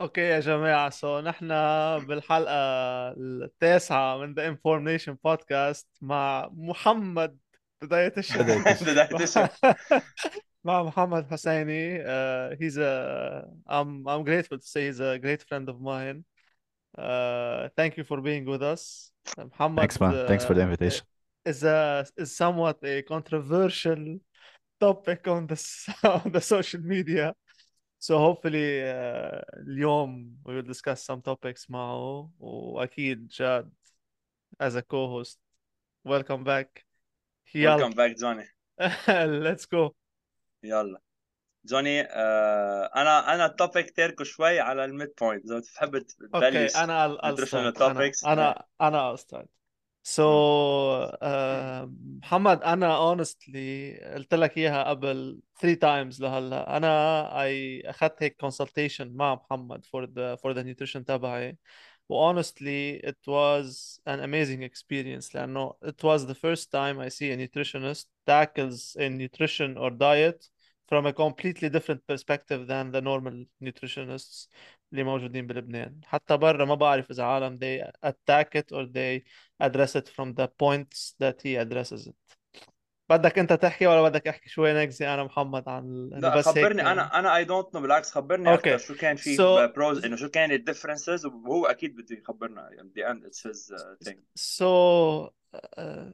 اوكي يا جماعة سو نحن بالحلقة التاسعة من ذا انفورميشن بودكاست مع محمد بداية الشهر بداية الشهر مع محمد حسيني uh, he's a I'm I'm grateful to say he's a great friend of mine uh, thank you for being with us محمد Thanks, man. Thanks for the uh, invitation. is a is somewhat a controversial topic on the on the social media So hopefully uh, اليوم we will discuss some topics معه وأكيد جاد as a co-host welcome back. يلا welcome back جوني let's go. يلا جوني آه أنا أنا ال topic تاركه شوي على ال mid point إذا بتحب okay أنا I'll, I'll nutritional start أنا topics. أنا أنا I'll start so uh, محمد أنا honestly قلت لك إياها قبل three times لهلا أنا I أخذت هيك consultation مع محمد for the for the nutrition تبعي و honestly it was an amazing experience لأنه it was the first time I see a nutritionist tackles a nutrition or diet from a completely different perspective than the normal nutritionists اللي موجودين بلبنان حتى برا ما بعرف إذا عالم they attack it or they address it from the points that he addresses it بدك انت تحكي ولا بدك احكي شوي نكزي أنا محمد عن لا بس هيك خبرني أنا أنا اي دونت نو بالعكس خبرني أوكي. أكثر شو كان في So- بروز انه شو كان الديفرنسز وهو أكيد بده يخبرنا يعني the end it's his uh, thing so uh,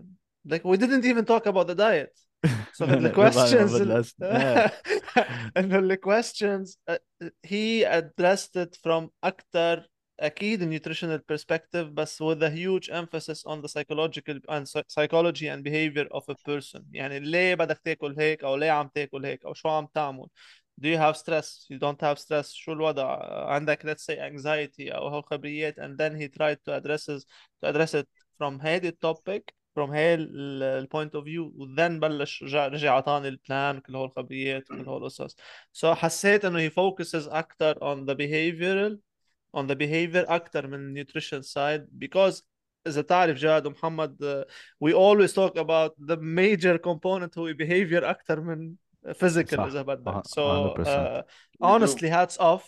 like we didn't even talk about the diet so the ما questions بدنا- انه ال questions uh, he addressed it from اكثر اكيد nutritional perspective بس with a huge emphasis on the psychological and psy- psychology and behavior of a person يعني ليه بدك تاكل هيك او ليه عم تاكل هيك او شو عم تعمل do you have stress you don't have stress شو الوضع عندك let's say anxiety او هالخبريات and then he tried to address it, to address it from هيدي التوبيك from هاي البوينت اوف فيو وذن بلش رجع رجع عطاني البلان كل هول الخبريات وكل هول القصص so حسيت انه he focuses اكثر on the behavioral on the behavior اكثر من nutrition side because اذا تعرف جاد ومحمد uh, we always talk about the major component هو behavior اكثر من physical صح. اذا بدك أه- so 100%. uh, honestly hats off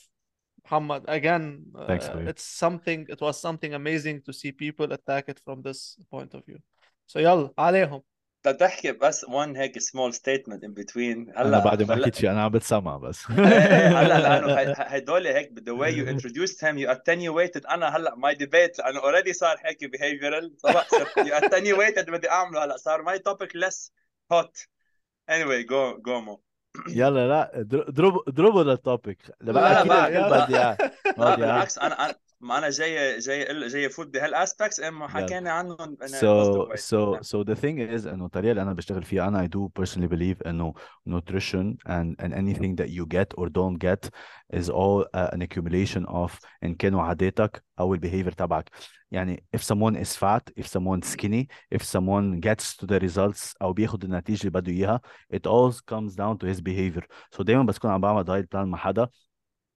Muhammad again uh, Thanks, Habib. it's something it was something amazing to see people attack it from this point of view So يلا عليهم. بدك تحكي بس one هيك small statement in between. أنا هلا بعد ما بل- حكيت شيء أنا عم بتسمع بس. إيه إيه هلأ لأنه هدول هيك the way you introduced him you attenuated. أنا هلأ my debate لأنه already صار حكي صرت you attenuated بدي أعمله. هلأ صار my topic less hot. Anyway go go mo. يلا لا در- ضرب ضربوا لل topic لا، بقى الكل يلا. بدي إياه. لا إياه. بالعكس أنا أنا ما أنا جاي جاي جاي فوت بهال aspects اما حكينا عنهم positive way. so so the thing is انه الطريقة اللي أنا بشتغل فيها أنا I do personally believe انه nutrition and and anything that you get or don't get is all uh, an accumulation of ان كانوا عاداتك أو البيهيفير تبعك يعني if someone is fat if someone skinny if someone gets to the results أو بياخد النتيجه اللي بده اياها it all comes down to his behavior so دايما بس كون عم بعمل دايت بلان مع حدا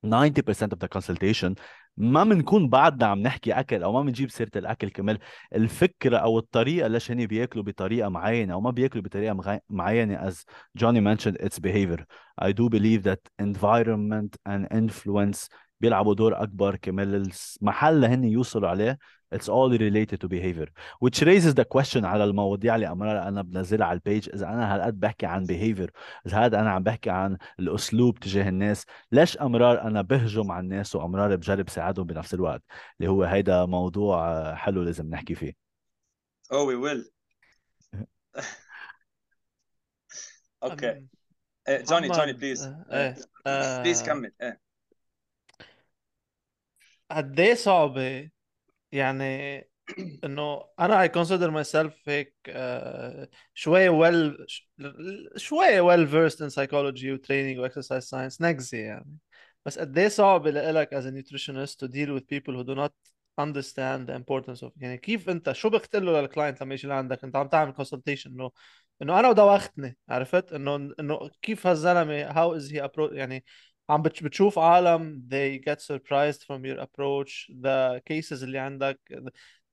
90% of the consultation ما بنكون بعدنا عم نحكي أكل أو ما بنجيب سيرة الأكل كمان. الفكرة أو الطريقة ليش هن بيأكلوا بطريقة معينة أو ما بيأكلوا بطريقة معينة as Johnny mentioned it's behavior. I do believe that environment and influence بيلعبوا دور أكبر كمان المحل اللي هن يوصلوا عليه it's all related to behavior. Which raises the question على المواضيع اللي امرار أنا بنزلها على البيج إذا أنا هالقد بحكي عن behavior إذا هذا أنا عم بحكي عن الأسلوب تجاه الناس؟ ليش أمرار أنا بهجم على الناس وأمرار بجرب ساعدهم بنفس الوقت؟ اللي هو هيدا موضوع حلو لازم نحكي فيه. Oh we will. Okay. Johnny Johnny محمد، please. Eh, إيه آه، please كمل eh. قد إيه صعبة؟ يعني إنه أنا I consider myself هيك آه، شوي well well, شوي well versed in psychology و training و exercise science نكزي يعني. بس قد إيه صعب لك as nutritionist to deal with people who do not understand the importance of يعني كيف أنت شو بقتله له لل client لما يجي لعندك؟ أنت عم تعمل consultation إنه إنه أنا ودوختني عرفت؟ إنه إنه كيف هالزلمة how is he يعني عم بتش- بتشوف عالم they get surprised from your approach the cases اللي عندك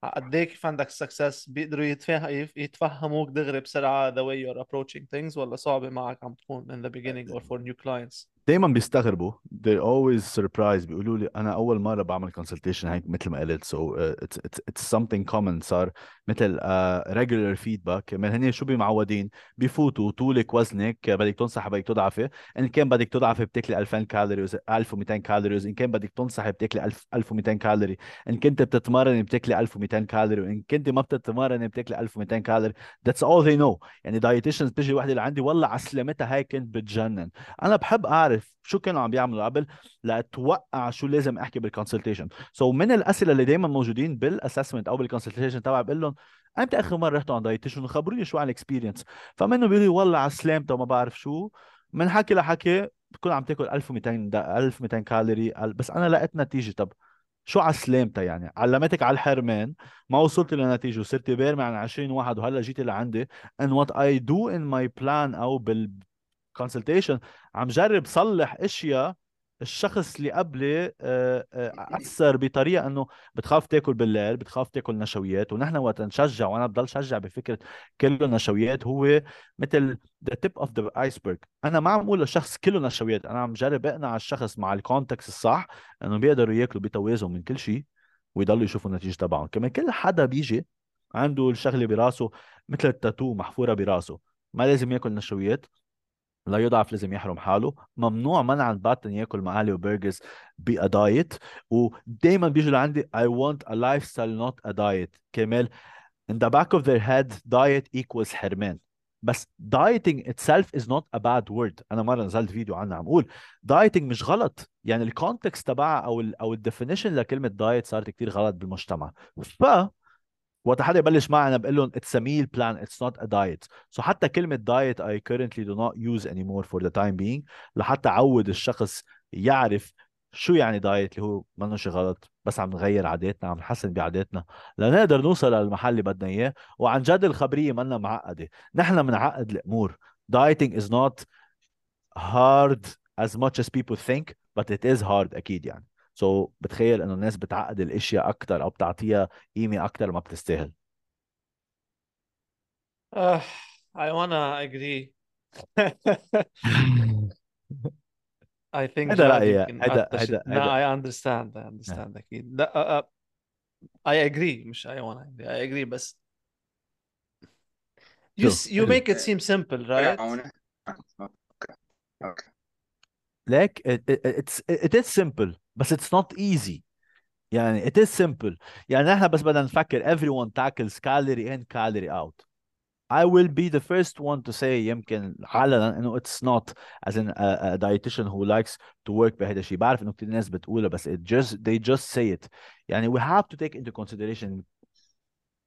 قد ايه كيف عندك success بيقدروا يتفه- يتفهموك دغري بسرعة the way you're approaching things ولا صعبة معك عم تكون in the beginning or for new clients دايما بيستغربوا. They're always surprised. بيقولوا لي أنا أول مرة بعمل consultation هيك مثل ما قلت. So uh, it's, it's, it's something common. صار مثل uh, regular feedback. كمان هن شو بمعودين؟ بفوتوا طولك وزنك. بدك تنصح بدك تضعفي. إن كان بدك تضعفي بتاكلي 2000 calories 1200 calories إن كان بدك تنصحي بتاكلي 1000 1200 كالوري إن كنت بتتمرني بتاكلي 1200 كالوري وإن كنت ما بتتمرني بتاكلي 1200 calorie that's all they know. يعني dietitians بتجي وحدة لعندي والله على سلامتها هاي كنت بتجنن. أنا بحب أعرف شو كانوا عم بيعملوا قبل لأتوقع شو لازم أحكي بال consultation سو so من الأسئلة اللي دايما موجودين بال assessment أو بال consultation تبعي بقول لهم إمتى آخر مرة رحتوا عند dietitian وخبروني شو عن ال experience فمنه بيقول لي والله على سلامته وما بعرف شو. من حكي لحكي بتكون عم تاكل 1200 1200 كالوري بس أنا لقيت نتيجة. طب شو على سلامتها يعني؟ علمتك على الحرمان ما وصلت لنتيجة وصرت بارم عن 20 واحد وهلأ جيت لعندي. And what I do in my plan أو بال consultation. عم جرب صلح إشياء الشخص اللي قبلي آه، آه، أثر بطريقة إنه بتخاف تاكل بالليل بتخاف تاكل نشويات ونحن وقت نشجع وأنا بضل شجع بفكرة كله نشويات هو مثل the tip of the iceberg أنا ما عم أقول للشخص كله نشويات أنا عم جرب أقنع الشخص مع ال context الصح إنه بيقدروا ياكلوا بتوازن من كل شيء ويضلوا يشوفوا النتيجة تبعهم. كمان كل حدا بيجي عنده الشغلة براسه مثل التاتو محفورة براسه ما لازم ياكل نشويات. لا يضعف لازم يحرم حاله. ممنوع منعا باتا يأكل مقالي و burgers بأ diet ودائما بيجوا لعندي I want a lifestyle not a diet. كمان in the back of their head diet equals حرمان. بس dieting itself is not a bad word. أنا مرة نزلت فيديو عنها عم أقول. dieting مش غلط. يعني ال context تبعها أو ال أو ال definition لكلمة diet صارت كثير غلط بالمجتمع. ف وقت حدا يبلش معي أنا بقول لهم it's a meal plan it's not a diet so حتى كلمة diet I currently do not use anymore for the time being. لحتى عود الشخص يعرف شو يعني diet اللي هو منه شيء غلط بس عم نغير عاداتنا عم نحسن بعاداتنا لنقدر نوصل للمحل اللي بدنا إياه. وعن جد الخبرية منا معقدة. نحن بنعقد الأمور. Dieting is not hard as much as people think but it is hard أكيد يعني. so so, بتخيل إنه الناس بتعقد الإشياء أكثر أو بتعطيها قيمة أكثر ما بتستاهل. uh, I wanna agree. I think هذا يمكن هذا هذا I understand. I understand. أكيد لا uh, uh, I agree. مش I wanna agree. I agree بس you you make it seem simple right? okay أوكي ليك it, it, it's it is simple. بس it's not easy يعني it is simple يعني احنا بس بدنا نفكر everyone tackles calorie in calorie out I will be the first one to say يمكن علنا انه it's not as in a, a dietitian who likes to work بهذا الشيء بعرف انه كثير ناس بتقولها بس it just they just say it يعني we have to take into consideration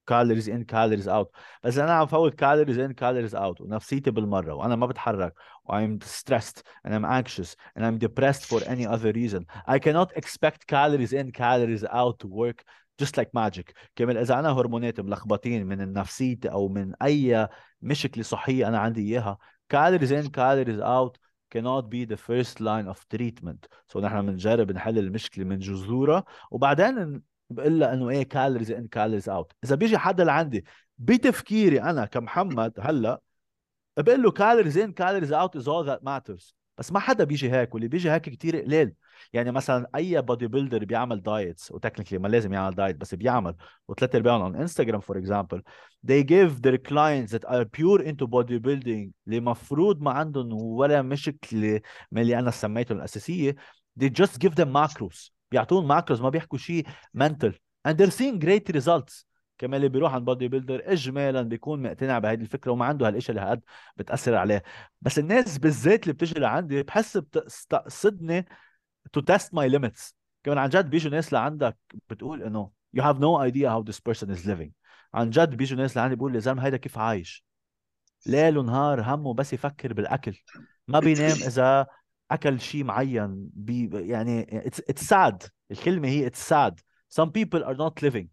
كالوريز ان كالوريز اوت بس أنا عم فوت calories in calories out ونفسيتي بالمرة وأنا ما بتحرك و I'm stressed أنا I'm anxious أنا ام ديبرست فور اني اذر ريزن اي كانوت اكسبكت كالوريز ان كالوريز اوت تو ورك جست لايك ماجيك كمان إذا أنا هرمونات ملخبطين من النفسيتي أو من أي مشكلة صحية أنا عندي إياها calories in calories out cannot be the first line of treatment. So نحن بنجرب نحل المشكلة من جذورها وبعدين بقول لها إنه إيه calories in calories out إذا بيجي حدا لعندي بتفكيري أنا كمحمد هلأ بقول له calories in calories out is all that matters بس ما حدا بيجي هيك واللي بيجي هيك كتير قليل. يعني مثلا أي bodybuilder بيعمل diets و technically ما لازم يعمل diet بس بيعمل. وثلاث ارباعهم on انستغرام for example they give their clients that are pure into bodybuilding اللي مفروض ما عندهم ولا مشكلة من اللي أنا سميتهم الأساسية. They just give them macros. بيعطون ماكروز ما بيحكوا شيء mental and they're seeing great results. كمان اللي بيروح عند بودي بيلدر اجمالا بيكون مقتنع بهذه الفكرة وما عنده هالاشياء اللي هالقد بتأثر عليه. بس الناس بالذات اللي بتجي لعندي بحس بتقصدني to test my limits. كمان عن جد بيجوا ناس لعندك بتقول إنه you have no idea how this person is living. عن جد بيجوا ناس لعندي بيقول لي زلمة هيدا كيف عايش؟ ليل ونهار همه بس يفكر بالأكل. ما بينام إذا أكل شيء معين بي يعني it's sad. الكلمة هي it's sad. Some people are not living.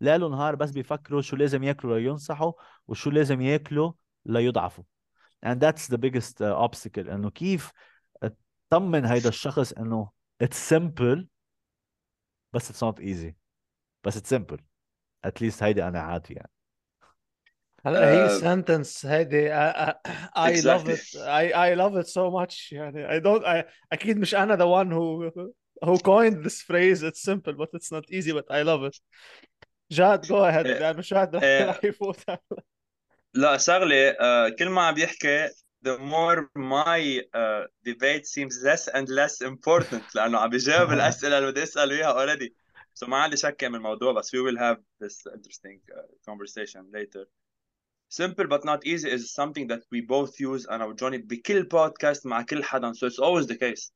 ليل ونهار بس بيفكروا شو لازم ياكلوا لينصحوا وشو لازم ياكلوا ليضعفوا. And that's the biggest uh, obstacle. إنه كيف تطمن هيدا الشخص إنه it's simple بس it's not easy. بس it's simple. At least هيدي قناعاتي يعني. هلا هي Uh, sentence هيدي I, I, I love exactly it I I love it so much يعني I don't I أكيد مش أنا the one who who coined this phrase it's simple but it's not easy but I love it جاد go ahead إيه يعني مش جاد رح إيه رح يفوت لا شغله آه، كل ما عم بيحكي the more my uh, debate seems less and less important لانه عم بيجاوب الاسئله اللي بدي اساله اياها already so ما عندي شك من الموضوع بس we will have this interesting uh, conversation later simple but not easy is something that we both use أنا وجوني بكل بودكاست مع كل حدا. So it's always the case.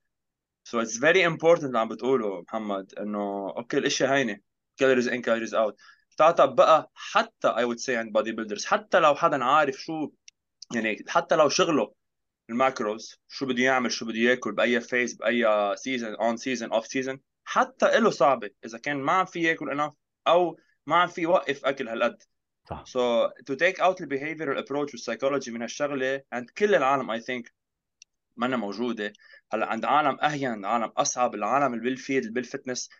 So it's very important اللي عم بتقوله محمد إنه okay الاشياء هينه calories in calories out. بتعطى بقى حتى I would say عند body builders حتى لو حدا عارف شو يعني حتى لو شغله ال macros شو بده يعمل شو بده ياكل بأي phase بأي season on season off season حتى له صعبة إذا كان ما عم في ياكل enough أو ما عم في يوقف أكل هالقد. صح. So to take out the behavioral approach والسايكولوجي من هالشغله عند كل العالم I think منا موجودة. هلا عند عالم أهين عند عالم أصعب العالم اللي بال field بال fitness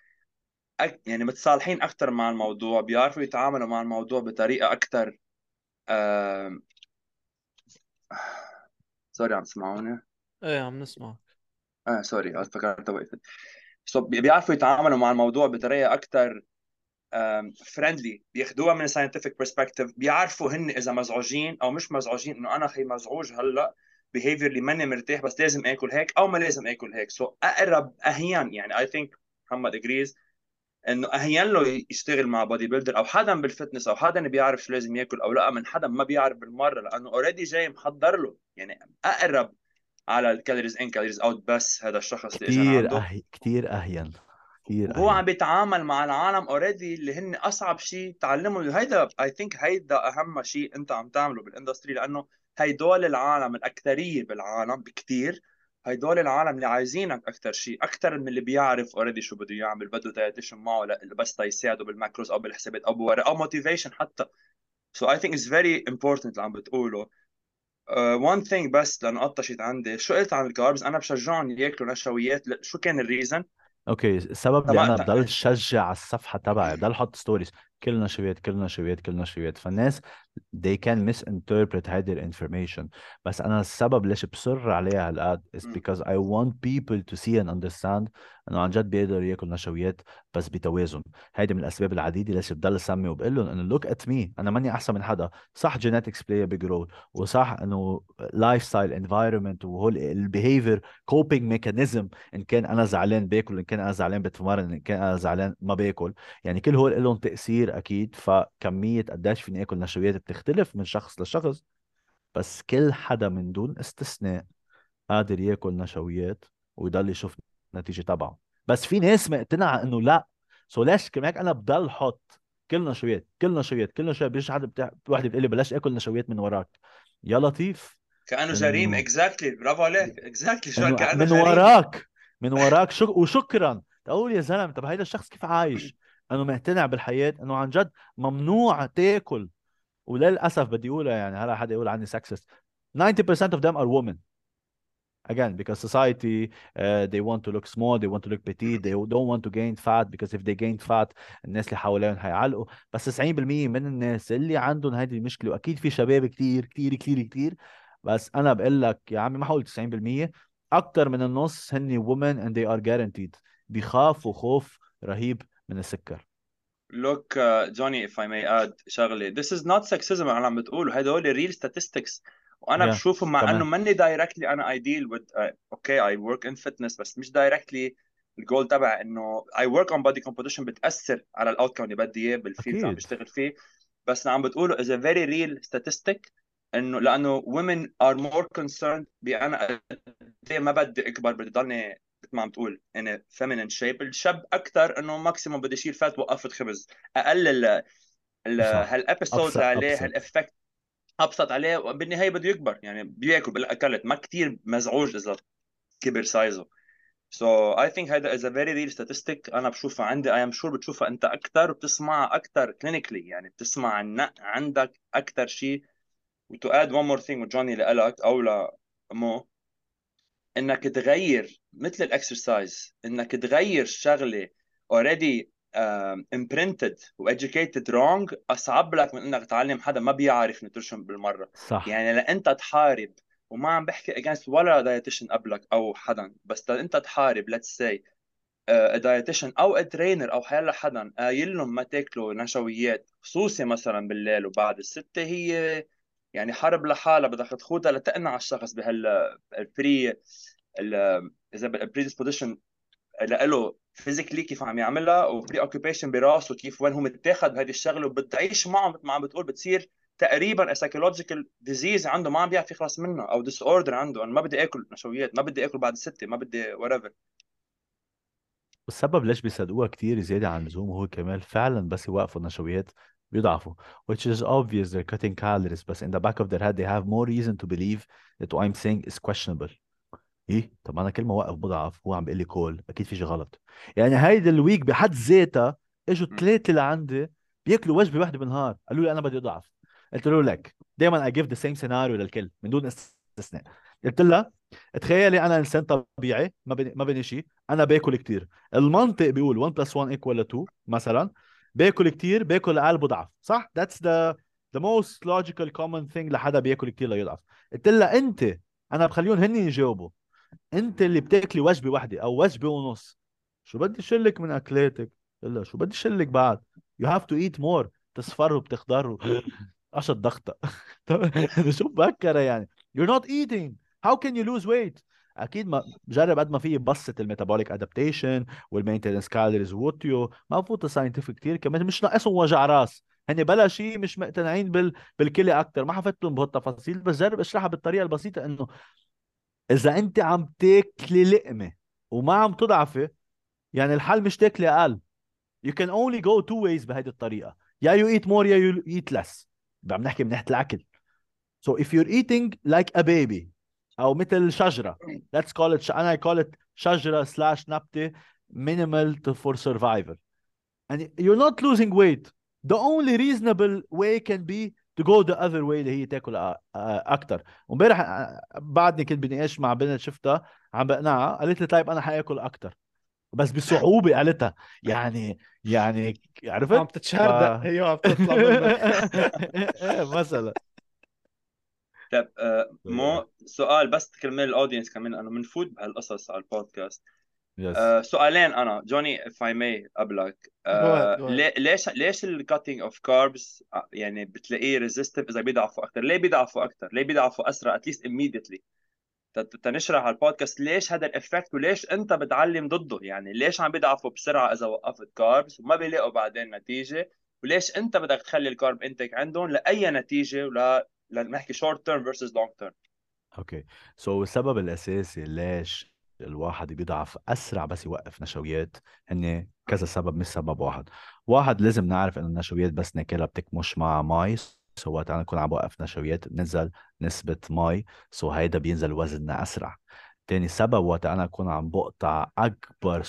أك... يعني متصالحين أكثر مع الموضوع بيعرفوا يتعاملوا مع الموضوع بطريقة أكثر آم... sorry عم تسمعوني؟ إيه عم نسمع آه sorry فكرت وقفت so بيعرفوا يتعاملوا مع الموضوع بطريقة أكثر friendly بياخذوها من scientific perspective بيعرفوا هن إذا مزعوجين أو مش مزعوجين إنه أنا خي مزعوج هلأ behaviorally ماني مرتاح بس لازم آكل هيك أو ما لازم آكل هيك. so so أقرب اهين يعني I think محمد agrees إنه اهين له يشتغل مع bodybuilder أو حدا بال fitness أو حدا بيعرف شو لازم ياكل أو لأ من حدا ما بيعرف بالمرة لأنه already جاي محضر له. يعني أقرب على ال calories in calories out بس هذا الشخص اللي اجى كثير أهي... كثير أهين. كثير وهو عم اهين بيتعامل مع العالم already اللي هن أصعب شيء تعلمه. هيدا I think هيدا أهم شيء انت عم تعمله بال industry لأنه هيدول العالم الأكثرية بالعالم بكثير هيدول العالم اللي عايزينك أكثر شيء أكثر من اللي بيعرف already شو بده يعمل بده dietitian معه لا بس تيساعده بال macros أو بالحسابات أو بورق أو motivation حتى. so I think it's very important اللي عم بتقوله. one uh, thing بس لأنه قطشت عندي شو قلت عن ال carbs أنا بشجعهم يأكلوا نشويات. شو كان ال reason okay السبب اللي أنا بضل شجع على الصفحة تبعي بضل أحط stories كل نشويات كل نشويات كل نشويات فالناس they can misinterpret هيدي ال information. بس أنا السبب ليش بصر عليها هالقد is because I want people to see and understand إنه عن جد بيقدر ياكل نشويات بس بتوازن. هيدي من الأسباب العديدة ليش بضل سمي وبقول لهم إنه look at me أنا ماني أحسن من حدا. صح genetics play big role وصح إنه lifestyle environment وهول ال behavior coping mechanism إن كان أنا زعلان باكل إن كان أنا زعلان بتمرن إن كان أنا زعلان ما باكل. يعني كل هول لهم تأثير أكيد. فكمية قديش فيني آكل نشويات بتختلف من شخص لشخص بس كل حدا من دون استثناء قادر ياكل نشويات ويضل يشوف النتيجة تبعه. بس في ناس مقتنعة إنه لأ so ليش كمان أنا بضل حط كل نشويات كل نشويات كل نشويات بيجي حدا بتاع وحده بتقول لي بلاش آكل نشويات من وراك. يا لطيف. كأنه جريمه exactly برافو عليك exactly شو انه كانه من وراك من وراك. شك... وشكرا. تقول يا زلمة طب هيدا الشخص كيف عايش؟ أنه مقتنع بالحياة أنه عن جد ممنوع تاكل وللاسف بدي اقولها يعني هلا حدا يقول عني sexist. 90% of them are women. Again because society uh, they want to look small they want to look petite they don't want to gain fat because if they gain fat الناس اللي حواليهم هيعلقوا. بس 90% من الناس اللي عندهم هذه المشكلة وأكيد في شباب كتير كتير كتير كتير. بس أنا بقول لك يا عمي ما حقول 90% أكثر من النص هن women and they are guaranteed. بيخافوا خوف رهيب من السكر. Look, uh, Johnny, if I may add شغلة this is not sexism أنا عم بتقول هدول real statistics وأنا yeah. بشوفهم مع. إنه ماني directly أنا I deal with uh, okay I work in fitness بس مش directly الجول تبع إنه I work on body composition بتأثر على ال outcome اللي بدي إياه بال field اللي عم. بشتغل فيه بس عم بتقوله is a very real statistic إنه لأنه women are more concerned بأنا قد إيه ما بدي أكبر بدي ضلني ما عم تقول a feminine shape. الشاب أكثر إنه maximum بدي اشيل fat وقفه خبز أقل ال. هالابيسودز أبسط- عليه. هالافكت أبسط عليه. بالنهاية بده يكبر يعني بياكل بلا أكلت. ما كثير مزعوج إذا كبر سايزه So I think هذا is a very real statistic. أنا بشوفها عندي I am sure بتشوفها أنت أكثر وبتسمعها أكثر clinically. يعني بتسمع النق عندك أكثر شيء. و to add one more thing وجوني لإلك أو لمو إنك تغير مثل الاكسرسايز إنك تغير شغلة already imprinted و educated wrong أصعب لك من إنك تعلم حدا ما بيعرف nutrition بالمرة. صح. يعني لانت تحارب وما عم بحكي against ولا dietitian قبلك أو حدا بس أنت تحارب let's say dietitian أو trainer أو حيلا حدا قايل لهم ما تاكلوا نشويات خصوصي مثلا بالليل وبعد الستة هي يعني حرب لحالها بدك تخوضها لتقنع الشخص بهال pre إذا ال predisposition له physically كيف عم يعملها و preoccupation براسه كيف وين هو متاخد بهذه الشغلة وبتعيش معه مثل ما عم بتقول بتصير تقريبا psychological disease عنده ما عم بيعرف يخلص منه أو disorder عنده. أنا ما بدي آكل نشويات ما بدي آكل بعد الستة ما بدي whatever والسبب ليش بيصدقوها كتير زيادة عن اللزوم هو كمان فعلا بس يوقفوا النشويات. بيضعفوا which is obvious they're cutting calories بس in the back of their head they have more reason to believe that what I'm saying is questionable. إيه؟ طب أنا كل ما وقف بضعف هو عم بيقول لي كول أكيد في شيء غلط. يعني هيدي ال week بحد ذاتها إجوا ثلاثة لعندي بياكلوا وجبة واحدة بالنهار قالوا لي أنا بدي أضعف. قلت له لك دائما I give the same scenario للكل من دون استثناء. قلت لها تخيلي أنا إنسان طبيعي ما بني ما بني شيء أنا باكل كثير المنطق بيقول 1 plus 1 equal 2 مثلا باكل كثير باكل أقل بضعف صح؟ that's the the most logical common thing لحدا بياكل كثير ليضعف. قلت لها أنت أنا بخليهم هن يجاوبوا. أنت اللي بتاكلي وجبة واحدة أو وجبة ونص. شو بدي شلك من أكلاتك؟ الا شو بدي شلك بعد؟ You have to eat more. تصفر وبتخضر اشط ضغطه شو بفكر يعني؟ You're not eating. How can you lose weight? أكيد ما بجرب قد ما في بسط الميتابوليك ادابتيشن والمينتنس كالوريز ووتيو. ما بفوت ساينتفك كثير كمان مش ناقصهم وجع راس. هن بلا شيء مش مقتنعين بال... بالكلى أكثر ما حفتهم بهالتفاصيل بس جرب اشرحها بالطريقة البسيطة إنه إذا أنت عم تاكلي لقمة وما عم تضعفي يعني الحل مش تاكلي أقل. You can only go two ways بهيدي الطريقة. يا you eat more يا you eat less. عم نحكي من ناحيه الأكل. So if you're eating like a baby أو مثل شجرة. Let's call it أنا I call it شجرة slash نبتة minimal to for survival. And you're not losing weight. The only reasonable way can be to go the other way اللي هي تاكل أكثر وامبارح بعدني كنت بنقاش مع بنت شفتها عم بقنعها قالت لي طيب أنا حأكل أكثر بس بصعوبة قالتها. يعني يعني عرفت؟ عم تتشهردق ف... هي عم تطلع منك مثلا. طيب آه مو سؤال بس كرمال الاودينس كمان أنا بنفوت بهالقصص على البودكاست. Yes. آه سؤالين أنا جوني if I may قبلك. آه ليش ليش ال cutting of carbs يعني بتلاقيه resistive إذا بيضعفوا أكثر ليه بيضعفوا أكثر ليه بيضعفوا أسرع at least immediately تنشرح على البودكاست ليش هذا ال effect وليش أنت بتعلم ضده؟ يعني ليش عم بيضعفوا بسرعة إذا وقفت carbs وما بيلاقوا بعدين نتيجة؟ وليش أنت بدك تخلي ال carb intake عندهم لأي نتيجة؟ ولا لنحكي short term versus long term okay. so السبب الأساسي ليش الواحد بيضعف أسرع بس يوقف نشويات هن كذا سبب مش سبب واحد. واحد لازم نعرف إنه النشويات بس ناكلها بتكمش مع مي so وقت أنا اكون عم بوقف نشويات بنزل نسبة مي so هيدا بينزل وزننا أسرع. تاني سبب وقت أنا اكون عم بقطع أكبر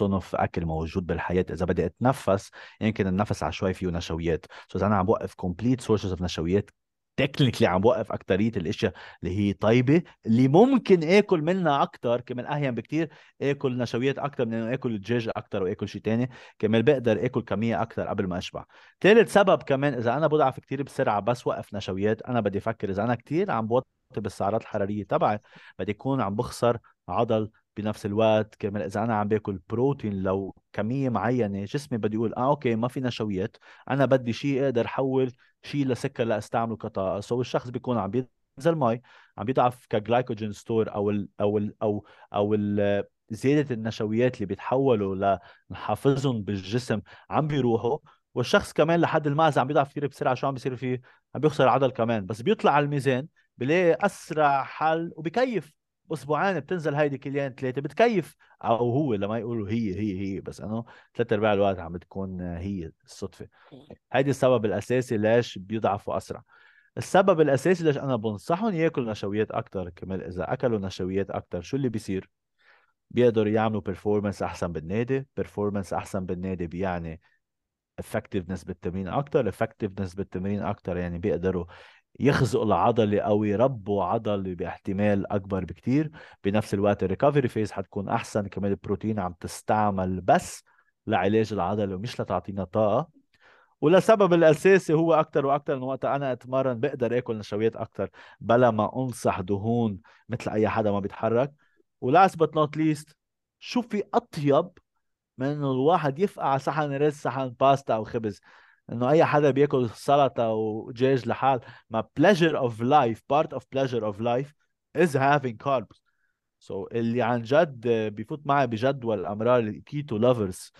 صنف أكل موجود بالحياة. إذا بدي أتنفس يمكن النفس عشوائي فيه نشويات. so إذا أنا عم بوقف complete sources of نشويات technically عم بوقف أكترية الإشياء اللي هي طيبة اللي ممكن آكل منها أكثر كمان اهين بكتير آكل نشويات أكثر من إنه آكل دجاج أكثر واكل شيء ثاني كمان بقدر آكل كمية أكثر قبل ما أشبع. ثالث سبب كمان إذا أنا بضعف كتير بسرعة بس وقف نشويات أنا بدي أفكر إذا أنا كتير عم بوطي بالسعرات الحرارية تبعي بدي أكون عم بخسر عضل بنفس الوقت كمان إذا أنا عم باكل بروتين لو كمية معينة جسمي بدي يقول آه okay ما في نشويات. أنا بدي شيء أقدر حول شيء لسكر لأستعمله كطاقة. so الشخص بيكون عم بينزل مي عم بيضعف ك glycogen store أو ال أو ال أو أو ال زيادة النشويات اللي بيتحولوا لنحافظهم بالجسم عم بيروحوا. والشخص كمان لحد المعزة عم بيضعف كثير بسرعة شو عم بيصير فيه؟ عم بيخسر عضل كمان. بس بيطلع على الميزان بلاقي أسرع حل وبكيف. أسبوعين بتنزل هيدي كيلويين ثلاثة بتكيف. أو هو لما يقولوا هي هي هي بس انه ثلاث أرباع الوقت عم بتكون هي الصدفة. هيدي السبب الأساسي ليش بيضعفوا أسرع. السبب الأساسي ليش أنا بنصحهم يأكلوا نشويات أكثر كمان إذا أكلوا نشويات أكثر شو اللي بيصير؟ بيقدروا يعملوا performance أحسن بالنادي. performance أحسن بالنادي بيعني effectiveness بالتمرين أكثر effectiveness بالتمرين أكثر يعني بيقدروا يخزقوا العضلة أو يربوا عضل باحتمال أكبر بكتير. بنفس الوقت ال recovery phase حتكون أحسن كمان البروتين عم تستعمل بس لعلاج العضلة ومش لتعطينا طاقة. ولسبب الأساسي هو أكثر وأكثر من وقت أنا أتمرن بقدر آكل نشويات أكثر بلا ما أنصح دهون مثل أي حدا ما بيتحرك. و last but not least شو في أطيب من انه الواحد يفقع صحن رز صحن باستا أو خبز؟ إنه أي حدا بياكل سلطة ودجاج لحال ما pleasure of life part of pleasure of life is having carbs. So اللي عن جد بيفوت معي بجدل أمرار ال keto lovers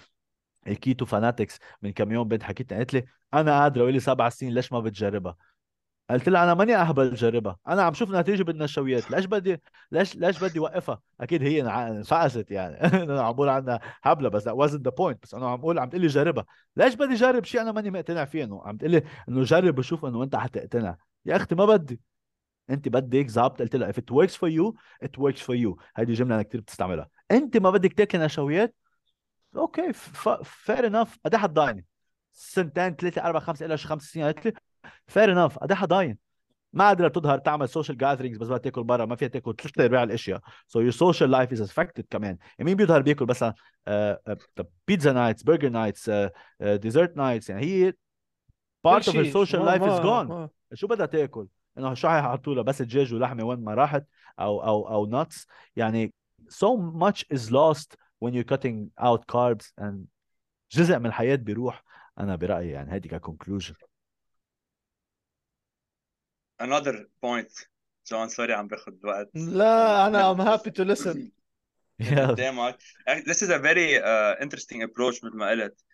ال keto fanatics من كم يوم بنت حكيت قالت لي أنا قادره ولي سبع سنين ليش ما بتجربها؟ قلت لها أنا ماني أهبل جربها. أنا عم شوف نتيجة بالنشويات ليش بدي ليش ليش بدي وقفها؟ أكيد هي انفقست يعني. أنا عم بقول عنها هبلة بس that wasn't the point. بس أنا عم بقول عم تقول لي جربها. ليش بدي جرب شيء أنا ماني مقتنع فيه؟ إنه عم تقول لي إنه جرب وشوف إنه أنت حتقتنع. يا أختي ما بدي. أنت بدك ظابط قلت لها if it works for you it works for you. هيدي جملة أنا كثير بتستعملها. أنت ما بدك تاكل نشويات؟ okay fair enough قد إيه حتضايني؟ سنتين ثلاثة أربع خمسة إلى خمس سنين. قالت لي fair enough قد إيه حضاين. ما قادرة تظهر تعمل social gatherings بس بدها تاكل برا ما فيها تاكل. ثلاث أرباع الأشياء. so your social life is affected كمان. يعني مين بيظهر بياكل مثلا pizza nights burger nights dessert nights يعني هي part of ال social life is gone شو بدها تاكل؟ إنه شو حيحطوا لها؟ بس دجاج ولحمه وين ما راحت؟ أو أو أو nuts يعني so much is lost when you're cutting out carbs and جزء من الحياة بيروح. أنا برأيي يعني هيدي ك conclusion another point. جون sorry عم باخذ وقت. لا أنا I'm happy to listen. قدامك this is a very uh, interesting approach مثل ما قلت.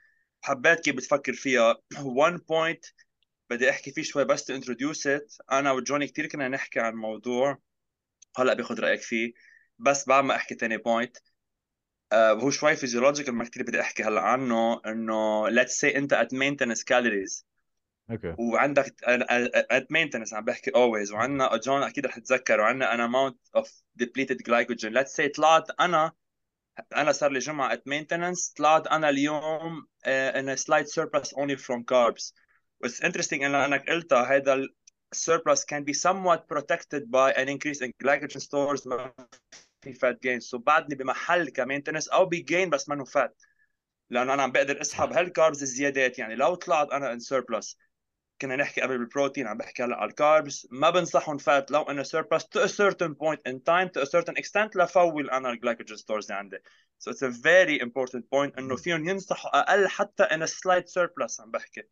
حبيت كيف بتفكر فيها. One point بدي أحكي فيه شوي بس to introduce it. أنا وجوني كثير كنا نحكي عن موضوع هلأ باخذ رأيك فيه. بس بعد ما أحكي ثاني point uh, هو شوي physiological ما كثير بدي أحكي هلأ عنه. إنه let's say أنت at maintenance calories. okay. وعندك at maintenance عم بحكي always وعندنا جون أكيد رح تتذكر وعندنا an amount of depleted glycogen let's say طلعت أنا أنا صار لي جمعة at maintenance طلعت أنا اليوم in slight surplus only from carbs What's interesting إن انك قلتها هذا surplus can be somewhat protected by an increase in glycogen stores ما في fat gain. So بعدني بمحل ك maintenance أو ب gain بس منه fat لأنه أنا عم بقدر أسحب هال carbs الزيادات. يعني لو طلعت أنا in surplus كنا نحكي قبل بالبروتين عم بحكي هلأ على ال carbs ما بنصحهم fat لو إنه surplus to a certain point in time to a certain extent لفول أنا ال glycogen stores اللي عندي. So it's a very important point إنه فيهم ينصحوا أقل حتى in a slight surplus عم بحكي.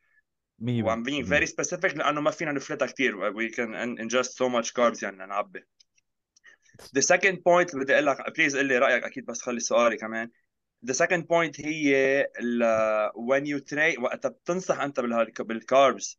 وعم being very specific لأنه ما فينا نفلتها كثير we can ingest so much carbs يعني نعبي. The second point بدي أقول لك please قل لي رأيك أكيد بس خلي سؤالي كمان. The second point هي when you train وقت بتنصح أنت بال carbs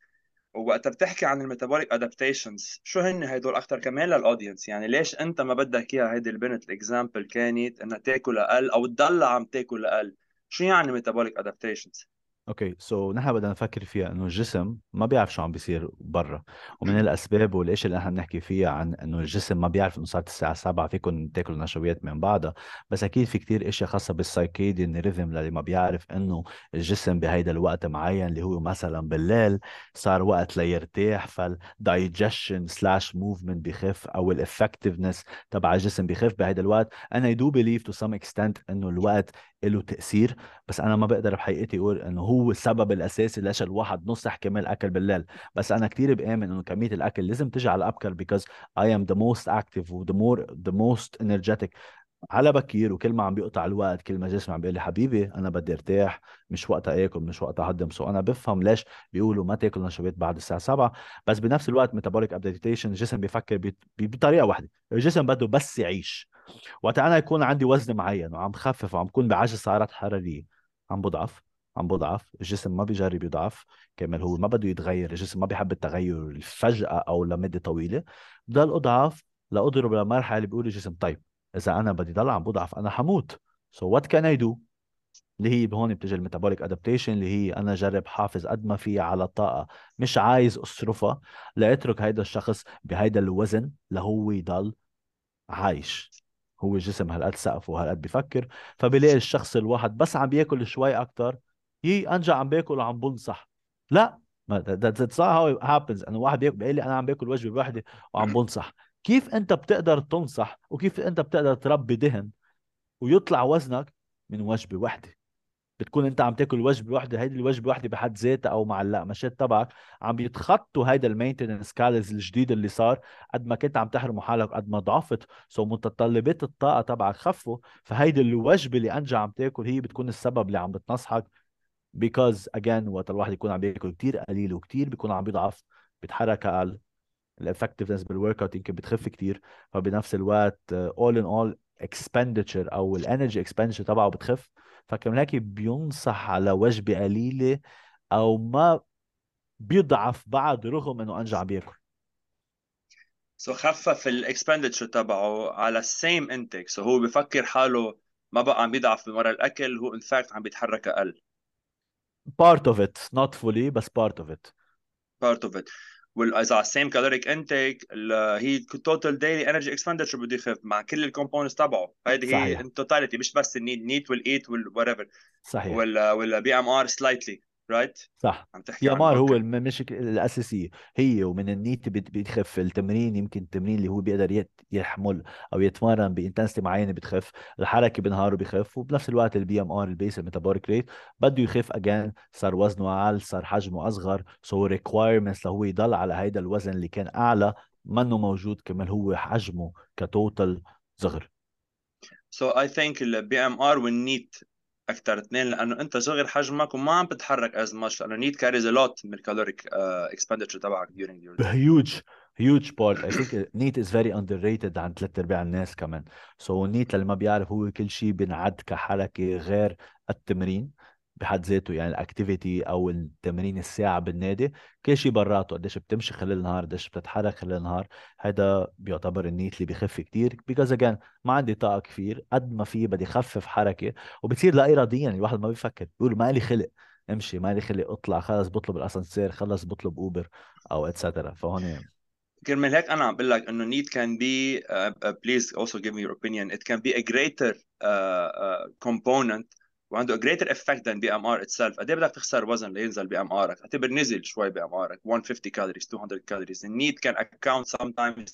ووقتها بتحكي عن ال metabolic adaptations شو هن هدول أكثر كمان لل audience يعني ليش أنت ما بدك إياها؟ هيدي البنت ال example كانت إنها تاكل أقل أو تضل عم تاكل أقل. شو يعني metabolic adaptations okay so so, نحن بدنا نفكر فيها إنه الجسم ما بيعرف شو عم بيصير برا ومن الأسباب والاشياء اللي نحن بنحكي فيها عن إنه الجسم ما بيعرف إنه صارت الساعة 7 فيكم تاكلوا نشويات من بعدها بس أكيد في كتير اشياء خاصة بال circadian rhythm اللي ما بيعرف إنه الجسم بهيدا الوقت معين اللي هو مثلا بالليل صار وقت ليرتاح فال digestion slash movement بخف أو ال effectiveness تبع الجسم بخف بهيدا الوقت. أنا do believe to some extent إنه الوقت له تأثير. بس أنا ما بقدر بحقيقتي أقول إنه هو السبب الأساسي ليش الواحد نصح كمان أكل بالليل. بس أنا كثير بآمن إنه كمية الأكل لازم تجي على الابكر because I am the most active و the more the most energetic. على بكير وكل ما عم بيقطع الوقت كل ما جسمي عم بيقول لي حبيبي أنا بدي ارتاح مش وقتها آكل مش وقتها أهضم. so أنا بفهم ليش بيقولوا ما تاكل نشويات بعد الساعة 7 بس بنفس الوقت metabolic adaptation الجسم بيفكر بطريقة واحدة. الجسم بده بس يعيش. وقت أنا يكون عندي وزن معين وعم خفف وعم بكون بعجز سعرات حرارية عم بضعف عم بضعف الجسم ما بيجرب يضعف. كمان هو ما بده يتغير الجسم ما بيحب التغير فجأة أو لمدة طويلة. بضل أضعف لأضرب لمرحلة بيقول الجسم طيب إذا أنا بدي ضل عم بضعف أنا حموت. So what can I do اللي هي هون بتجي ال metabolic adaptation اللي هي أنا جرب حافظ قد ما في على الطاقة مش عايز أصرفها. لأترك هيدا الشخص بهيدا الوزن لهو يضل عايش. هو الجسم هالقد سقف وهالقد بفكر فبلاقي الشخص الواحد بس عم بياكل شوي أكثر يي أنا عم باكل وعم بنصح. لا ما that's how it happens إنه واحد بيقول لي أنا عم باكل وجبة واحدة وعم بنصح. كيف أنت بتقدر تنصح وكيف أنت بتقدر تربي دهن ويطلع وزنك من وجبة واحدة بتكون انت عم تاكل وجبة واحدة هيدي الوجبة واحدة بحد ذاتها أو مع ال munchies تبعك عم بيتخطوا هيدا ال maintenance calories الجديد اللي صار قد ما كنت عم تحرموا حالك قد ما ضعفت. so متطلبات الطاقة تبعك خفوا. فهيدي الوجبة اللي انت عم تاكل هي بتكون السبب اللي عم بتنصحك. because again وقت الواحد يكون عم بياكل كثير قليل وكثير بيكون عم بيضعف بيتحرك أقل. ال effectiveness بال workout يمكن بتخف كثير فبنفس الوقت all in all expenditure أو ال energy expenditure تبعه بتخف. فكمان هيك بينصح على وجبه قليلة أو ما بيضعف بعد رغم إنه عم بياكل. so so خفف ال expenditure تبعه على ال same intake so هو بفكر حاله ما بقى عم بيضعف بمرة الأكل هو in fact عم بيتحرك أقل. Part of it not fully بس part of it. Part of it. واذا ال same caloric intake هي total daily energy expenditure بده يخف مع كل ال components تبعه. هيدي هي ال totality مش بس ال NEAT NEAT وال EAT وال what صحيح. ولا ولا BMR slightly right صح. عم تحكي يا مار هو المشكلة الأساسية. هي ومن ال NEAT بتخف. التمرين يمكن التمرين اللي هو بيقدر يحمل أو يتمرن ب intensity معينة بتخف. الحركة بنهاره بخف. وبنفس الوقت ال BMR ال base ال metabolic rate بده يخف again صار وزنه أقل صار حجمه أصغر. so requirements لهو يضل على هيدا الوزن اللي كان أعلى. منه موجود كمان هو حجمه ك total صغر. so I think ال BMR وال NEAT أكثر اثنين لأنه أنت صغر حجمك وما عم تتحرك as much لأنه NEAT carries a lot من ال caloric expenditure تبعك during your huge huge part I think NEAT is very underrated عند ثلاث أرباع الناس كمان. سو so, NEAT اللي ما بيعرف هو كل شيء بينعد كحركة غير التمرين. بحد ذاته يعني ال activity أو التمرين الساعة بالنادي كل شيء براته. قديش بتمشي خلال النهار قديش بتتحرك خلال النهار. هذا بيعتبر ال NEAT اللي بخف كثير because again ما عندي طاقة كثير قد ما في بدي خفف حركة وبتصير لا اراديا. الواحد ما بيفكر. بيقول ما لي خلق. امشي. ما لي خلق. اطلع. خلص بطلب الاسانسير. خلص بطلب Uber أو et cetera فهون كرمال هيك أنا عم بقول لك إنه uh, please also give me your opinion. It can be a greater uh, uh, component وعنده a greater effect than BMR itself. قد بدك تخسر وزن لينزل ال BMR ك اعتبر نزل شوي بي ام ارك 150 calories 200 calories. ال NEAT can account sometimes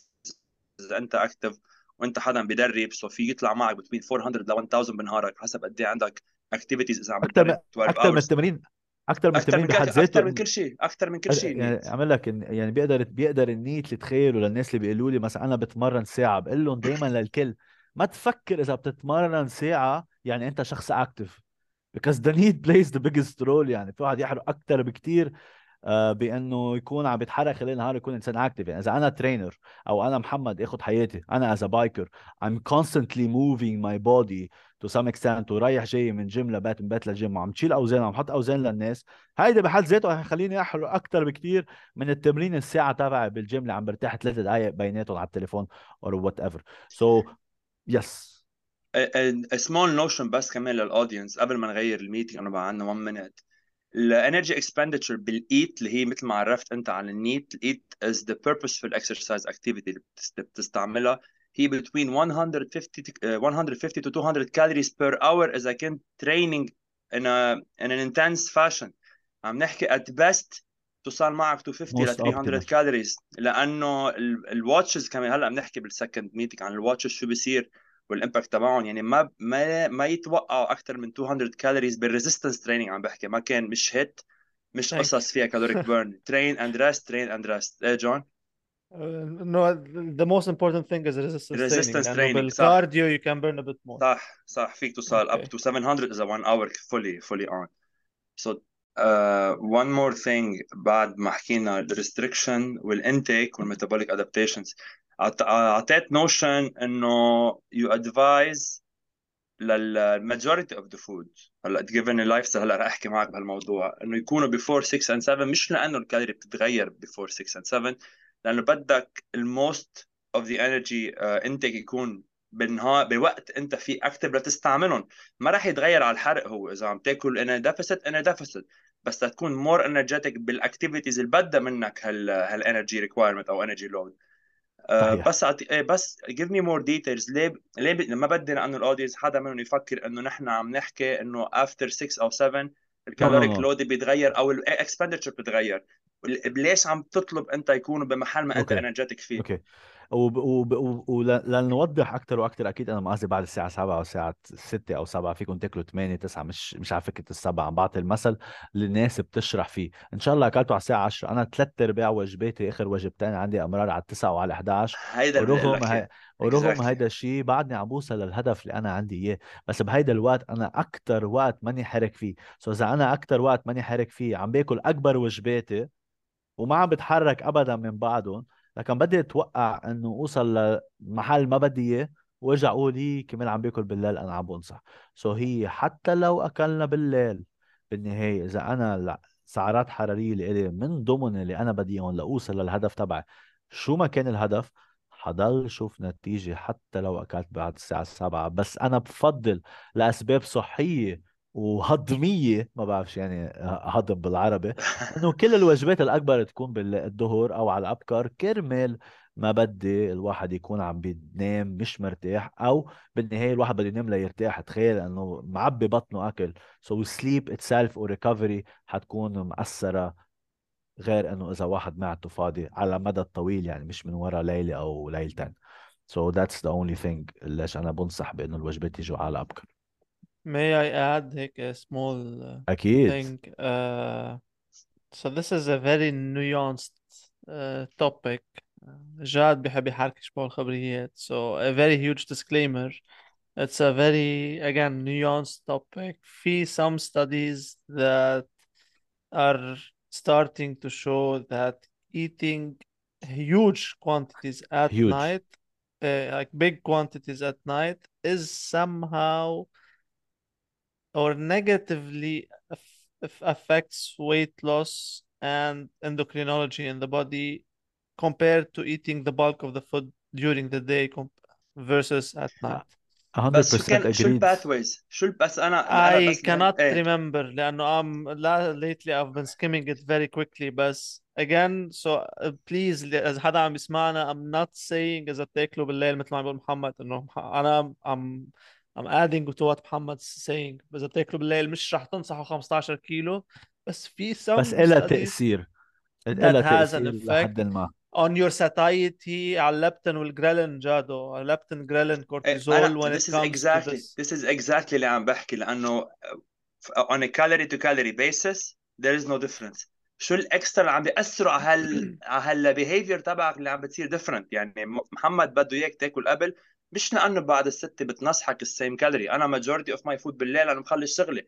إذا أنت active وأنت حدا بدرب so في يطلع معك بين 400 ل 1000 بنهارك حسب قد إيه عندك activities إذا عم بتدرب أكثر من التمرين أكثر من التمرين بحد ذاته أكثر من كل شيء أكثر من كل شيء. يعني عمل لك يعني بيقدر بيقدر ال NEAT اللي تخيلوا للناس اللي بيقولوا لي مثلا أنا بتمرن ساعة بقول لهم دائما للكل ما تفكر إذا بتتمرن ساعة يعني أنت شخص active because the NEAT plays the biggest role يعني. في واحد يحرق أكثر بكثير آه، بأنه يكون عم بيتحرك خلال النهار يكون إنسان active يعني إذا أنا trainer أو أنا محمد اخذ حياتي أنا as biker I'm constantly moving my body to some extent ورايح جاي من جيم لبيت من بيت لجيم وعم تشيل أوزان وعم حط أوزان للناس. هيدا بحد ذاته حيخليني أحرق أكثر بكثير من التمرين الساعة تبعي بالجيم اللي عم برتاح ثلاث دقائق بيناتهم على التليفون or whatever. So yes. small notion بس كمان لل audience قبل ما نغير ال meeting أنا بقى عندنا 1 minute ال energy expenditure بال EAT اللي هي مثل ما عرفت أنت عن ال NEAT ال EAT is the purposeful exercise activity اللي بتستعملها. هي between 150 150 to 200 calories per hour اذا كنت training in a in an intense fashion. عم نحكي at best توصل معك 250 ل 300 calories لأنه ال watches كمان هلأ بنحكي بال second meeting عن ال watches شو بيصير. وال impact تبعهم يعني ما ما ما يتوقعوا أكثر من 200 calories بال resistance training عم بحكي. ما كان مش HIIT مش قصص فيها caloric burn train and rest train and rest إيه جون؟ No the most important thing is resistance, resistance training, training. بال cardio you can burn a bit more. صح صح. فيك توصل okay. up to 700 اذا 1 hour fully fully on. So uh, one more thing بعد ما حكينا ال restriction وال intake وال metabolic adaptations أعطيت notion إنه you advise لل majority of the food هلا given ال lifestyle هلا رح أحكي معك بهالموضوع. إنه يكونوا before 6 and 7 مش لأنه الكالوري بتتغير before 6 and 7 لأنه بدك ال most of the energy intake يكون بالنهار بوقت أنت فيه active لتستعملهم. ما راح يتغير على الحرق هو. إذا عم تاكل on a deficit on a deficit بس تكون more energetic بال activities اللي بدها منك هال هال energy requirement أو energy load آه، بس أعطي... إيه، بس give me more details. ليه ليه ب... لما بدنا انه ال audience حدا منهم يفكر إنه نحن عم نحكي إنه after 6 أو 7 ال caloric load بيتغير أو ال expenditure بيتغير ليش عم تطلب أنت يكونوا بمحل ما أنت energetic فيه؟ okay ولنوضح أكثر وأكثر أكيد أنا ما قصدي بعد الساعة 7 أو الساعة 6 أو 7 فيكم تاكلوا 8 9 مش مش على فكرة السبعة عم بعطي المثل اللي الناس بتشرح فيه. إن شاء الله أكلته على الساعة 10 أنا ثلاث أرباع وجباتي آخر وجبتين عندي أمرار على 9 وعلى 11 هيدا ورغم هي... ورغم exactly. هيدا الشيء بعدني عم بوصل للهدف اللي أنا عندي إياه. بس بهيدا الوقت أنا أكثر وقت ماني حرك فيه. so إذا أنا أكثر وقت ماني حرك فيه عم باكل أكبر وجباتي وما عم بتحرك ابدا من بعدهم لكن بدي أتوقع إنه أوصل لمحل ما بدي إياه وأرجع أقول لي كمان عم باكل بالليل أنا عم بنصح. so so هي حتى لو أكلنا بالليل بالنهاية إذا أنا سعرات حرارية اللي إلي من ضمن اللي أنا بدي إياهم لأوصل للهدف تبعي شو ما كان الهدف حضل شوف نتيجة حتى لو أكلت بعد الساعة سبعة بس أنا بفضل لأسباب صحية وهضميه ما بعرفش يعني هضم بالعربي إنه كل الوجبات الأكبر تكون بالظهر أو على الابكر كرمال ما بدي الواحد يكون عم بينام مش مرتاح أو بالنهاية الواحد بده ينام ليرتاح. تخيل إنه معبي بطنه أكل so sleep itself و recovery حتكون مأثرة غير إنه إذا واحد معدته فاضي على المدى الطويل يعني مش من ورا ليلة أو ليلتين. So that's the only thing ليش أنا بنصح بإنه الوجبات يجوا على ابكر May I add هيك a small uh, اكيد thing? Uh, so this is a very nuanced uh, topic. جاد بحب يحركش بول الخبريات. So a very huge disclaimer. It's a very again nuanced topic. في some studies that are starting to show that eating huge quantities at huge night, uh, like big quantities at night, is somehow or negatively affects weight loss and endocrinology in the body compared to eating the bulk of the food during the day versus at night. 100% بس شو كان شو agreed الباثويز شو ال- بس انا انا I بس يعني cannot ايه remember لأنه I'm لا lately I've been skimming it very quickly بس again so uh, please ل- إذا حدا عم يسمعنا I'm not saying إذا بتاكلوا بالليل مثل ما عم بيقول محمد إنه مح- أنا I'm I'm adding to what محمد's saying. إذا بتاكلوا بالليل مش رح تنصحوا 15 كيلو بس في بس some إلها studies تأثير. that إلها has an تأثير effect لحد ما. on your satiety على ال leptin وال ghrelin جادو. ال leptin ghrelin إيه، cortisol when it this is comes to exactly this. this is exactly اللي عم بحكي لأنه on a calorie to calorie basis there is no difference. شو ال extra اللي عم بيأثروا على هال على هال behavior تبعك اللي عم بتصير different يعني محمد بده إياك تاكل قبل مش لأنه بعد الستة بتنصحك ال same calorie. أنا majority of my food بالليل أنا مخلص شغلي.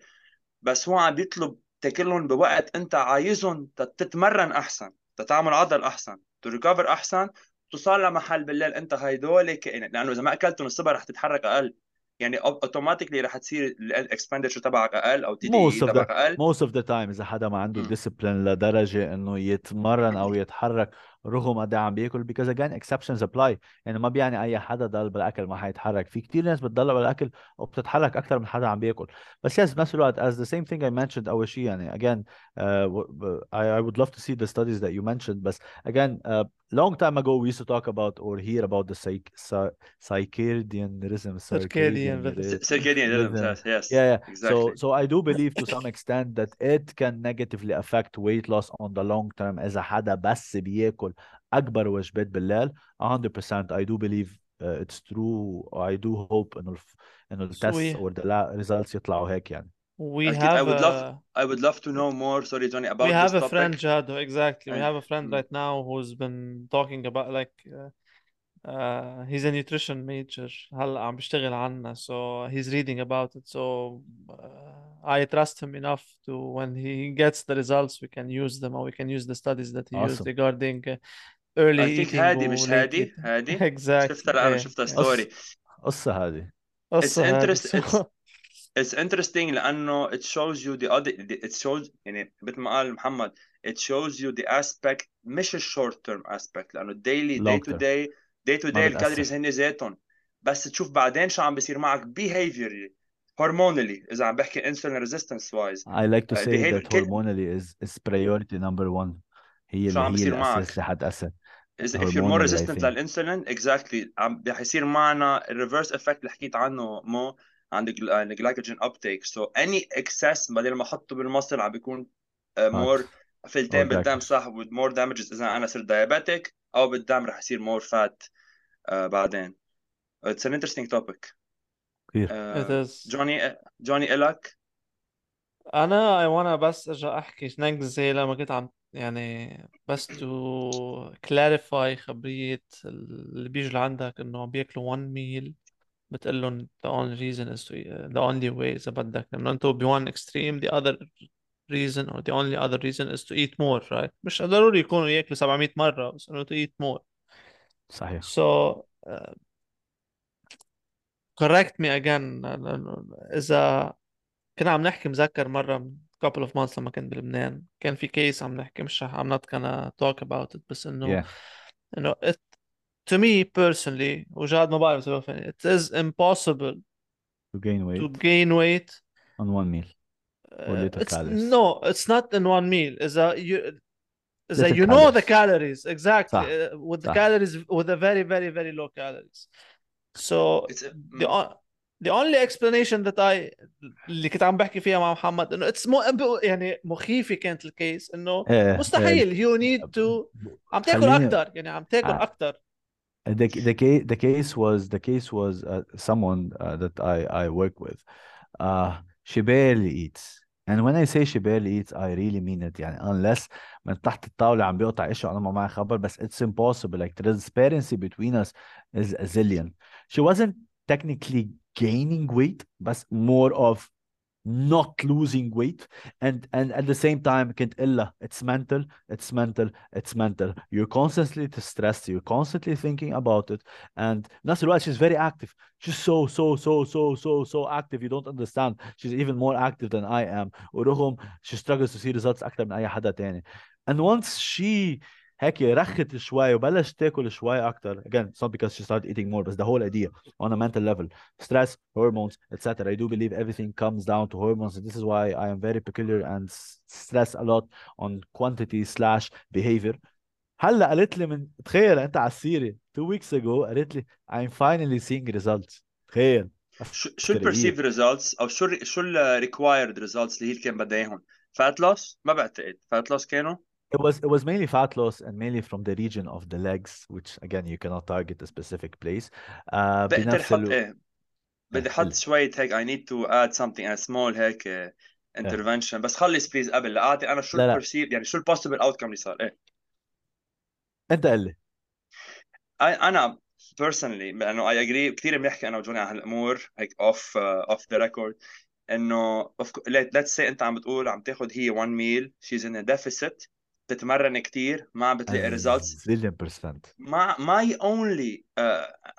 بس هو عم بيطلب تاكلهم بوقت أنت عايزهم تتمرن أحسن تتعمل عضل أحسن ت recover أحسن توصل لمحل بالليل. أنت هيدول كائنات. لأنه إذا ما أكلتهم الصبح رح تتحرك أقل. يعني automatically رح تصير ال expenditure تبعك أقل أو TDEE تبعك أقل. most of the time إذا حدا ما عنده discipline لدرجة إنه يتمرن أو يتحرك رغم قد إيه عم بياكل because again exceptions apply يعني ما بيعني اي حدا ضل بالاكل ما حيتحرك في كتير ناس بتضل بالاكل وبتتحرك اكثر من حدا عم بياكل بس yes بنفس الوقت as the same thing I mentioned اول شيء يعني again uh, w- I, I would love to see the studies that you mentioned بس again uh, long time ago we used to talk about or hear about the psych, psy- circadian rhythm circadian circadian rhythm rhythm circadian rhythm rhythm yes yeah, yeah. exactly So, so I do believe to some extent that it can negatively affect weight loss on the long term إذا حدا بس بياكل أكبر وجبات بالليل 100% I do believe uh, it's true I do hope إنه الف... إنه so التست we or the la- results يطلعوا هيك يعني we أكيد I have would love a I would love to know more sorry Johnny we about this have a friend topic Jado exactly we and have a friend mm, right now who's been talking about like uh, uh, he's a nutrition major هلا عم بيشتغل عنا so he's reading about it so uh, I trust him enough to when he gets the results we can use them or we can use the studies that he used awesome regarding uh, early I think eating هادي مش و late هادي eating هادي exactly شفتها الآن ايه شفتها ايه ستوري قص قصة هذه it's قصة هادي interest it's so it's interesting لأنه it shows you the other it shows يعني مثل ما قال محمد it shows you the aspect مش ال short term aspect لأنه daily day long to term day دي تو دي الكالوريز هن ذاتهم بس تشوف بعدين شو عم بيصير معك behaviorally hormonally إذا عم بحكي insulin resistance wise I like to see that hormonally as priority number 1 هي اللي شو عم بيصير معك؟ اذا if you more resistant لل insulin exactly عم بيصير معنا ال reverse effect اللي حكيت عنه مو عندك ال glycogen uptake so any excess بدل ما أحطه بال muscle عم بيكون آه، more فلتين بالدم صح more damages إذا أنا صرت diabetic أو بالدم رح يصير more fat بعدين it's an interesting topic كثير It uh, is. جوني جوني إلك أنا I wanna بس ارجع احكي نجزي لما كنت عم يعني بس to clarify خبرية اللي بيجوا لعندك انه عم بياكلوا one meal بتقول لهم the only reason is to the only way اذا بدك لأنه أنتوا ب one extreme the other reason or the only other reason is to eat more right مش ضروري يكونوا ياكلوا 700 مرة بس انه to eat more صحيح so uh, correct me again لأنه إذا كنا عم نحكي مذكر مرة من couple of months لما كنت بلبنان كان في كيس عم نحكي مش رح I'm not gonna talk about it بس إنه yeah إنه it to me personally وجاد ما بعرف إذا بفهم it is impossible to gain to weight gain weight on one meal or uh, little it's calories no it's not in one meal إذا you إذا Little you know the calories. calories exactly صح. uh, with the صح. calories with a very very very low calories so It's a- the o- the only explanation that I اللي كنت عم بحكي فيها مع محمد انه اتس مو يعني مخيفه كانت الكيس انه إيه، مستحيل you need to عم تاكل خليني- اكثر يعني عم تاكل آه. اكثر the the case the case was the case was uh, someone uh, that I I work with. Uh, she barely eats, and when I say she barely eats, I really mean it. يعني unless من تحت الطاولة عم بيقطع إشي أنا ما معي خبر بس it's impossible. Like transparency between us is a zillion. She wasn't technically gaining weight, but more of not losing weight and and at the same time كنت إلا it's mental it's mental it's mental you're constantly stressed you're constantly thinking about it and نفس الوقت she's very active she's so so so so so so active you don't understand she's even more active than I am ورغم she struggles to see results أكتر من أي حدا تاني and once she هيك رخت شوي وبلشت تاكل شوي أكتر again it's not because she started eating more but the whole idea on a mental level stress hormones etc I do believe everything comes down to hormones and this is why I am very peculiar and s- stress a lot on quantity slash behavior هلا قالت لي من تخيل انت على السيره two weeks ago قالت لي I'm finally seeing results تخيل شو شو ترقيق. البرسيف ريزلتس او شو ال شو الريكوايرد ريزلتس اللي هي كان بدها اياهم فات لوس ما بعتقد فات لوس كانوا It was it was mainly fat loss and mainly from the region of the legs, which again you cannot target a specific place. Uh, بقدر بنفس احط الو... ايه بدي إيه، احط قل. شوية هيك I need to add something a small هيك uh, intervention بس خلص بليز قبل لاعطي انا شو لا، لا. البرسيف يعني شو البوسيبل اوتكم اللي صار ايه انت قل لي I- انا personally لانه I agree كثير بنحكي انا وجوني عن هالامور هيك off uh, off the record انه of co- let- let's say انت عم بتقول عم تاخذ هي one meal she's in a deficit بتتمرن كثير ما عم بتلاقي results. zillion percent ما my only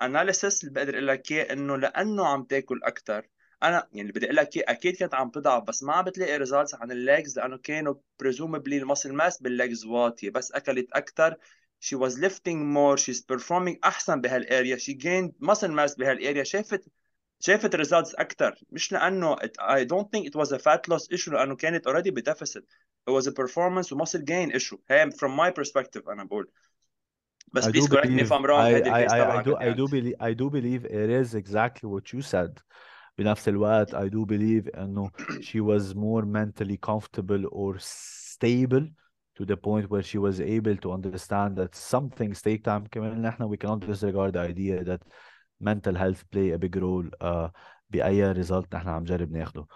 analysis اللي بقدر أقول لك إياه إنه لأنه عم تاكل أكثر أنا يعني اللي بدي أقول لك إياه أكيد كانت عم تضعف بس ما عم بتلاقي results عن ال legs لأنه كانوا presumably ال muscle mass بال legs واطية. بس أكلت أكثر she was lifting more she's performing أحسن بهالاريا she gained muscle mass بهالاريا شافت شافت ريزلتس اكثر مش لانه it, I don't think it was a fat loss issue لانه كانت already بديفيسيت it was a performance و muscle gain issue هي from my perspective انا بقول بس I please do correct me if believe I'm wrong I, هيدي I, الكيس I, I تبعك do at the I do end. believe I do believe it is exactly what you said بنفس الوقت I do believe انه she was more mentally comfortable or stable to the point where she was able to understand that some things take time كمان نحن we cannot disregard the idea that mental health play a big role uh, بأي result نحن عم نجرب ناخده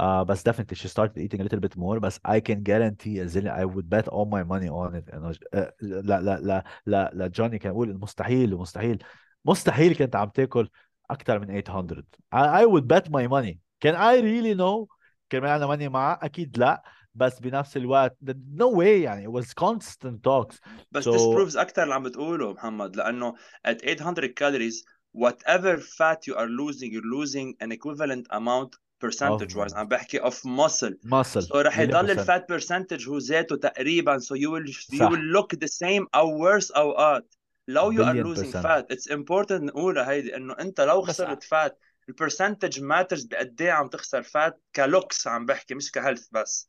Uh, بس definitely she started eating a little bit more بس I can guarantee I would bet all my money on it إنه uh, لا لا لا لا لا جوني كان يقول مستحيل مستحيل مستحيل كنت عم تاكل أكثر من 800 I, I would bet my money can I really know كان معنا money معه أكيد لا بس بنفس الوقت no way يعني it was constant talks بس So- this proves أكثر اللي عم بتقوله محمد لأنه at 800 calories whatever fat you are losing you're losing an equivalent amount percentage wise عم بحكي of muscle muscle so رح يضل. الفات percentage هو ذاته تقريبا so you will you صح. will look the same أو worse اوقات لو you are losing percent. fat it's important نقولها هيدي انه انت لو خسرت فات ال percentage matters بقد إيه عم تخسر fat ك looks عم بحكي مش ك health بس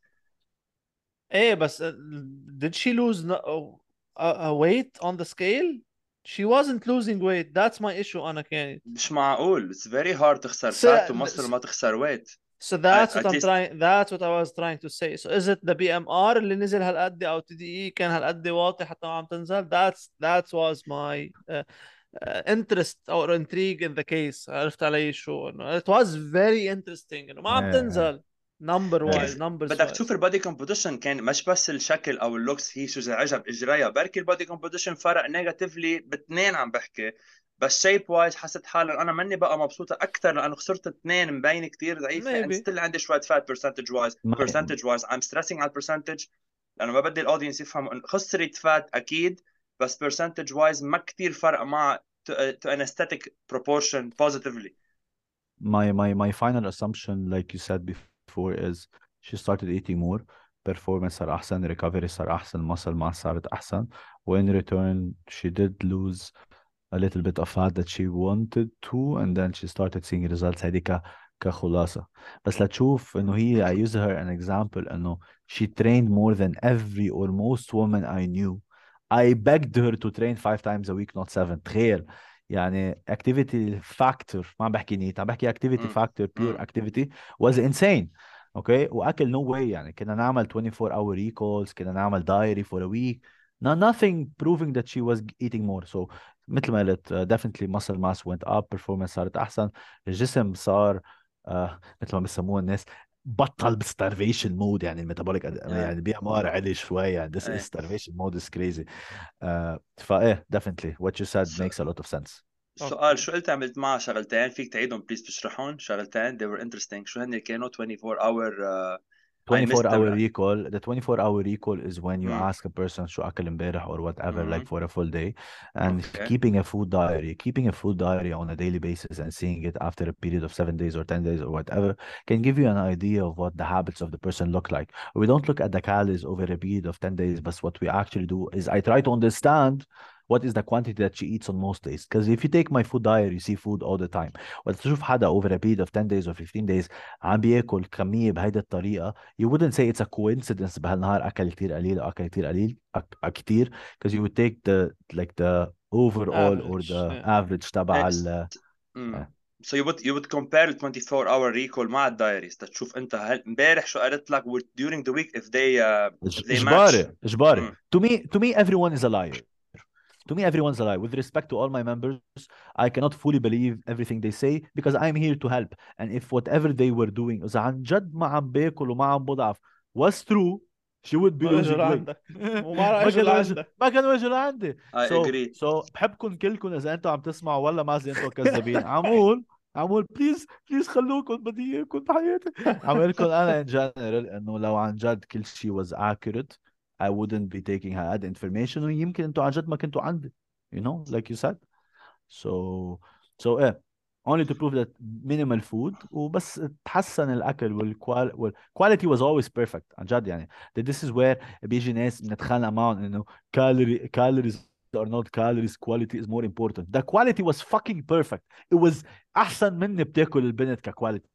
إيه بس uh, did she lose no, a, weight on the scale she wasn't losing weight that's my issue أنا كانت مش معقول it's very hard تخسر So- fat و muscle ما تخسر weight So that's at what I'm least- trying that's what I was trying to say so is it the BMR اللي نزل هالقد أو TDEE كان هالقد واطي حتى ما عم تنزل that's that was my uh, interest or intrigue in the case عرفت علي شو انه it was very interesting انه ما عم إيه، تنزل number إيه. wise number بدك تشوف ال body composition كان مش بس الشكل أو ال looks هي شو اذا عجب إجريها. بركي ال body composition فرق negatively باثنين عم بحكي. بس shape wise حسيت حالي أنا ماني بقى مبسوطة أكثر لأنه خسرت اثنين مبين كثير ضعيفة. still عندي شوية fat percentage wise percentage wise I'm stressing على ال percentage لأنه ما بدي ال audience يفهم انه خسرت fat أكيد بس برسنتج وايز ما كثير فرق مع to, to an aesthetic proportion positively. My my my final assumption like you said before is she started eating more performance صار أحسن recovery صار أحسن muscle mass صارت أحسن و in return she did lose a little bit of fat that she wanted to and then she started seeing results هيدي ك كخلاصة بس لتشوف إنه هي I use her an example إنه she trained more than every or most women I knew I begged her to train five times a week not seven تخيل يعني activity factor ما عم بحكي NEAT عم بحكي activity factor pure activity was insane okay وأكل نو no واي يعني. كنا نعمل 24 hour recalls كنا نعمل diary for a week nothing proving that she was eating more so مثل ما قلت uh, definitely muscle mass went up performance صارت أحسن الجسم صار uh, مثل ما بسموه الناس بطل ب starvation mode يعني ال metabolic آه. يعني ال BMR عالي شوي يعني this starvation mode is crazy فايه definitely what you said makes a lot of sense سؤال شو قلت عملت مع شغلتين فيك تعيدهم please تشرحهم شغلتين they were interesting. شو هن كانوا؟ 24 hour. آه، 24 hour them. recall the 24 hour recall is when you Mm. ask a person شو أكل امبارح or whatever like Mhm. for a full day and Okay. keeping a food diary keeping a food diary on a daily basis and seeing it after a period of seven days or 10 days or whatever can give you an idea of what the habits of the person look like we don't look at the calories over a period of 10 days but what we actually do is I try to understand what is the quantity that she eats on most days because if you take my food diary you see food all the time وتشوف حدا over a period of 10 days or 15 days عم بياكل كمية بهيدي الطريقة you wouldn't say it's a coincidence بهالنهار أكل كتير قليل أو أكل كتير قليل أك... أ- كتير because you would take the like the overall or Average, the yeah. average تبع Ex- ال Mm. Yeah. So you would you would compare ال 24 hour recall مع الدايريز تشوف انت هل امبارح شو قالت لك و during the week if they uh, إج- if they match إجباري إجباري Mm. to me to me everyone is a liar to me everyone's a liar with respect to all my members I cannot fully believe everything they say because I'm here to help and if whatever they were doing إذا عن جد ما عم باكل وما عم بضعف was true she would be ما losing اجوا weight لعندك وما راح ما اجوا كانوا يجوا لعندك ما كانوا يجوا لعندي I so agree so بحبكم كلكم اذا انتم عم تسمعوا ولا ما زي انتم كذابين عمول عمول بليز بليز خلوكم بدي اياكم بحياتي عم اقول لكم انا in general انه لو عن جد كل شيء was accurate I wouldn't be taking هاد information ويمكن انتم عن جد ما كنتوا عندي you know like you said so so ايه only to prove that minimal food وبس تحسن الاكل والكوال والكواليتي was always perfect عن جد يعني that this is where بيجي ناس بنتخانق معهم انه calorie calories are not calories quality is more important the quality was fucking perfect it was احسن مني بتاكل البنت ككواليتي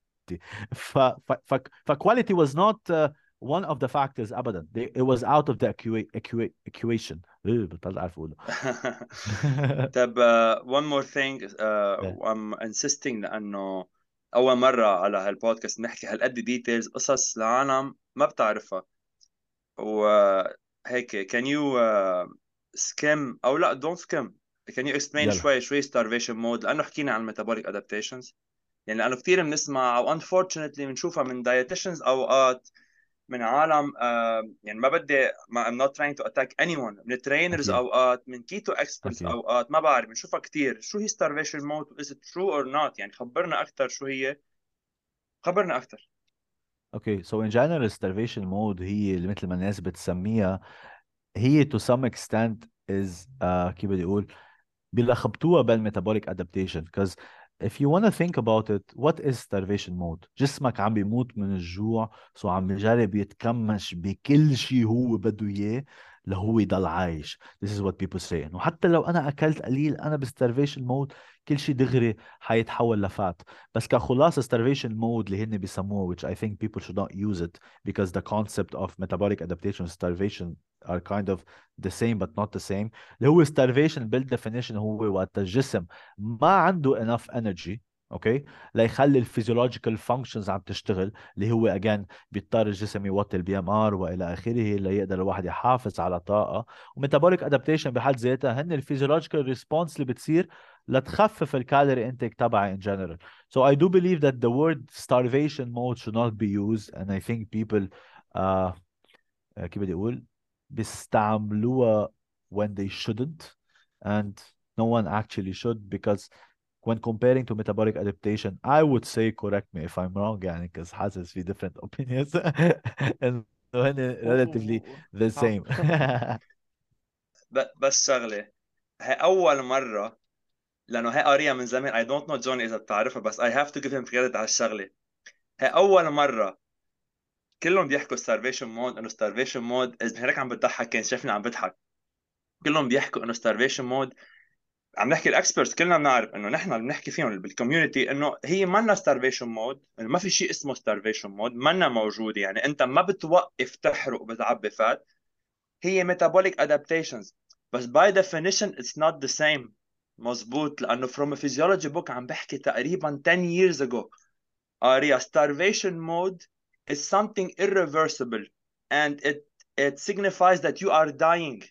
ف ف ف ف quality was not uh, one of the factors ابدا They- it was out of the equa- equa- equation إيه، بطلع اعرف اقوله طب uh, one more thing uh, إيه. I'm insisting لأنه أول مرة على هالبودكاست نحكي هالقد details قصص العالم ما بتعرفها وهيك can you uh, skim أو لا don't skim can you explain يلا. شوي شوي starvation mode لأنه حكينا عن metabolic adaptations يعني لأنه كثير بنسمع أو unfortunately بنشوفها من dietitians أوقات من عالم آه، يعني ما بدي ما I'm not trying to attack anyone من أكيد. أوقات من experts أكيد. أوقات ما بعرف بنشوفها كثير شو هي starvation mode is it true or not يعني خبرنا أكثر شو هي خبرنا أكثر okay so in general starvation mode هي اللي مثل ما الناس بتسميها هي to some extent is uh, كيف بدي أقول بيلخبطوها بال metabolic adaptation because if you want to think about it what is starvation mode? جسمك عم بيموت من الجوع so عم بيجرب يتكمش بكل شيء هو بده إياه لهو يضل عايش. This is what people say. إنه حتى لو أنا أكلت قليل أنا ب starvation mode كل شيء دغري حيتحول ل fat بس كخلاصه starvation mode اللي هن بيسموه which I think people should not use it because the concept of metabolic adaptation and starvation are kind of the same but not the same اللي هو starvation بال definition هو وقت الجسم ما عنده enough energy okay؟ ليخلي ال physiological functions عم تشتغل اللي هو again بيضطر الجسم يوطي ال BMR وإلى آخره ليقدر الواحد يحافظ على طاقة. وميتابوليك ادابتيشن بحد ذاتها هن الفيزيولوجيكال ريسبونس اللي بتصير لتخفف الكالوري انتيك تبعي in general. So I do believe that the word starvation mode should not be used and I think people uh, كيف بدي أقول؟ بيستعملوها when they shouldn't and no one actually should because when comparing to metabolic adaptation I would say correct me if I'm wrong يعني because حاسس في different opinions هن relatively the same بس شغله هي اول مره لأنه هي قاريها من زمان I don't know جوني اذا بتعرفها بس I have to give him credit على الشغله هي اول مره كلهم بيحكوا starvation mode انه starvation mode اذا هيك عم بتضحك كان شافني عم بضحك كلهم بيحكوا انه starvation mode عم نحكي ال experts كلنا بنعرف إنه نحن اللي بنحكي فيهم بال community إنه هي مانا starvation mode ما في شيء اسمه starvation mode مانا موجود يعني. أنت ما بتوقف تحرق وبتعبي fat هي metabolic adaptations بس by definition it's not the same مزبوط لأنه from physiology book عم بحكي تقريبا 10 years ago. اريا starvation mode is something irreversible and it it signifies that you are dying.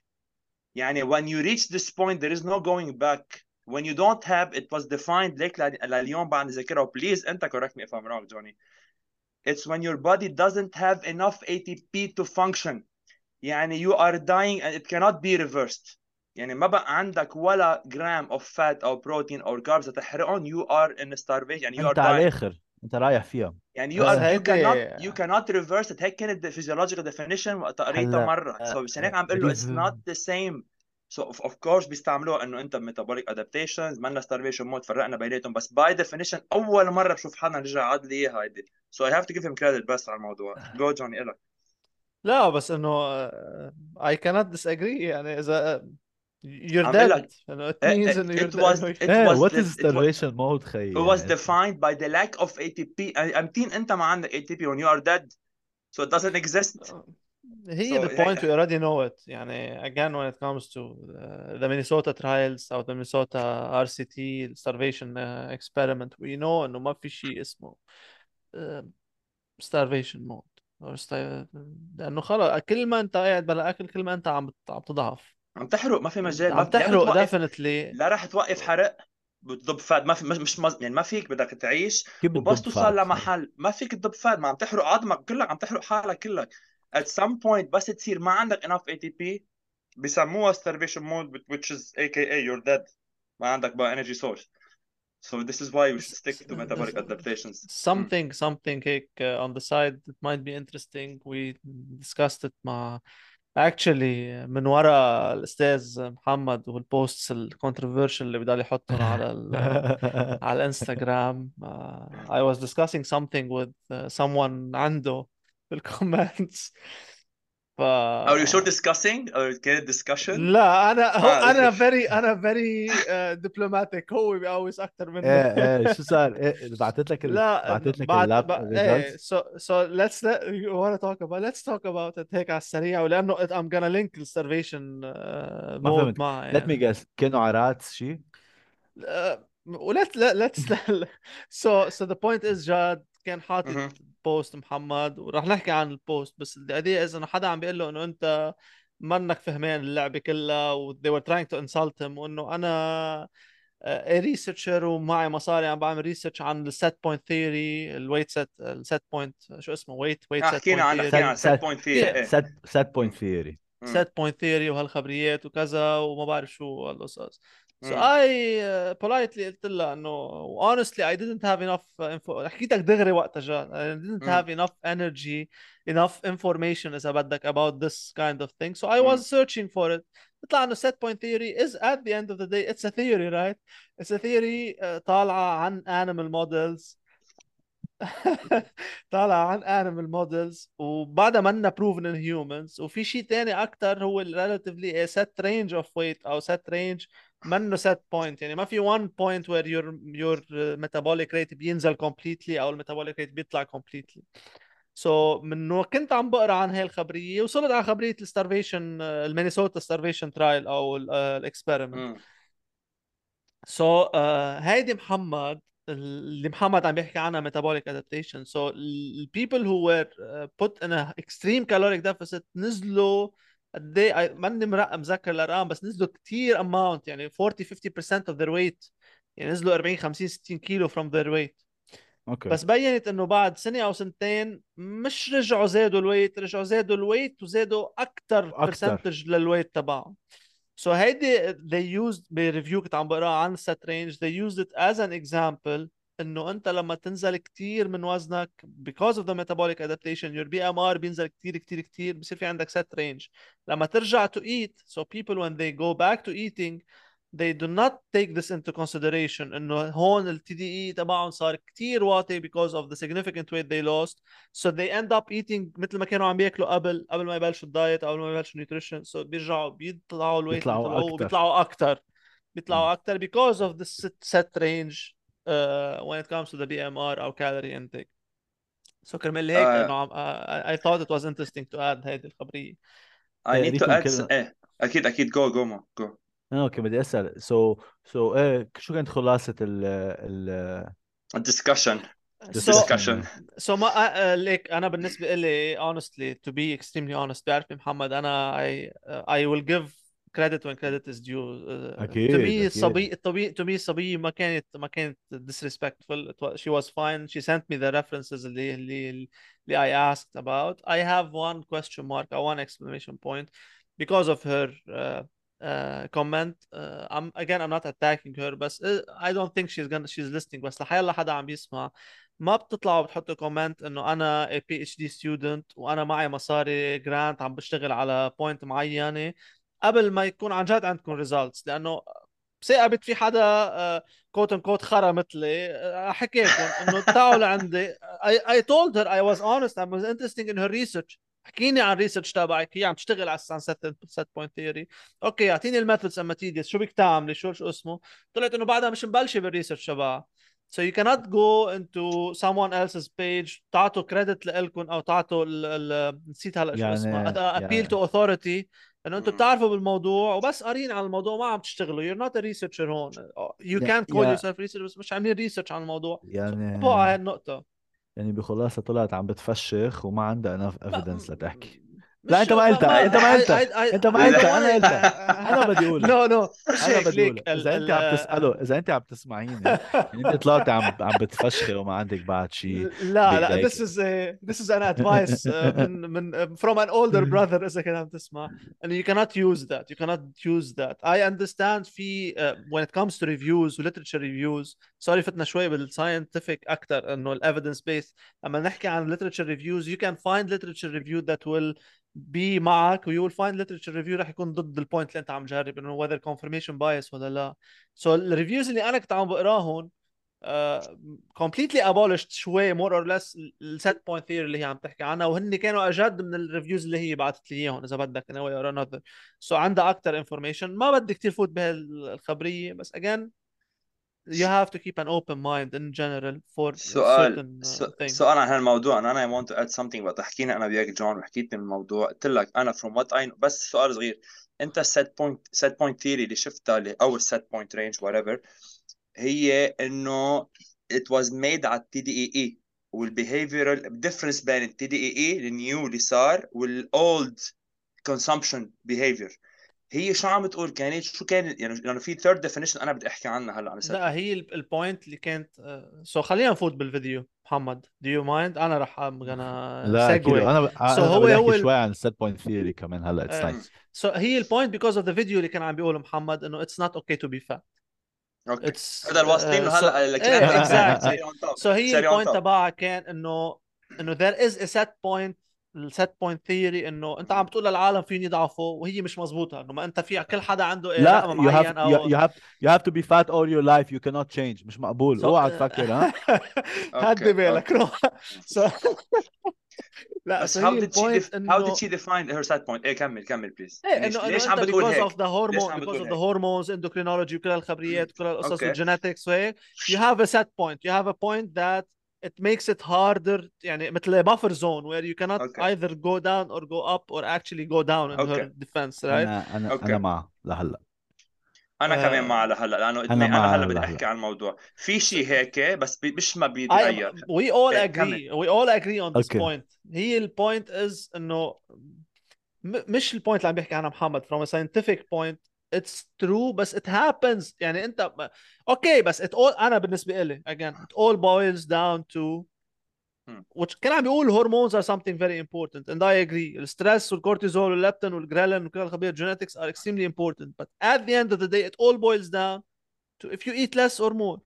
يعني when you reach this point there is no going back when you don't have it was defined ليك لليوم بعد ذاكرها please انت correct me if I'm wrong Johnny it's when your body doesn't have enough ATP to function يعني you are dying and it cannot be reversed يعني ما بقى عندك ولا جرام of fat او protein or carbs تحرقهم you are in starvation يعني you انت are على dying الاخر انت رايح فيها. يعني يو ار يو كانوت يو كانوت ريفرس هيك كانت physiological definition وقت قريتها مرة. آه، so بس هيك عم بقول له it's not the same so of course بيستعملوها إنه أنت metabolic adaptation مانا starvation mode فرقنا بيناتهم. بس by definition أول مرة بشوف حدا رجع عاد لي إياها هيدي. سو اي هاف تو جيف هيم كريدت بس على الموضوع. جو جوني إلك. لا بس إنه اي كانت ديس اجري يعني إذا آه، you're dead انه it means it- it was- it إيه was what the- is it was- starvation mode خيي it was يعني. defined by the lack of ATP امتين انت ما عندك ATP when you are dead so it doesn't exist هي So, the point we already know it يعني again when it comes to uh, the Minnesota trials أو the Minnesota RCT starvation uh, experiment we know إنه ما في شيء اسمه uh, starvation mode لأنه خلص كل ما أنت قاعد بلا أكل كل ما أنت عم بت- عم تضعف عم تحرق ما في مجال عم تحرق definitely لا رح توقف حرق بتضب فات ما في مش مز... يعني ما فيك بدك تعيش وبس توصل؟ لمحل ما فيك تضب فات ما عم تحرق عظمك كلك عم تحرق حالك كلك at some point بس تصير ما عندك enough ATP بسموها starvation mode which is aka you're dead ما عندك بقى energy source so this is why we should stick to metabolic adaptations something something هيك uh, on the side it might be interesting we discussed it مع actually من وراء الأستاذ محمد والبوستس الكونتروفيرشل اللي بضل يحطهم على ال على الإنستغرام. Uh, I was discussing something with uh, someone عنده في الكومنتس ف are you sure discussing or كانت discussion لا أنا هو آه، أنا أوكي. very أنا very uh, diplomatic هو بيقوس أكثر مني إيه إيه شو صار؟ إيه بعثت لك ال... لا بعثت لك بعد اللاب بعد- إيه results؟ so so let's let you want to talk about let's talk about it هيك على السريع ولأنه it- I'm gonna link the starvation uh, ما mode فهمت. معه let me يعني guess كانوا عرات شيء؟ آه، ولت لا let's so so the point is جاد كان حاطط مهم. post محمد ورح نحكي عن ال post بس القضية إذا إنه حدا عم بيقول له إنه أنت منك فهمان اللعبة كلها و they were trying to insult him وإنه أنا researcher ومعي مصاري عم بعمل research عن ال set point theory ال weight set ال set point شو اسمه weight weight آه، set حكينا عن point حكينا عن Set- set point theory إيه. set set point theory. set point theory وهالخبريات وكذا وما بعرف شو هالقصص. I uh, politely قلت لها انه honestly I didn't have enough info حكيتك دغري وقتها جاد I didn't have enough energy enough information اذا بدك about this kind of thing so I was searching for it بيطلع انه set point theory is at the end of the day it's a theory right it's a theory uh, طالعه عن animal models طالعه عن animal models وبعدها منا proven in humans وفي شيء تاني أكثر هو relatively a set range of weight أو set range منه set point. يعني ما في point where your your uh, metabolic rate بينزل completely أو ال metabolic rate بيطلع completely. So من كنت عم بقرأ عن هاي الخبرية وصلت على خبرية ال starvation ال Minnesota starvation trial أو ال experiment مم. so so, uh, هيدي محمد اللي محمد عم بيحكي عنها people who were uh, put in a extreme caloric deficit نزلوا قد إيه؟ ماني مذكر الأرقام بس نزلوا كثير amount يعني 40 50% of their weight. يعني نزلوا 40 50 60 كيلو from their weight. okay. بس بينت إنه بعد سنة أو سنتين مش رجعوا زادوا ال weight رجعوا زادوا ال weight وزادوا أكثر. percentage لل weight تبعهم. so so هيدي they used review كنت عم بقرا عن set range they used it as an example انه انت لما تنزل كثير من وزنك because of the metabolic adaptation your BMR بينزل كثير كثير كثير بصير في عندك set range لما ترجع to eat so people when they go back to eating they do not take this into consideration انه هون ال TDE تبعهم صار كثير واطي because of the significant weight they lost so they end up eating مثل ما كانوا عم بياكلوا قبل قبل ما يبلشوا ال diet قبل ما يبلشوا ال nutrition so بيرجعوا بيطلعوا ال weight بيطلعوا أكثر بيطلعوا أكثر because of the set range uh, when it comes to the BMR أو calorie intake so كرمال هيك آه. انه I, I thought it was interesting to add هيدي الخبريه I need to add. إيه أكيد أكيد جو جو ما جو okay بدي اسال so so إيه شو كانت خلاصه ال ال ال discussion so discussion So ما uh, ليك أنا بالنسبة لي honestly to be extremely honest بتعرفي محمد أنا I uh, I will give credit when credit is due uh, أكيد، to me أكيد. الصبي الطبيعي to me الصبية ما كانت ما كانت disrespectful It was, she was fine she sent me the references اللي اللي اللي I asked about I have one question mark or one exclamation point because of her uh, uh, comment uh, I'm again I'm not attacking her بس uh, I don't think she's gonna she's listening بس لحيلا حدا عم بيسمع ما بتطلعوا بتحطوا كومنت انه انا بي اتش دي ستودنت وانا معي مصاري جرانت عم بشتغل على بوينت معينه قبل ما يكون عن جد عندكم results لأنه صادفت في حدا quote unquote خرا مثلي. آه، حكيتهم إنه تعالوا لعندي. I told her I was honest I was interested in her research. احكيني عن الريسيرش تبعك هي عم تشتغل على السان سيت بوينت ثيوري أوكي اعطيني الميثودز أما تيديس شو بدك تعملي؟ شو شو اسمه؟ طلعت إنه بعدها مش مبلشة بالريسيرش تبعها. So you cannot go into someone else's page تعطوا كريدت لإلكم أو تعطوا نسيت هلا شو يعني- اسمها appeal يعني- to authority إنه أنتم. بتعرفوا بالموضوع وبس قارين عن الموضوع ما عم تشتغلوا. Not a researcher هون. يا- can call يا- yourself researcher بس مش عاملين ريسيرش عن الموضوع. يعني هاي النقطة. يعني بخلاصة طلعت عم بتفشخ وما عندها enough evidence لتحكي. لا، أنت ما قلتها، أنت ما قلتها. أنت ما قلتها، wanna- قلتها. أنا بدي أقولها. نو نو أنا بدي أقول اذا انت عم تساله اذا انت عم تسمعيني يعني انت طلعت عم عم بتفشخي وما عندك بعد شيء لا لا بإيديك. this is a, this is an advice uh, من من from an older brother اذا كنت عم تسمع and you cannot use that you cannot use that I understand في uh, when it comes to reviews و literature reviews sorry فتنا شوي بال scientific أكثر انه ال evidence based لما نحكي عن literature reviews you can find literature review that will be معك و you will find literature review رح يكون ضد ال point اللي انت عم تجرب إنه whether confirmation bias ولا لا. So ال reviews اللي أنا كنت عم بقراهم uh, completely abolished شوي more or less ال set point theory اللي هي عم تحكي عنها وهن كانوا أجد من ال reviews اللي هي بعثت لي إياهم إذا بدك or another. So عندها أكثر information. ما بدي كثير فوت بهالخبرية بس again you have to keep an open mind in general for سؤال certain uh, س- things سؤال عن هالموضوع انا انا want to add something وقت حكينا انا وياك جون وحكيت من الموضوع قلت لك انا from what I know بس سؤال صغير انت set point set point theory اللي شفتها اللي او set point range whatever هي انه it was made على التي دي اي اي والبيهيفيرال difference بين التي دي اي اي النيو اللي صار والاولد consumption behavior هي شو عم تقول؟ كانت شو كان يعني لأنه في third definition أنا بدي أحكي عنها هلأ set لا هي البوينت اللي كانت سو خلينا نفوت بالفيديو محمد. Do you mind أنا رح I'm gonna لا أكيد أنا So أنا هو- هو شوي عن السيت بوينت ثيوري كمان هلأ اتس آه، نايس سو هي البوينت because of the فيديو اللي كان عم بيقوله محمد إنه it's not okay to be fat. أوكي. هذا الواصلين so- هلا إيه، exactly. سو هي سريع on البوينت. تبعها كان انه إنه there is a set point السيت بوينت ثيوري إنه أنت عم بتقول للعالم فيهم يضعفوا وهي مش مزبوطه إنه ما أنت في كل حدا عنده إيه لا رقم you have معين أو you, you have you have to be fat all your life. You cannot change. مش مقبول. So- أوعى تفكر ها؟ هدي بالك. روح. لا بس so how هي did she البوينت def- how إنه did she define her set point? إيه كمل كمل بليز إيه ليش عم بتقول because هيك؟ of the ليش hormone عم because بتقول of the هيك؟ hormones endocrinology وكل هالخبريات وكل القصص. والجينetics وهيك you have a set point. You have a point that it makes it harder يعني مثل buffer zone where you cannot okay. either go down or go up or actually go down in her okay. defense right أنا أنا okay. أنا مع لهلا أنا آه. كمان مع لهلا لأنه أنا أنا, مع أنا هلأ بدي. أحكي عن الموضوع في شيء هيك بس بي- مش ما بيتغير we all إيه، agree we all agree on this Okay. point هي ال point is إنه مش ال point اللي عم بيحكي عنها محمد from a scientific point it's true بس it happens يعني انت اوكي بس it all انا بالنسبه لي again it all boils down to Hmm. which كان عم بيقول hormones are something very important and I agree الستريس والكورتيزول والليبتين والجريلين وكل الخبير genetics are extremely important but at the end of the day it all boils down to if you eat less or more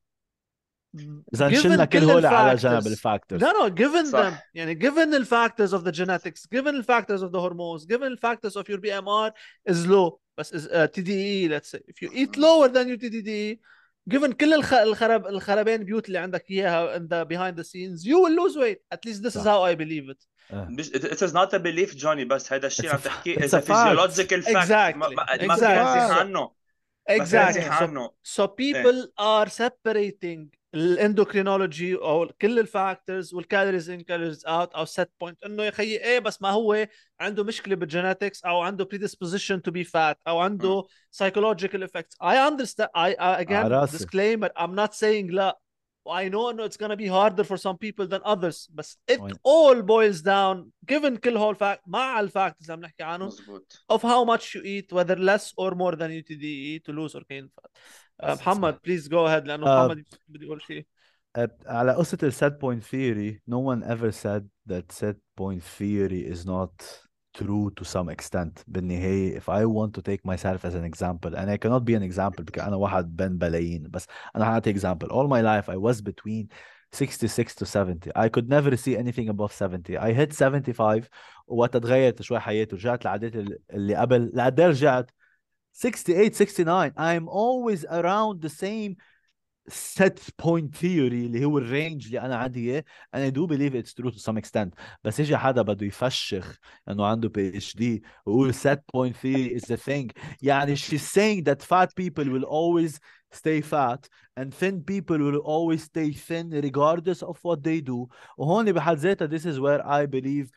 اذا Given نشلنا كل كل هول على الفاكتورز. جنب الفاكتورز No, no, given صح. them, يعني given the factors of the genetics, given the factors of the hormones, given the factors of your BMR is low, بس uh, TDE let's say. If you eat lower than your TDE, given كل الخ... الخرب الخربان بيوت اللي عندك اياها in the behind the scenes, you will lose weight. At least this is how I believe it. it is not a belief جوني بس هذا الشيء عم تحكيه is a physiological fact Exactly. ما ما Exactly. عنه Exactly. So, so people are separating الاندوكرينولوجي او كل الفاكتورز والكالوريز ان كالوريز اوت او set point انه يا خيي ايه بس ما هو عنده مشكله بالجينetics او عنده predisposition to be fat او عنده psychological effects I understand I, I again على راسي. disclaimer I'm not saying لا I know انه it's gonna be harder for some people than others بس it وين- all boils down given كل هول fact مع الفاكتورز اللي عم نحكي عنهم مزبوط of how much you eat whether less or more than you eat to lose or gain fat uh, محمد please go ahead لانه آه، محمد بدي يقول شيء Uh, على قصة ال set point theory no one ever said that set point theory is not true to some extent بالنهاية if I want to take myself as an example and I cannot be an example because أنا واحد بين بلايين بس أنا هعطي example all my life I was between 66 to 70 I could never see anything above 70 I hit 75 وقت تغيرت شوي حياتي ورجعت لعادات ال- اللي قبل لقد إيه رجعت 68 69 I'm always around the same set point theory اللي هو الرينج اللي انا عندي اياه and I do believe it's true to some extent بس يجي حدا بده يفشخ انه عنده بي اتش دي ويقول set point theory is the thing يعني she's saying that fat people will always stay fat and thin people will always stay thin regardless of what they do وهون بحد ذاتها this is where I believe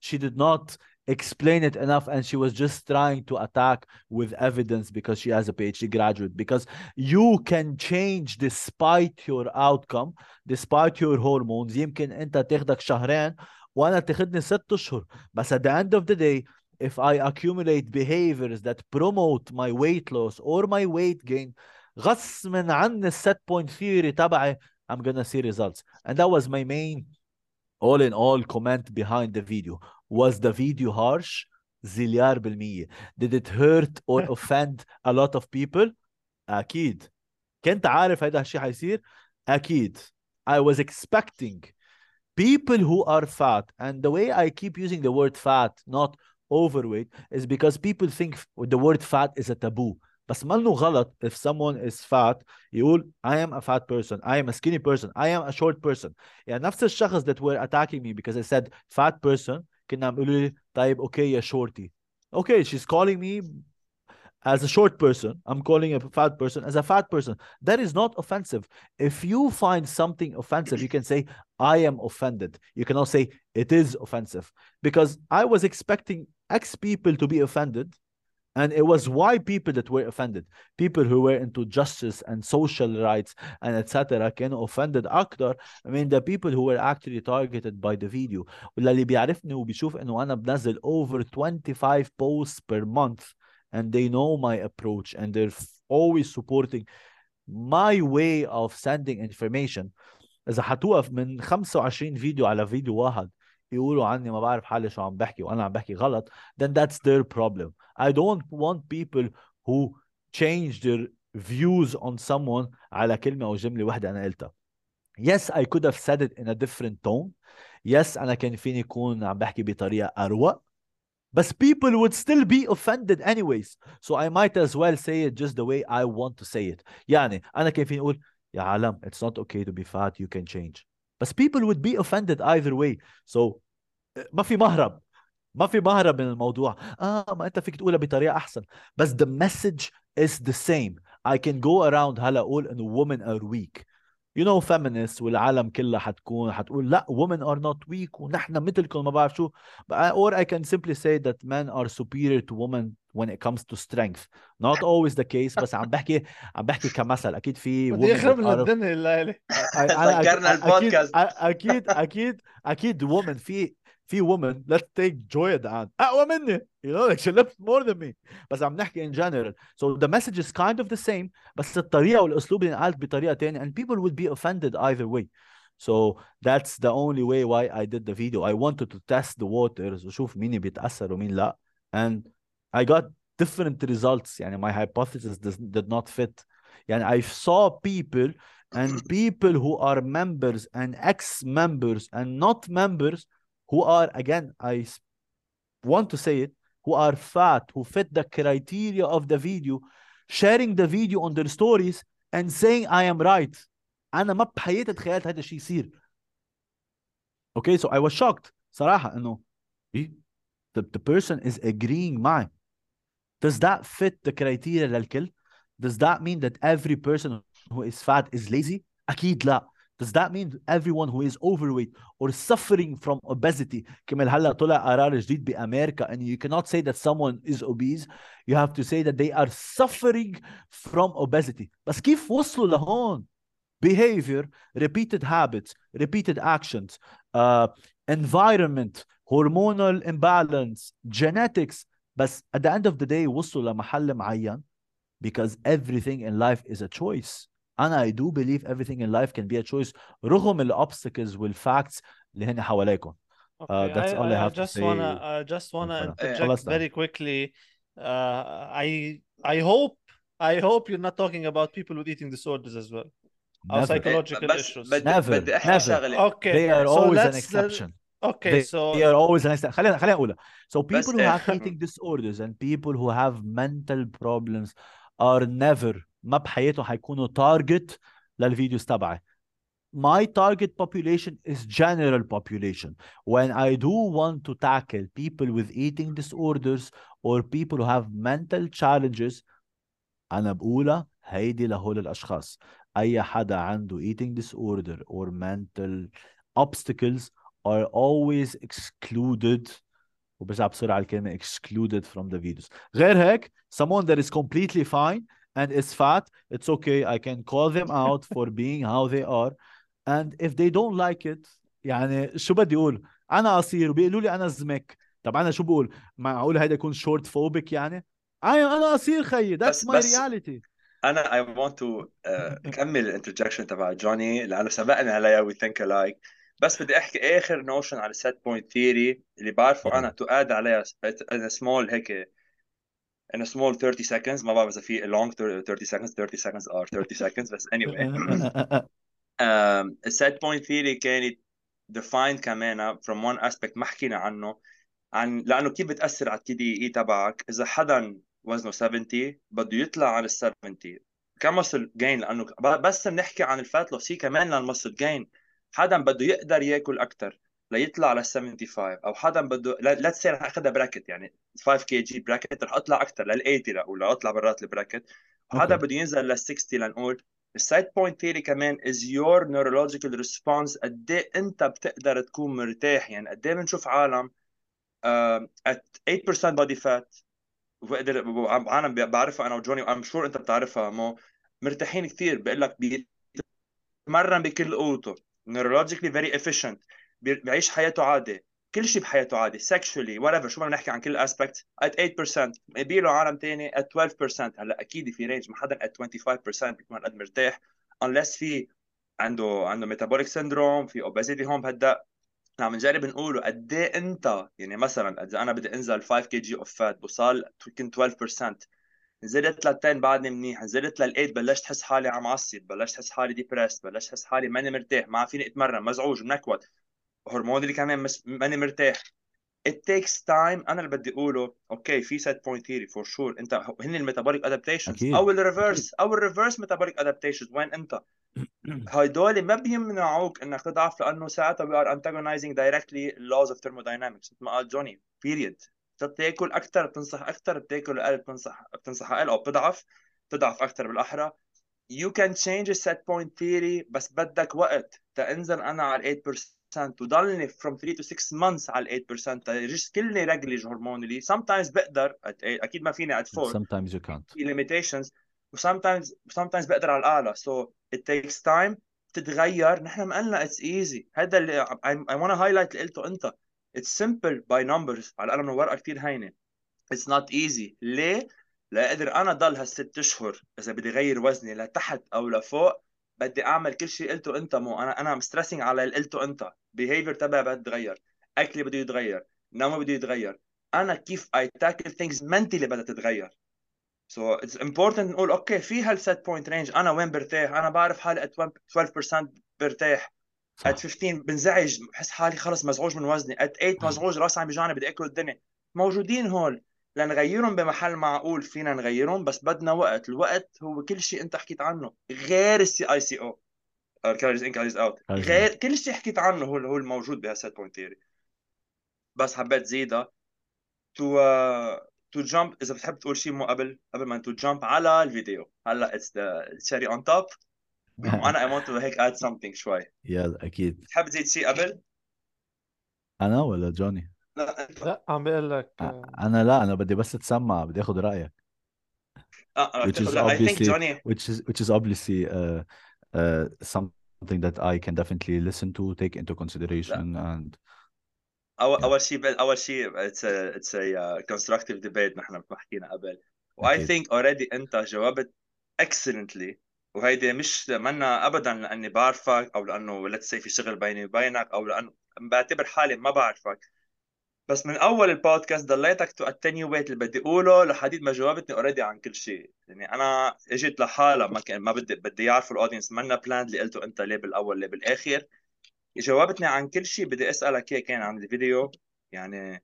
she did not explain it enough and she was just trying to attack with evidence because she has a PhD graduate because you can change despite your outcome despite your hormones يمكن انت تاخدك شهرين وانا تاخدني ست اشهر بس at the end of the day if I accumulate behaviors that promote my weight loss or my weight gain غصبا عن الset point theory تبعي I'm gonna see results and that was my main all in all comment behind the video was the video harsh زليار بالمية did it hurt or offend a lot of people أكيد كنت عارف هيدا الشيء حيصير أكيد I was expecting people who are fat and the way I keep using the word fat not overweight is because people think the word fat is a taboo بس منه غلط if someone is fat يقول I am a fat person I am a skinny person I am a short person يعني نفس الشخص that were attacking me because I said fat person كنا عم يقولوا لي طيب okay يا shorty okay she's calling me as a short person I'm calling a fat person as a fat person that is not offensive if you find something offensive you can say I am offended you cannot say it is offensive because I was expecting X people to be offended and it was why people that were offended people who were into justice and social rights and etc كانوا offended اكتر I mean the people who were actually targeted by the video واللي بيعرفني وبيشوف انه انا بنزل over 25 posts per month and they know my approach and they're f- always supporting my way of sending information اذا حتوقف من 25 فيديو على فيديو واحد يقولوا عني ما بعرف حالي شو عم بحكي وانا عم بحكي غلط then that's their problem I don't want people who change their views on someone على كلمة أو جملة واحدة أنا قلتها yes I could have said it in a different tone yes أنا كان فيني أكون عم بحكي بطريقة أروق بس people would still be offended anyways so I might as well say it just the way I want to say it يعني أنا كان فيني أقول يا عالم it's not okay to be fat you can change بس people would be offended either way so ما في مهرب ما في مهرب من الموضوع اه ما انت فيك تقولها بطريقه احسن بس the message is the same I can go around هلا اقول انه women are weak you know feminists والعالم كلها حتكون حتقول لا women are not weak ونحن مثلكم ما بعرف شو or I can simply say that men are superior to women when it comes to strength not always the case بس عم بحكي عم بحكي كمثل اكيد في بدي women يخرب that لنا are الدنيا الليله أنا سكرنا أكيد البودكاست. أكيد أكيد أكيد woman في في woman let's take Joy Daan أقوى مني you know like she lifts more than me بس عم نحكي in general so the message is kind of the same بس الطريقة والأسلوب اللي انقالت بطريقة تانية and people would be offended either way so that's the only way why I did the video I wanted to test the waters وشوف مين بيتأثر ومين لا and I got different results يعني my hypothesis does, did not fit يعني I saw people and people who are members and ex-members and not members who are again I s- want to say it who are fat who fit the criteria of the video sharing the video on their stories and saying I am right انا ما بحياتي تخيلت هذا الشيء يصير okay so I was shocked صراحة انه إيه؟ the, the person is agreeing معي does that fit the criteria للكل does that mean that every person who is fat is lazy اكيد لا does that mean everyone who is overweight or suffering from obesity كمان هلا طلع قرار جديد بامريكا and you cannot say that someone is obese you have to say that they are suffering from obesity بس كيف وصلوا لهون behavior repeated habits repeated actions uh, environment hormonal imbalance genetics بس at the end of the day وصلوا لمحل معين because everything in life is a choice انا I do believe everything in life can be a choice رغم ال obstacles وال facts اللي هن حواليكم Okay, that's all I have to just say wanna I just wanna for now. interject خلصنا. very quickly. Uh, I I hope I hope you're not talking about people with eating disorders as well. Or Never. psychological بس issues. بدي Never, بدي احكي never. شغله Okay, they are so always an let's exception Okay, they, so they are always an exception خلينا خلينا اقولها so people who إيه. have eating disorders and people who have mental problems are never ما بحياتهم حيكونوا target للفيديوز تبعي my target population is general population when I do want to tackle people with eating disorders or people who have mental challenges أنا بقولها هيدي لهول الأشخاص أي حدا عنده eating disorder or mental obstacles are always excluded وبرجع بسرعة الكلمة excluded from the videos غير هيك someone that is completely fine and is fat it's okay I can call them out for being how they are and if they don't like it يعني شو بدي اقول انا قصير وبيقولوا لي انا زمك طب انا شو بقول معقول هيدا يكون شورت فوبيك يعني انا انا قصير خيي that's بس- my بس- reality انا I want to uh, كمل الانترجكشن تبع جوني لانه سبقنا عليها we think alike بس بدي أحكي آخر notion على ال set point theory اللي بعرفه أنا to add عليها a small هيك a small 30 seconds ما بعرف إذا في long 30 seconds 30 seconds are 30 seconds بس anyway. um, ال set point theory كانت defined كمان from one aspect ما حكينا عنه عن لأنه كيف بتأثر على ال TDEE تبعك؟ إذا حدا وزنه 70 بده يطلع على ال 70 ك muscle gain لأنه بس بنحكي عن ال fat loss هي كمان لل muscle gain حدا بده يقدر ياكل أكثر ليطلع على 75 أو حدا بده let's say رح أخذها bracket يعني 5 KG bracket رح أطلع أكثر لل 80 ولا أطلع برات ال bracket وحدا. بده ينزل لل 60 لنقول ال set point theory كمان is your neurological response قد إيه أنت بتقدر تكون مرتاح. يعني قد إيه بنشوف عالم uh, at 8% body fat وبقدر أنا بعرفها أنا وجوني و I'm sure أنت بتعرفها مو مرتاحين كثير بقول لك بيتمرن بكل قوته very efficient. بي- بيعيش حياته عادي. كل شيء بحياته عادي. Sexually whatever. شو ما بنحكي عن كل aspect at 8% بيقولوا عالم تاني. At 12% هلأ أكيد في range ما حدا at 25% بيكون قد مرتاح. Unless في عنده عنده metabolic syndrome في obesity هون بهالدق عم نجرب نقوله قد إيه أنت يعني مثلا إذا أنا بدي أنزل 5 KG of fat بوصل يمكن 12% نزلت لل 10 بعدني منيح نزلت لل 8 بلشت أحس حالي عم عصب بلشت أحس حالي depressed بلشت أحس حالي ماني مرتاح ما فيني أتمرن مزعوج منكود هرموني كمان مس... ماني مرتاح. It takes time. أنا اللي بدي أقوله okay في set point theory for sure. أنت هن ال metabolic adaptations أكيد. أو ال reverse أو ال reverse metabolic adaptations. وين أنت؟ هدول ما بيمنعوك إنك تضعف لأنه ساعتها we are antagonizing directly laws of thermodynamics. مثل ما قال جوني period. بتاكل أكثر بتنصح أكثر بتاكل أقل بتنصح بتنصح أقل أو بتضعف بتضعف أكثر بالأحرى. You can change a set point theory بس بدك وقت تنزل أنا على 8% وضلني from 3 to 6 months على 8% تجس كلني رجلج هرمونالي. Sometimes بقدر at 8 أكيد ما فيني at 4 sometimes you can't. في limitations. و sometimes sometimes بقدر على الأعلى. So it takes time تتغير. نحن ما قلنا it's easy. هذا اللي I, I want to highlight اللي قلته أنت. It's simple by numbers. على انه ورقه كثير هينة. It's not easy. ليه؟ لأقدر أنا ضل هالست أشهر إذا بدي غير وزني لتحت أو لفوق بدي أعمل كل شيء قلته إنت مو. أنا أنا am stressing على اللي قلته إنت. behavior تبعي بده يتغير. أكلي بده يتغير. نومي بده يتغير. أنا كيف I tackle things mentally بدها تتغير. so it's important نقول okay في هال set point range أنا وين برتاح؟ أنا بعرف حالي at 12% برتاح. at 15 بنزعج بحس حالي خلص مزعوج من وزني. at 8 مزعوج راسي عم بيجاني بدي اكل الدنيا. موجودين هول لنغيرهم بمحل معقول فينا نغيرهم بس بدنا وقت. الوقت هو كل شيء انت حكيت عنه غير ال CICO. calories in calories out غير كل شيء حكيت عنه هو هو الموجود بهال set point theory بس حبيت زيدها to to jump إذا بتحب تقول شيء مو قبل قبل ما to jump على الفيديو. هلأ it's the cherry on top وأنا I want to هيك add something شوي. يلا أكيد. بتحب تزيد شيء قبل؟ أنا ولا جوني؟ لا. انت لا عم بقول لك أنا لا أنا بدي بس تسمع بدي آخذ رأيك. آه which is لا I think obviously Johnny which is which is obviously uh, uh, something that I can definitely listen to take into consideration and اول Yeah. أول شيء أول شيء it's it's constructive debate نحن مثل ما حكينا قبل. و I أكيد. think already أنت جاوبت excellently وهيدي مش منا ابدا لأني بعرفك أو لأنه let's في شغل بيني وبينك أو لأنه بعتبر حالي ما بعرفك. بس من أول البودكاست ضليتك to attenuate اللي بدي أقوله لحديد ما جاوبتني already عن كل شيء. يعني أنا إجيت لحالها ما كان ما بدي بدي يعرفوا ال audience منا planned اللي قلته أنت ليه بالاول ليه بالاخر جاوبتني عن كل شيء بدي أسألك اياه كان عن الفيديو. يعني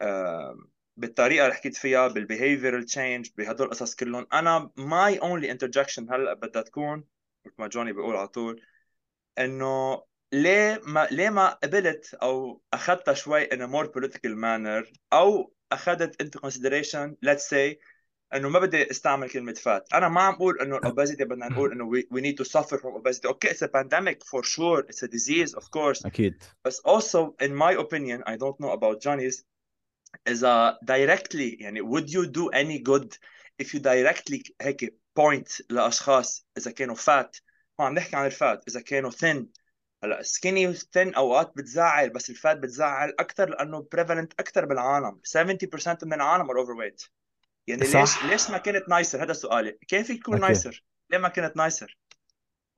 آه بالطريقة اللي حكيت فيها بال behavioral change بهدول القصص كلهم. أنا my only interjection هلأ بدها تكون مثل ما جوني بيقول على طول إنه ليه ما ليه ما قبلت أو أخذتها شوي in a more political manner أو أخذت into consideration let's say إنه ما بدي استعمل كلمة fat أنا ما عم أقول إنه ال obesity بدنا نقول إنه we, we need to suffer from obesity. Okay it's a pandemic for sure. It's a disease of course. أكيد. but also in my opinion I don't know about Johnny's a directly يعني would you do any good if you directly هيك point لأشخاص إذا كانوا fat ما عم نحكي عن ال fat إذا كانوا thin. هلأ skinny thin أوقات بتزعل بس ال fat بتزعل أكثر لأنه prevalent أكثر بالعالم. 70% من العالم are overweight. يعني صح. ليش ليش ما كنت nicer هذا سؤالي. كيف فيك تكون okay. nicer ليه ما كنت nicer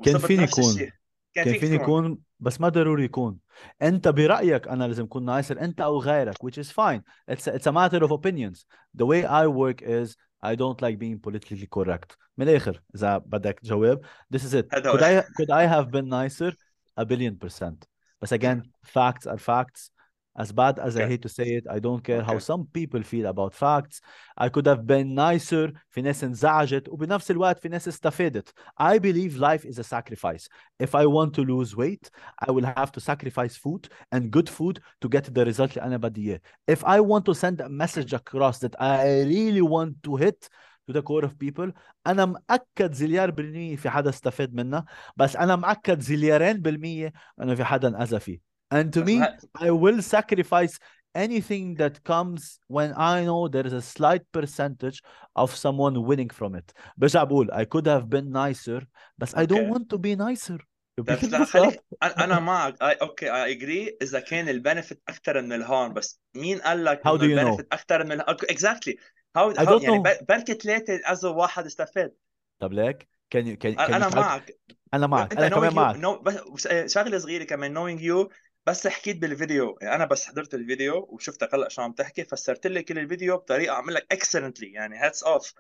كان فيني يكون. تكون يكون بس ما ضروري يكون انت برايك أنا لازم اكون نايسر انت أو غيرك which is fine it's a, it's a matter of opinions the way I work is I don't like being politically correct من الآخر اذا بدك تجاوب this is it could. I could I have been nicer a billion percent but again facts are facts as bad as I Okay. hate to say it I don't care how Okay. some people feel about facts I could have been nicer في ناس انزعجت وبنفس الوقت في ناس استفادت I believe life is a sacrifice if I want to lose weight I will have to sacrifice food and good food to get the result اللي أنا بدي إياه if I want to send a message across that I really want to hit to the core of people أنا مأكد زليار بالمية في حدا استفاد منها بس أنا مأكد زليارين بالمية أنه في حدا انأذى فيه and to بس me ما- I will sacrifice anything that comes when I know there is a slight percentage of someone winning from it برجع بقول I could have been nicer بس I don't Okay. want to be nicer بس لا خليك انا أنا معك اي اوكي اي اجري اذا كان البنفيت اكثر من الهارم بس مين قال لك How انه do you know? البنفيت اكثر من اكزاكتلي هاو I don't يعني know. بر- بركي ثلاثه اذوا واحد استفاد طب ليك can you can, can انا you calc- معك أنا معك انت أنا كمان knowing you معك know بس شغله صغيره كمان knowing you بس حكيت بالفيديو يعني أنا بس حضرت الفيديو وشفتك هلا شو عم تحكي فسرت لي كل الفيديو بطريقة اعمل لك excellently يعني hats off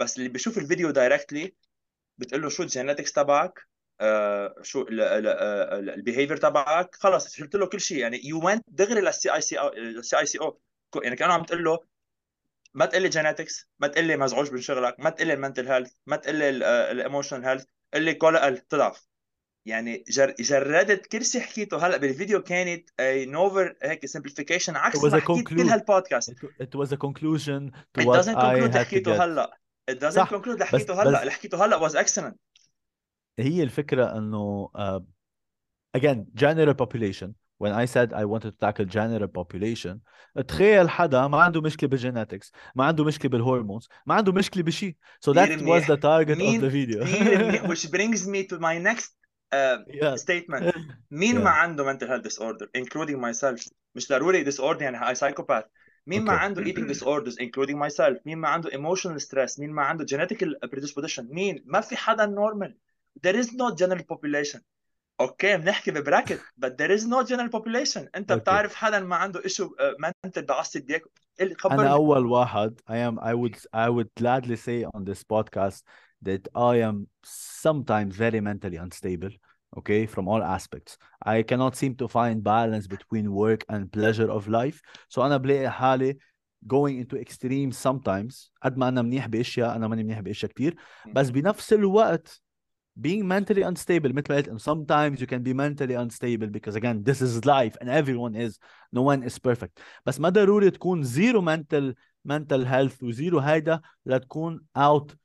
بس اللي بيشوف الفيديو directly بتقول له شو ال genetics تبعك آه شو ال behavior تبعك خلص شلت له كل شيء. يعني you went دغري للسي اي سي أو السي اي سي أو يعني كانوا عم تقول له ما تقول لي genetics ما تقول لي مزعوج من شغلك ما تقول لي ال mental health ما تقول لي ال emotional health قل لي كولا تضعف. يعني جر... جردت كل شيء حكيته هلا بالفيديو كانت oversimplification عكس ما حكيت كل. هالبودكاست it, was a conclusion to It doesn't conclude حكيته هلا It doesn't صح، conclude حكيته هلا اللي حكيته هلا was excellent هي الفكرة انه uh, again general population when I said I wanted to tackle general population تخيل حدا ما عنده مشكله بالجينetics ما عنده مشكله بالهرمونز ما عنده مشكله بشيء so that was the target of the video which brings me to my next uh, yeah. statement مين yeah. ما عنده mental health disorder including myself مش ضروري disorder يعني psychopath مين okay. ما عنده eating disorders including myself مين ما عنده emotional stress مين ما عنده genetic predisposition مين ما في حدا normal there is no general population اوكي بنحكي ببراكت but there is no general population انت okay. بتعرف حدا ما عنده ايشو منتل بعصب بياكل انا اول واحد I am I would I would gladly say on this podcast that I am sometimes very mentally unstable okay from all aspects I cannot seem to find balance between work and pleasure of life so انا بلاقي حالي going into extremes sometimes قد ما انا منيح باشياء انا ماني منيح باشياء كثير بس بنفس الوقت being mentally unstable مثل ما قلت sometimes you can be mentally unstable because again this is life and everyone is no one is perfect بس ما ضروري تكون zero mental mental health وزيرو هيدا لتكون out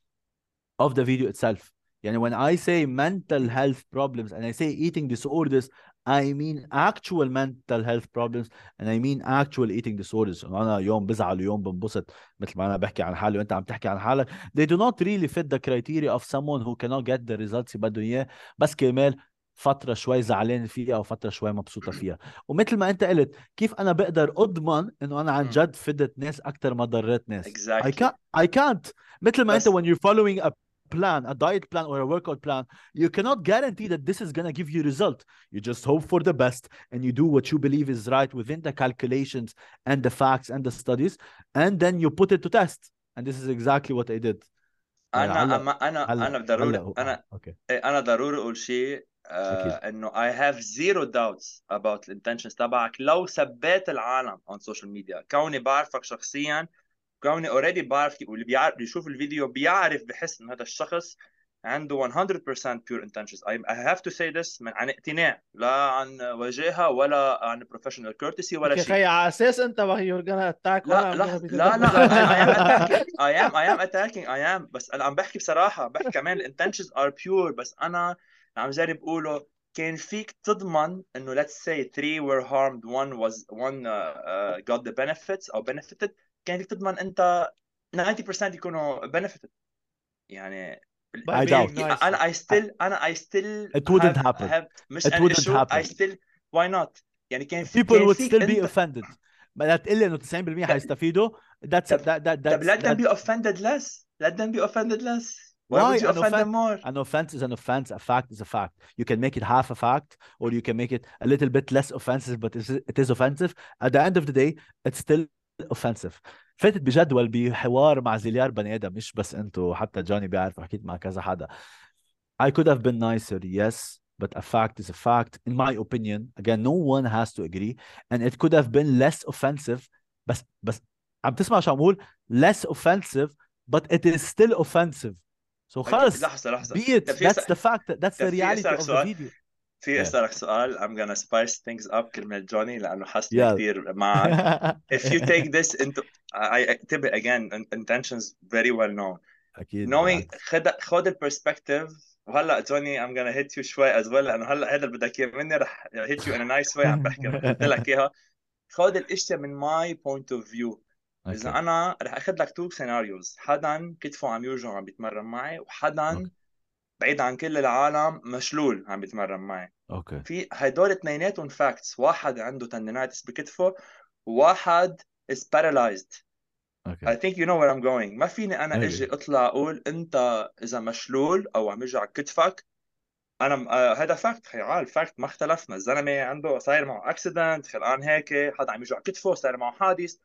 of the video itself يعني when I say mental health problems and I say eating disorders I mean actual mental health problems and I mean actual eating disorders أنا يوم بزعل ويوم بنبسط مثل ما أنا بحكي عن حالي وانت عم تحكي عن حالك they do not really fit the criteria of someone who cannot get the results اللي بدهم اياه بس كرمال فتره شوي زعلان فيها أو فتره شوي مبسوطه فيها ومثل ما انت قلت كيف أنا بقدر اضمن انه أنا عن جد فدت ناس أكثر ما ضريت ناس exactly. I can't I can't مثل ما انت when you're following a plan, a diet plan or a workout plan, you cannot guarantee that this is going to give you result. You just hope for the best and you do what you believe is right within the calculations and the facts and the studies, and then you put it to test. And this is exactly what I did. انا انا انا انا ضروري انا اوكي انا ضروري اقول شيء انه I have zero doubts about the intentions تبعك لو ثبت العالم on social media كوني بعرفك شخصيا كوني already بعرف واللي بيعرف بيشوف الفيديو بيعرف بحس انه هذا الشخص عنده 100% pure intentions I, I have to say this من عن اقتناع لا عن وجاهه ولا عن professional courtesy ولا شيء خي على أساس انت you're gonna attack لا لا لا لا I am I am attacking I am بس أنا عم بحكي بصراحه بحكي كمان intentions are pure بس أنا عم جرب اقوله كان فيك تضمن انه let's say three were harmed one was one uh, uh, got the benefits أو benefited كان فيك تضمن انت 90% يكونوا benefited يعني I doubt. أنا I still أنا I still it wouldn't have, happen have مش it wouldn't issue. happen I still why not يعني كان في people would still be offended ما لا تقول لي انه 90% حيستفيدوا that's that that that's let them be offended less let them be offended less why, why would you an offend them more an offense is an offense a fact is a fact you can make it half a fact or you can make it a little bit less offensive but it is offensive at the end of the day it's still اوفنسيف فاتت بجدول بحوار مع زليار بني آدم مش بس انتو حتى جوني بيعرف حكيت مع كذا حدا I could have been nicer yes but a fact is a fact in my opinion again no one has to agree and it could have been less offensive بس بس عم تسمع شو عم بقول less offensive but it is still offensive so خلص لحظه لحظه be it that's the fact that's the reality of the video في أسألك سؤال. I'm gonna spice things up كلمة جوني لأنه حاسس كثير معك. If you take this into I انتبه again intentions very well known. أكيد. Knowing خد خد البرسبكتيف وهلا جوني I'm gonna hit you شوي as well. لأنه هلا هذا اللي بدك إياه. مني رح hit you in a nice way. عم بحكي. قلت لك إياها. خد الاشياء من my point of view. okay. إذا أنا رح أخذ لك two scenarios. حدا كتفه عم يوجع عم بيتمرن معي وحدا okay. بعيد عن كل العالم مشلول عم بيتمرن معي. أوكي. في هدول اثنيناتهم facts واحد عنده tendinitis بكتفه وواحد is paralyzed. أوكي. I think you know where I'm going. ما فيني أنا إجي أطلع أقول أنت إذا مشلول أو عم يوجع كتفك. أنا آه هذا fact خيي ال fact ما اختلفنا. الزلمة عنده صاير معه accident خلقان هيك حدا عم يوجع كتفه صاير معه حادث.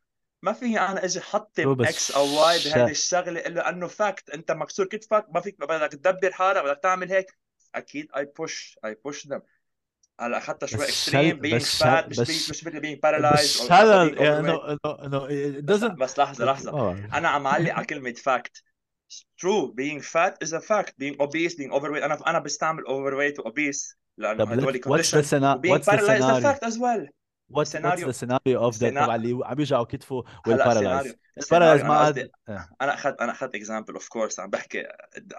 ما في أنا إجي حطم إكس أو واي بهذه الشغلة إلا إنه فاكت أنت مكسور كتفك ما فيك بدك تدبر حالك بدك تعمل هيك. أكيد اي بوش اي بوش ذم هلا حتى شوي اكستريم بينج فات مش بس مش مثل بينج بارالايز بس يعني انه انه بس لحظة لحظة. أنا عم علق على كلمة فاكت true being fat is a fact. Being obese being overweight. أنا أنا بستعمل overweight و obese لأنه هدول conditions. being paralyzed is a fact as well. The scenario of the تبع اللي عم يوجعوا كتفه وال paralyzed ال paralyzed ما عاد أنا أخذت أنا أخذت example of course عم بحكي.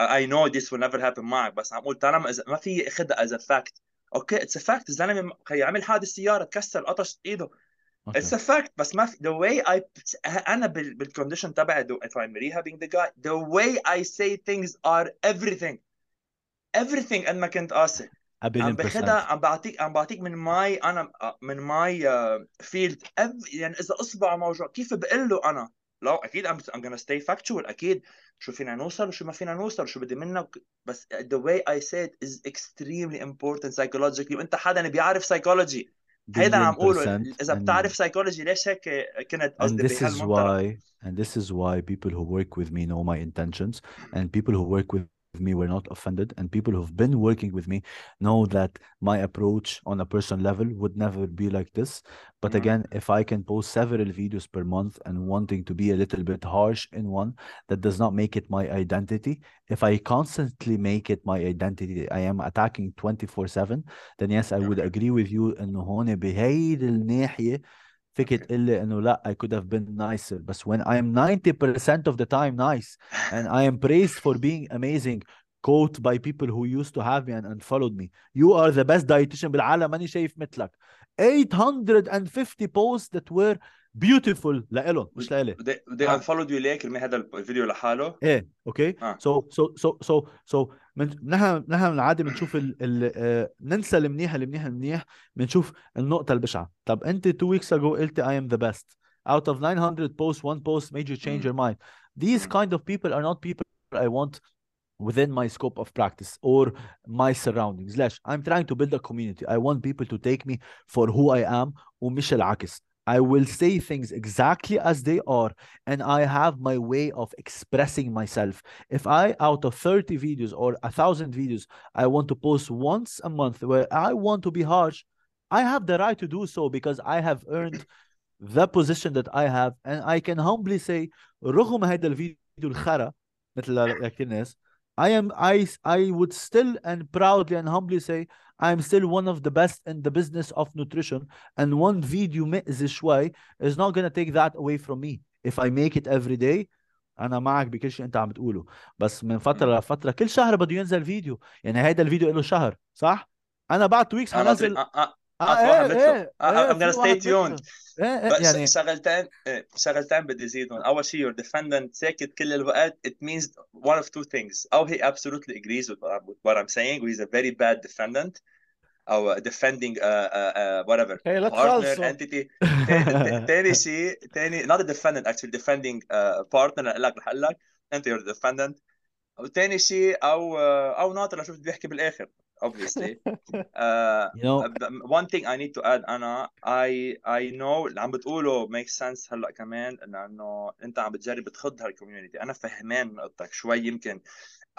I know this will never happen معك بس عم أقول طالما ما في اخذها as a fact أوكي it's fact الزلمة عمل حادث سياره تكسر قطش إيده. it's a fact بس ما في the way I أنا بال condition تبعي if I'm rehabbing the guy the way I say things are everything. Everything قد ما كنت قاسي عم باخذها عم بعطيك عم بعطيك من my أنا من my field يعني إذا اصبعه موجوع كيف بقول له أنا؟ لا أكيد I'm, I'm gonna stay factual أكيد. شو فينا نوصل وشو ما فينا نوصل؟ شو بدي منك؟ بس the way I say it is extremely important psychologically. وأنت حدا بيعرف psychology. هيدا عم اقوله إذا بتعرف psychology ليش هيك كنت قصدي بهالمنطقه and this is why people who work with me know my intentions. and people who work with me were not offended and people who've been working with me know that my approach on a personal level would never be like this but mm-hmm. again if i can post several videos per month and wanting to be a little bit harsh in one that does not make it my identity if i constantly make it my identity i am attacking 24 7 then yes i would agree with you انه هون بهيدي الناحيه فيك تقول لي انه لا I could have been nicer بس when I am 90% of the time nice and I am praised for being amazing quote by people who used to have me and unfollowed me you are the best dietitian بالعالم ماني شايف مثلك 850 posts that were beautiful لإلهم مش لإلي they, they unfollowed you ليه كرمال هذا الفيديو لحاله ايه اوكي سو سو سو سو سو نحن نحن بالعاده بنشوف ال ال uh, ننسى المنيح المنيح المنيح بنشوف النقطه البشعه طب انت two weeks ago قلت I am the best out of 900 posts one post made you change your mind these kind of people are not people I want within my scope of practice or my surroundings ليش I'm trying to build a community I want people to take me for who I am ومش العكس I will say things exactly as they are, and I have my way of expressing myself. If I, out of 30 videos or a thousand videos, I want to post once a month where I want to be harsh, I have the right to do so because I have earned the position that I have, and I can humbly say, رغم هذا الفيديو الخرا مثل الناس I am I I would still and proudly and humbly say I'm still one of the best in the business of nutrition and one video مأذي شوي is not gonna take that away from me if I make it every day انا معك بكل شيء انت عم بتقوله بس من فتره لفتره كل شهر بده ينزل فيديو يعني هيدا الفيديو له شهر صح انا بعد تو ويكس حنزل اه ايه ايه I'm gonna stay tuned ايه ايه يعني شغلتين شغلتين بدي زيدهم اول شيء your defendant ساكت كل الوقت it means one of two things او he absolutely agrees with what I'm saying or he's a very bad defendant او defending uh, uh, uh, whatever hey, let's partner also. entity ثاني شيء ثاني not a defendant actually defending uh, partner قال لك رح اقول لك انت you're the defendant وثاني شيء أو أو ناطر لشوف بيحكي بالآخر obviously. uh, you know one thing I need to add أنا I I know اللي عم بتقوله make sense هلأ كمان إنه أنت عم بتجرب تخض هال community أنا فهمان نقطتك شوي يمكن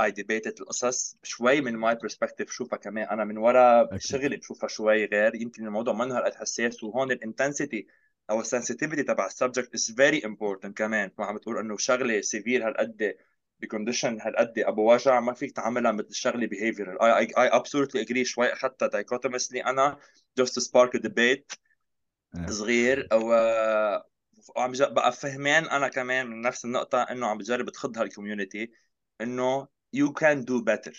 I debated القصص. شوي من my perspective بشوفها كمان. أنا من ورا شغلي بشوفها شوي غير. يمكن الموضوع ما هالقد حساس وهون ال intensity أو ال sensitivity تبع ال subject is very important كمان. ما عم تقول إنه شغله severe هالقد ب condition هالقد أبو وجع ما فيك تعملها مثل شغلة behavioral. I, I, I absolutely agree شوي. اخذتها dichotomously أنا just to spark a debate صغير أو وعم بقى فهمان أنا كمان من نفس النقطة إنه عم بجرب تخض هال community إنه you can do better.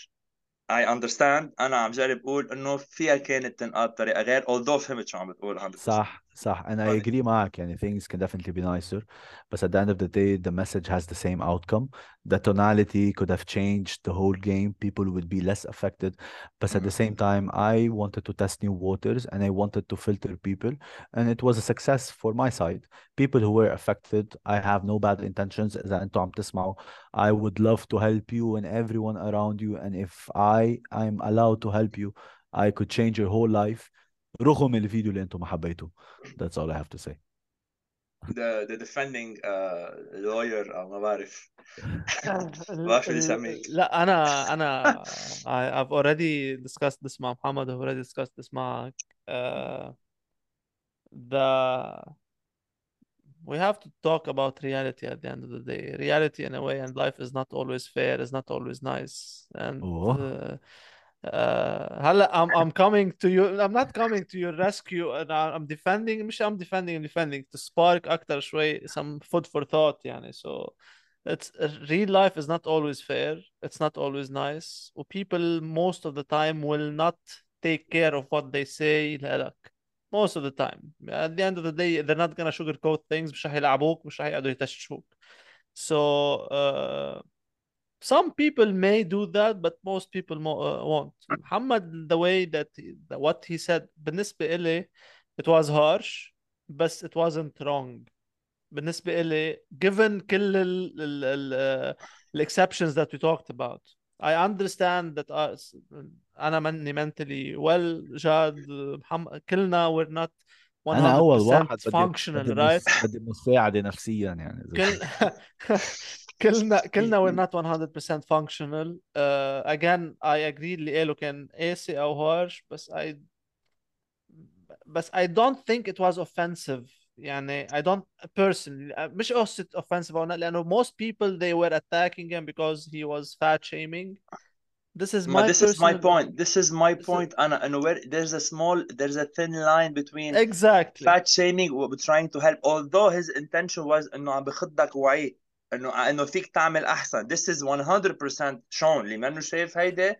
I understand. أنا عم جرب أقول إنه فيها كانت تنقاد بطريقة غير although فهمت شو عم بتقول 100% صح. صح and I agree معك يعني things can definitely be nicer but at the end of the day the message has the same outcome the tonality could have changed the whole game people would be less affected but at the same time I wanted to test new waters and I wanted to filter people and it was a success for my side people who were affected I have no bad intentions إذا أنتم عم تسمعوا I would love to help you and everyone around you and if I I'm allowed to help you I could change your whole life رغم الفيديو اللي انتم ما حبيتوه that's all I have to say the the defending uh, lawyer او ما بعرف ما بعرف شو يسميك لا انا انا I've already discussed this مع محمد I've already discussed this معك uh, the we have to talk about reality at the end of the day reality in a way and life is not always fair is not always nice and uh, uh, هلا I'm I'm coming to you I'm not coming to your rescue and I'm defending مش I'm defending I'm defending to spark أكتر شوي some food for thought يعني so it's real life is not always fair it's not always nice people most of the time will not take care of what they say لك most of the time at the end of the day they're not gonna sugarcoat things مش رح يلعبوك مش رح يقعدوا يتششوك so uh, some people may do that but most people uh, won't محمد the way that what he said بالنسبة إلي it was harsh بس it wasn't wrong بالنسبة إلي given كل ال ال ال uh, exceptions that we talked about I understand that us, أنا مني mentally well جاد محمد كلنا we're not 100% انا اول واحد functional بدي right بدي مساعده نفسيا يعني كل كلنا كلنا we're not 100% functional uh, again I agree اللي قاله كان قاسي او harsh بس I بس I don't think it was offensive يعني I don't personally مش قصة offensive أو لا لأنه most people they were attacking him because he was fat shaming this is ما my this is my personal point this is my This is- point أنا إنه where there's a small there's a thin line between exactly fat shaming و trying to help although his intention was انه عم بخدك وعي انه انه فيك تعمل احسن. This is 100% shown اللي منه شايف هيدي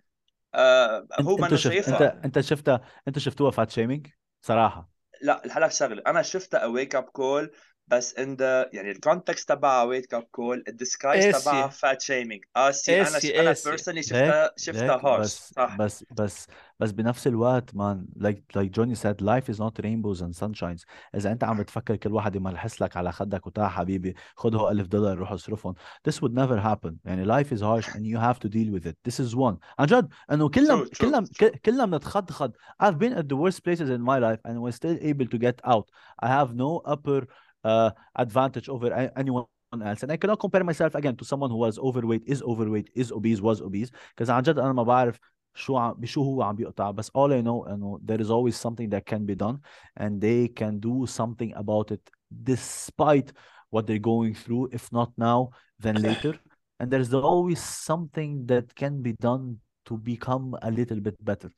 آه هو منه شفت انت شايفها. انت شفتها أنت شفتوها fat shaming صراحة. لا هلا شغله أنا شفتها wake up call بس in the يعني الكونتكست تبعها wake up call الديسكايز قاسية. تبعها fat shaming اه سي انا قاسية- انا قاسية. personally شفتها شفتها هيك harsh بس صح بس بس بس بنفس الوقت مان like like Johnny said life is not rainbows and sunshines اذا انت عم بتفكر كل واحد يملحس لك على خدك وتعال حبيبي خذ هو ألف دولار روح اصرفهم this would never happen يعني life is harsh and you have to deal with it this is one عن جد انه كلنا True, true, كلنا true. ك- كلنا بنتخضخض I've been at the worst places in my life and was still able to get out I have no upper uh, advantage over a- anyone else and I cannot compare myself again to someone who was overweight is overweight is obese was obese because عن جد انا ما بعرف شو عم بشو هو عم بيقطع بس all I know انه there is always something that can be done and they can do something about it despite what they're going through if not now then later and there's always something that can be done to become a little bit better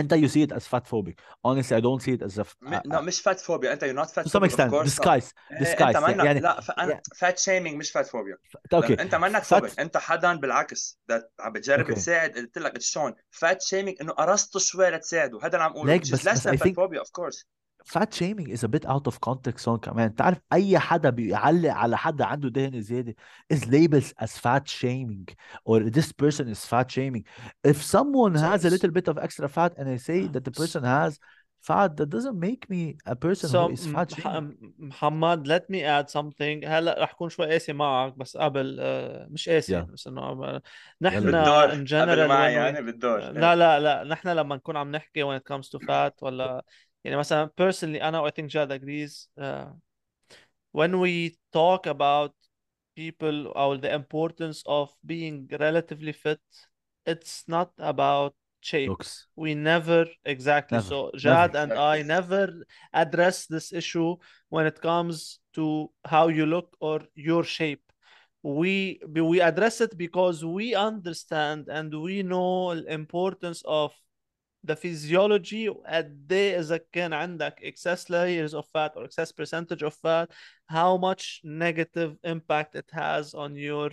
انت you see it as fat phobic. Honestly I don't see it as a f- م- a- لا مش فات فوبيا انت you're not fat to some phobic of extent. course. Disguise. إيه، disguise. انت منك يعني لا أنا. فات شيمينج مش فات فوبيا أوكي انت منك fat فوبيك انت حدا بالعكس. عم بتجرب تساعد قلت لك شلون فات شيمينج إنه قرصته شوي لتساعده. هذا اللي عم أقوله. ليك بس I fat think phobia of course. fat shaming is a bit out of context on كمان تعرف اي حدا بيعلق على حدا عنده دهن زياده is labeled as fat shaming or this person is fat shaming if someone So- has a little bit of extra fat and I say that the person has fat that doesn't make me a person So who is fat مح- shaming محمد let me add something هلا رح كون شوي قاسي معك بس قبل آه، مش قاسي يلا بس انه نحن يلا بالدور in قبل general معي when we يعني بالدور لا لا لا نحن لما نكون عم نحكي when it comes to fat ولا يعني مثلا personally انا I think Jad agrees uh, when we talk about people or the importance of being relatively fit it's not about shape looks we never exactly never so never Jad and I Exactly. never address this issue when it comes to how you look or your shape we we address it because we understand and we know the importance of the physiology قد ايه اذا كان عندك excess layers of fat or excess percentage of fat how much negative impact it has on your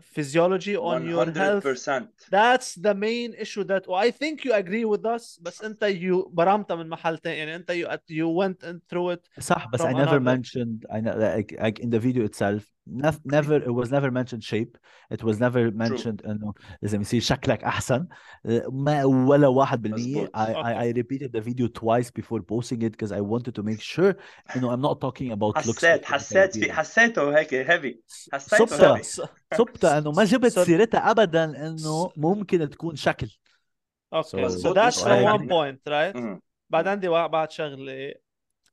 physiology on your health 100% that's the main issue that I think you agree with us بس انت you برمتها من محل تاني يعني انت you, you went in through it صح بس from I never another mentioned I know, like, like in the video itself nef- never it was never mentioned shape it was never true mentioned انه لازم يصير شكلك احسن Uh, ما ولا واحد بالمية مزبوط I, I okay I repeated the video twice before posting it because I wanted to make sure انه I'm not talking about looks حسيت before حسيت في therapy. حسيته هيك هيفي حسيته so صبتها هيفي so صبتها انه ما جبت so سيرتها ابدا انه ممكن تكون شكل okay so so مزبوط that's مش so from I انا one agree point right مم. بعد مم. عندي وا- بعد شغلة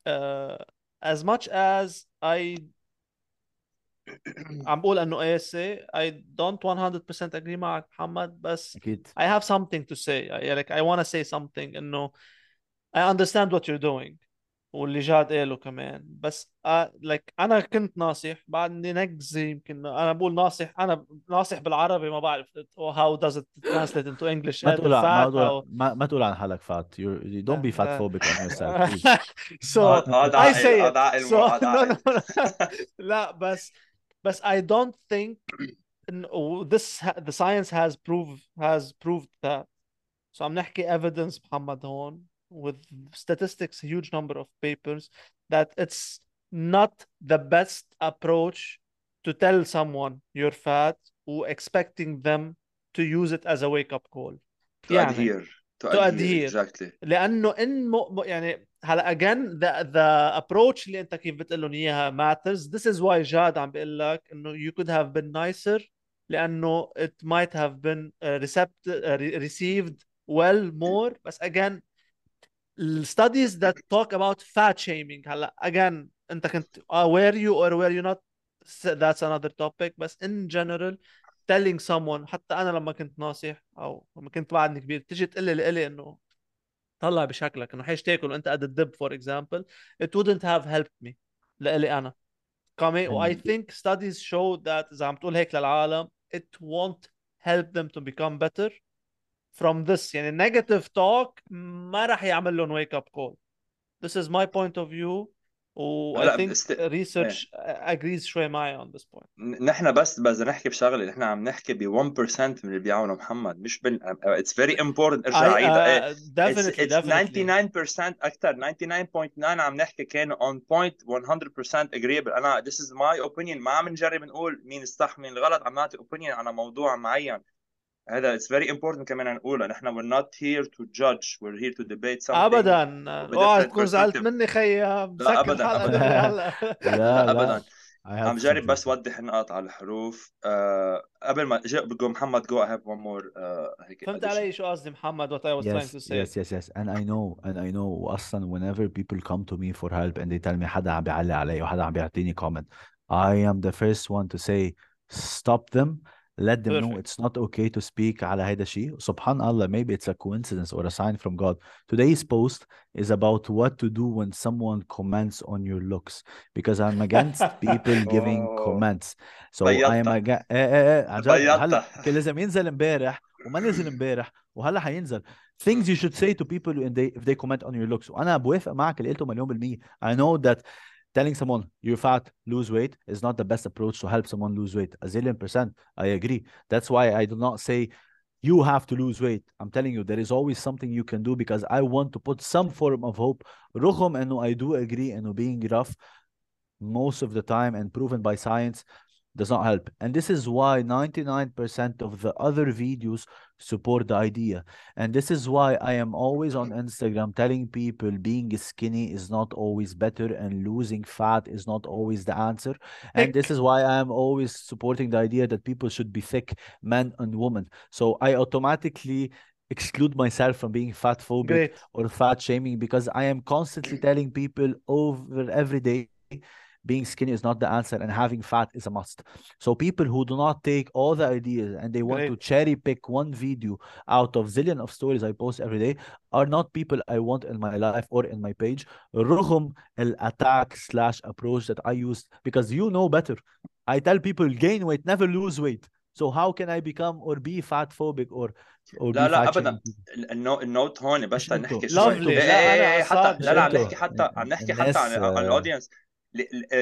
uh, as much as I عم بقول إنه I see I don't 100% agree معك محمد بس أكيد. I have something to say I like I wanna say something إنه I understand what you doing واللي جاد قاله كمان. بس like uh, like, أنا كنت ناصح بعدني نقزي يمكن أنا بقول ناصح أنا ناصح بالعربي ما بعرف how does it translate into English ما تقول ما, ما تقول عن حالك fat you don't be fat phobic on yourself سو اي سي لا بس بس I don't think إنه this ha- the science has proved has proved that so عم نحكي evidence محمد هون with statistics huge number of papers that it's not the best approach to tell someone you're fat or expecting them to use it as a wake up call to يعني adhere to, to adhere adhere. exactly لانه ان م... يعني هلا again the the approach اللي انت كيف بتقول لهم اياها matters this is why جاد عم بيقول لك انه you could have been nicer لأنه it might have been uh, recept, uh, re- received well more بس again studies that talk about fat shaming هلا again انت كنت uh, were you or were you not that's another topic بس in general telling someone حتى أنا لما كنت ناصح أو لما كنت بعدني كبير تيجي تقول لي انه طلع بشكلك انه حاج تاكل وانت قد الدب for example it wouldn't have helped me لإلي أنا كمان و I think studies show that اذا عم تقول هيك للعالم it won't help them to become better from this يعني negative talk ما راح يعمل لهم wake up call this is my point of view و I think است- research agrees شوي معي on this point. نحن بس بدنا نحكي بشغلة نحن عم نحكي ب 1% من اللي بيعملوا محمد مش بال it's very important ارجع عيدها uh, definitely it's, it's definitely. 99% أكثر 99.9 عم نحكي كانوا on point 100% agreeable. أنا this is my opinion ما عم نجرب نقول مين الصح مين الغلط عم نعطي opinion على موضوع معين. هذا it's very important كمان نقولها نحن we're not here to judge we're here to debate something ابدا with اوعى different تكون زعلت perspective. مني خيا مسكر أبداً، الحلقة أبداً. مني هلا لا لا لا ابدا I have عم جرب something بس to- وضح النقط على الحروف آه قبل ما جو جو محمد جو I have one more آه هيك فهمت addition. علي شو قصدي محمد what I was trying Yes, to say yes, yes, yes. And I know, and I know واصلا whenever people come to me for help and they tell me حدا عم بيعلق علي وحدا عم بيعطيني comment I am the first one to say stop them let them know Perfect. it's not okay to speak على هيدا الشيء سبحان الله maybe it's a coincidence or a sign from God today's post is about what to do when someone comments on your looks because I'm against people giving Oh. comments so I am بيضتها. against ايه ايه ايه عن جد هلا بيضتها. كان لازم ينزل امبارح وما نزل امبارح وهلا حينزل things you should say to people when they if they comment on your looks وانا بوافق معك اللي قلته مليون بالمية I know that telling someone you're fat, lose weight is not the best approach to help someone lose weight. A zillion percent, I agree. That's why I do not say you have to lose weight. I'm telling you, there is always something you can do because I want to put some form of hope. Rukhum and I do agree and being rough most of the time and proven by science does not help. And this is why 99% of the other videos support the idea. And this is why I am always on Instagram telling people being skinny is not always better and losing fat is not always the answer. And this is why I am always supporting the idea that people should be thick, men and women. So I automatically exclude myself from being fat phobic great or fat shaming because I am constantly telling people over every day being skinny is not the answer and having fat is a must. So people who do not take all the ideas and they want to Great. cherry pick one video out of zillion of stories I post every day are not people I want in my life or in my page. رغم attack slash approach that I used because you know better. I tell people gain weight, never lose weight. So how can I become or be fat phobic or or لا be لا fat أبداً. shaming people? ال- النو- النوت هون بس مش انتو. نحكي مش شوي انتو. إيه لا، إيه أنا إيه حتى صاد. لا لا عم مش نحكي حتى انتو. عم نحكي حتى الناس، عن عن آه، الاودينس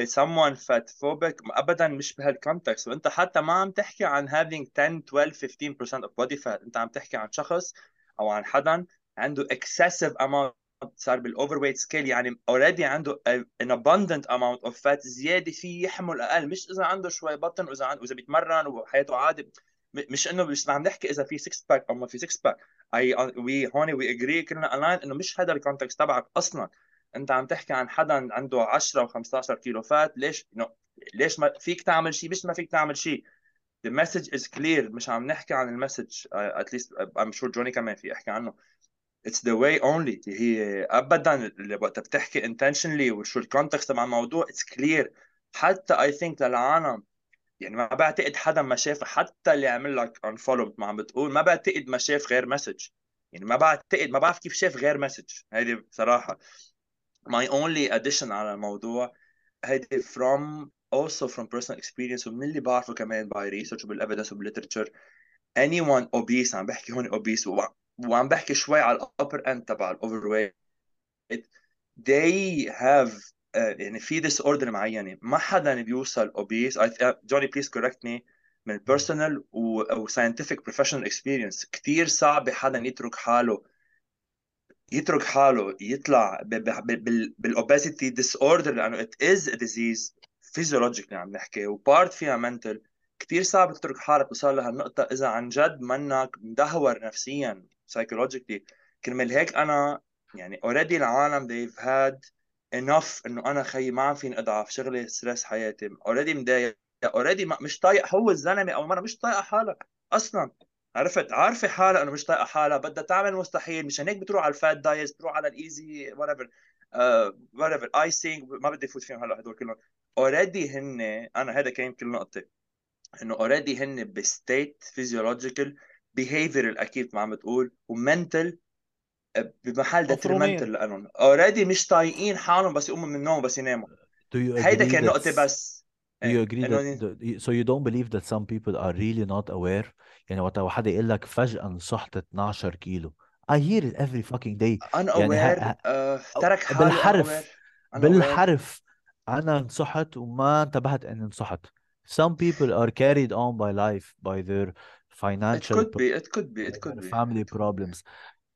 someone fat phobic ابدا مش بهال context وأنت حتى ما عم تحكي عن having 10 12 15% of body fat. أنت عم تحكي عن شخص أو عن حدا عنده excessive amount صار بال overweight scale يعني already عنده an abundant amount of fat زيادة فيه يحمل أقل. مش إذا عنده شوي بطن وإذا عنده وإذا بيتمرن وحياته عادي مش إنه مش عم نحكي إذا في 6 pack أو ما في 6 pack I we هون we agree كلنا align إنه مش هذا ال context تبعك أصلا. انت عم تحكي عن حدا عنده 10 و15 كيلو fat ليش no. ليش ما فيك تعمل شيء مش ما فيك تعمل شيء the message is clear. مش عم نحكي عن ال message uh, at least uh, I'm sure جوني كمان في يحكي عنه. It's the way only. هي ابدا وقت بتحكي intentionally وشو ال context تبع الموضوع it's clear. حتى I think للعالم يعني ما بعتقد حدا ما شاف حتى اللي عمل لك unfollow ما عم بتقول ما بعتقد ما شاف غير message يعني ما بعتقد ما بعرف كيف شاف غير message هيدي بصراحة. My only addition على الموضوع هيدي from also from personal experience ومن اللي بعرفه كمان by research وبال evidence وبال literature anyone obese عم بحكي هون obese و- وعم بحكي شوي على ال upper end تبع ال over they have uh, يعني في disorder معينة ما حدا بيوصل obese I, uh, Johnny please correct me من personal و scientific professional experience كثير صعب حدا يترك حاله يترك حاله يطلع بال obesity disorder لأنه it is disease physiologically عم نحكي و part فيها mental كثير صعب تترك حالك توصل لهالنقطة إذا عن جد منك مدهور نفسيا psychologically كرمال هيك أنا يعني already العالم they've had enough إنه أنا خيي ما عم فيني أضعف شغلي stress حياتي. already مضايق already مش طايق هو الزلمة أو مرة مش طايقة حالها أصلا. عرفت؟ عارفة حالها إنه مش طايقة حالها بدها تعمل مستحيل مشان هيك بتروح على ال fad diets بتروح على ال easy whatever whatever easy thing ما بدي افوت فيهم هلأ هدول كلهم. already هن أنا هذا كان كل نقطة إنه already هن ب state physiological behavioral أكيد ما عم بتقول و mental بمحل detrimental لهم already مش طايقين حالهم بس يقوموا من النوم بس يناموا. هيدا كان نقطة بس. Do you agree that the, so you don't believe that some people are really not aware يعني وقت حدا يقول لك فجأة نصحت 12 كيلو I hear it every fucking day unaware يعني ها... uh, ترك حالي بالحرف بالحرف أنا نصحت وما انتبهت إني نصحت some people are carried on by life by their financial it could be it could be it could be family problems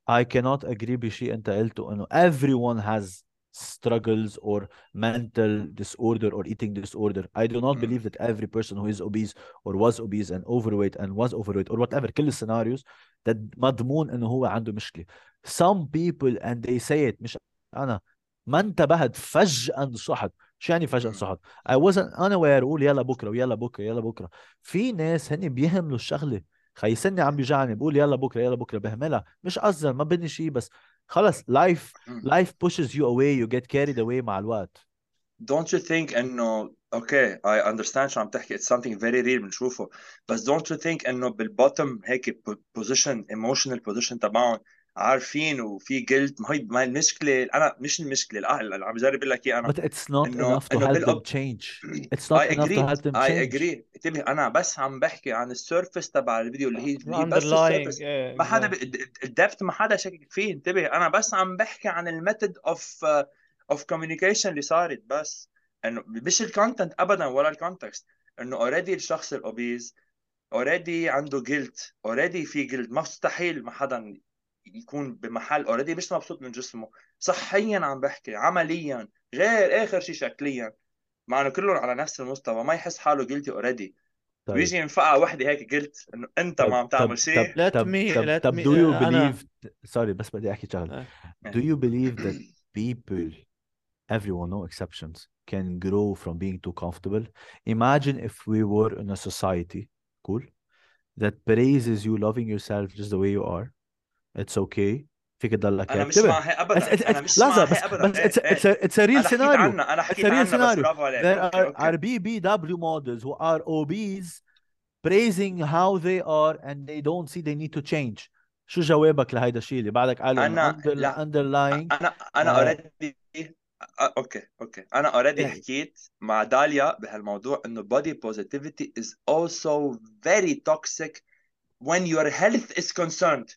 I cannot agree بشيء انت قلته انه everyone has struggles or mental disorder or eating disorder. I do not believe that every person who is obese or was obese and overweight and was overweight or whatever كل السيناريوز that مضمون انه هو عنده مشكله. Some people and they say it مش أنا ما انتبهت فجأة انصحت شو يعني فجأة انصحت I wasn't unaware قول يلا بكره ويلا بكره يلا بكره في ناس هن بيهملوا الشغله خي سني عم بيجعني بقول يلا بكره يلا بكره بهملها مش قصدا ما بدي شيء بس خلص life life pushes you away you get carried away مع الوقت don't you think انه اوكي okay, I understand شو عم تحكي it's something very real بنشوفه بس don't you think انه بالبوتم هيك position emotional position تبعهم عارفين وفي جلد ما هي ما المشكلة أنا مش المشكلة الأهل اللي عم بجرب أقول لك اياه أنا but it's not إنه enough to help them change. It's not I enough agree. to help them change. I agree. انتبه أنا بس عم بحكي عن ال surface تبع الفيديو اللي هي, بس ال surface yeah, ما حدا ال depth ما حدا شكك فيه انتبه. أنا بس عم بحكي عن ال method of of communication اللي صارت بس. إنه مش ال content ابدا ولا ال context إنه already الشخص ال obese already عنده guilt already في guilt مستحيل ما حدا يكون بمحل already مش مبسوط من جسمه صحيا عم بحكي عمليا غير آخر شيء شكليا مع إنه كلهم على نفس المستوى ما يحس حاله guilty already طيب. بيجي ينفقع وحدة هيك قلت إنه أنت ما عم تعمل شيء لا to me لا طب do you believe sorry بس بدي أحكي شغلة. do you believe that people everyone no exceptions can grow from being too comfortable? Imagine if we were in a society cool that praises you loving yourself just the way you are it's okay فيك تضلك أنا مش معها ابدا. أنا مش ابدا. بس it's it's it's real scenario أنا حكيت عنها بس برافو عليك. There are, are BBW models who are obese praising how they are and they don't see they need to change. شو جوابك لهيدا الشيء اللي بعدك قال أنا underlying أنا أنا already okay okay. أنا already حكيت مع داليا بهالموضوع إنه body positivity is also very toxic when your health is concerned.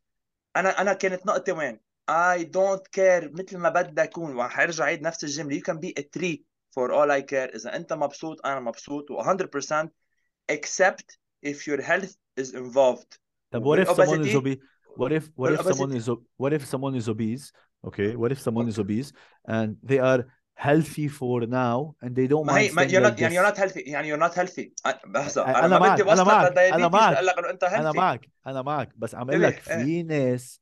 انا انا كانت نقطه وين I don't care مثل ما بدي اكون وحرجع عيد نفس الجمله you can be a tree for all I care اذا انت مبسوط انا مبسوط و 100% except if your health is involved طب what if someone is obese what if what if someone is what if someone is obese okay what if someone is obese and they are healthy for now and they don't mind ما you're not, يعني you're not healthy يعني you're not healthy لحظة أنا, أنا ما بدي وصلك أنا معك أقول لك إنه أنت healthy أنا معك أنا معك بس عم أقول لك في ناس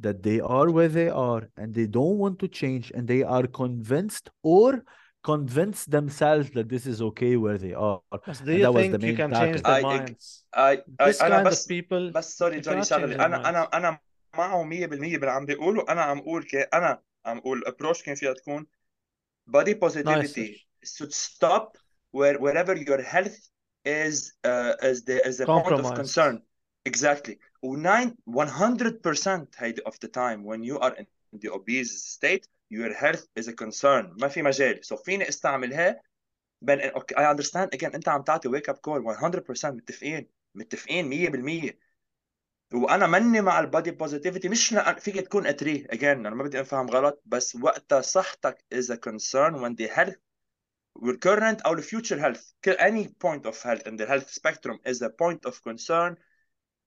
that they are where they are and they don't want to change and they are convinced or convince themselves that this is okay where they are. But do you think you can change their minds? I, I, this أنا kind بس of people بس سوري جوني شغله أنا أنا أنا معه 100% باللي عم بيقولوا أنا عم أقول أنا عم أقول الابروش كان فيها تكون body positivity nice. should stop where wherever your health is uh, is the is a point of concern exactly ونine 100% of the time when you are in the obese state your health is a concern ما في مجال so فيني استعملها بين okay I understand again انت عم تعطي wake up call 100% متفقين متفقين 100% وأنا مني مع ال body positivity مش فيك تكون a tree again أنا ما بدي أفهم غلط بس وقت صحتك is a concern when the health وال current أو ال future health any point of health in the health spectrum is a point of concern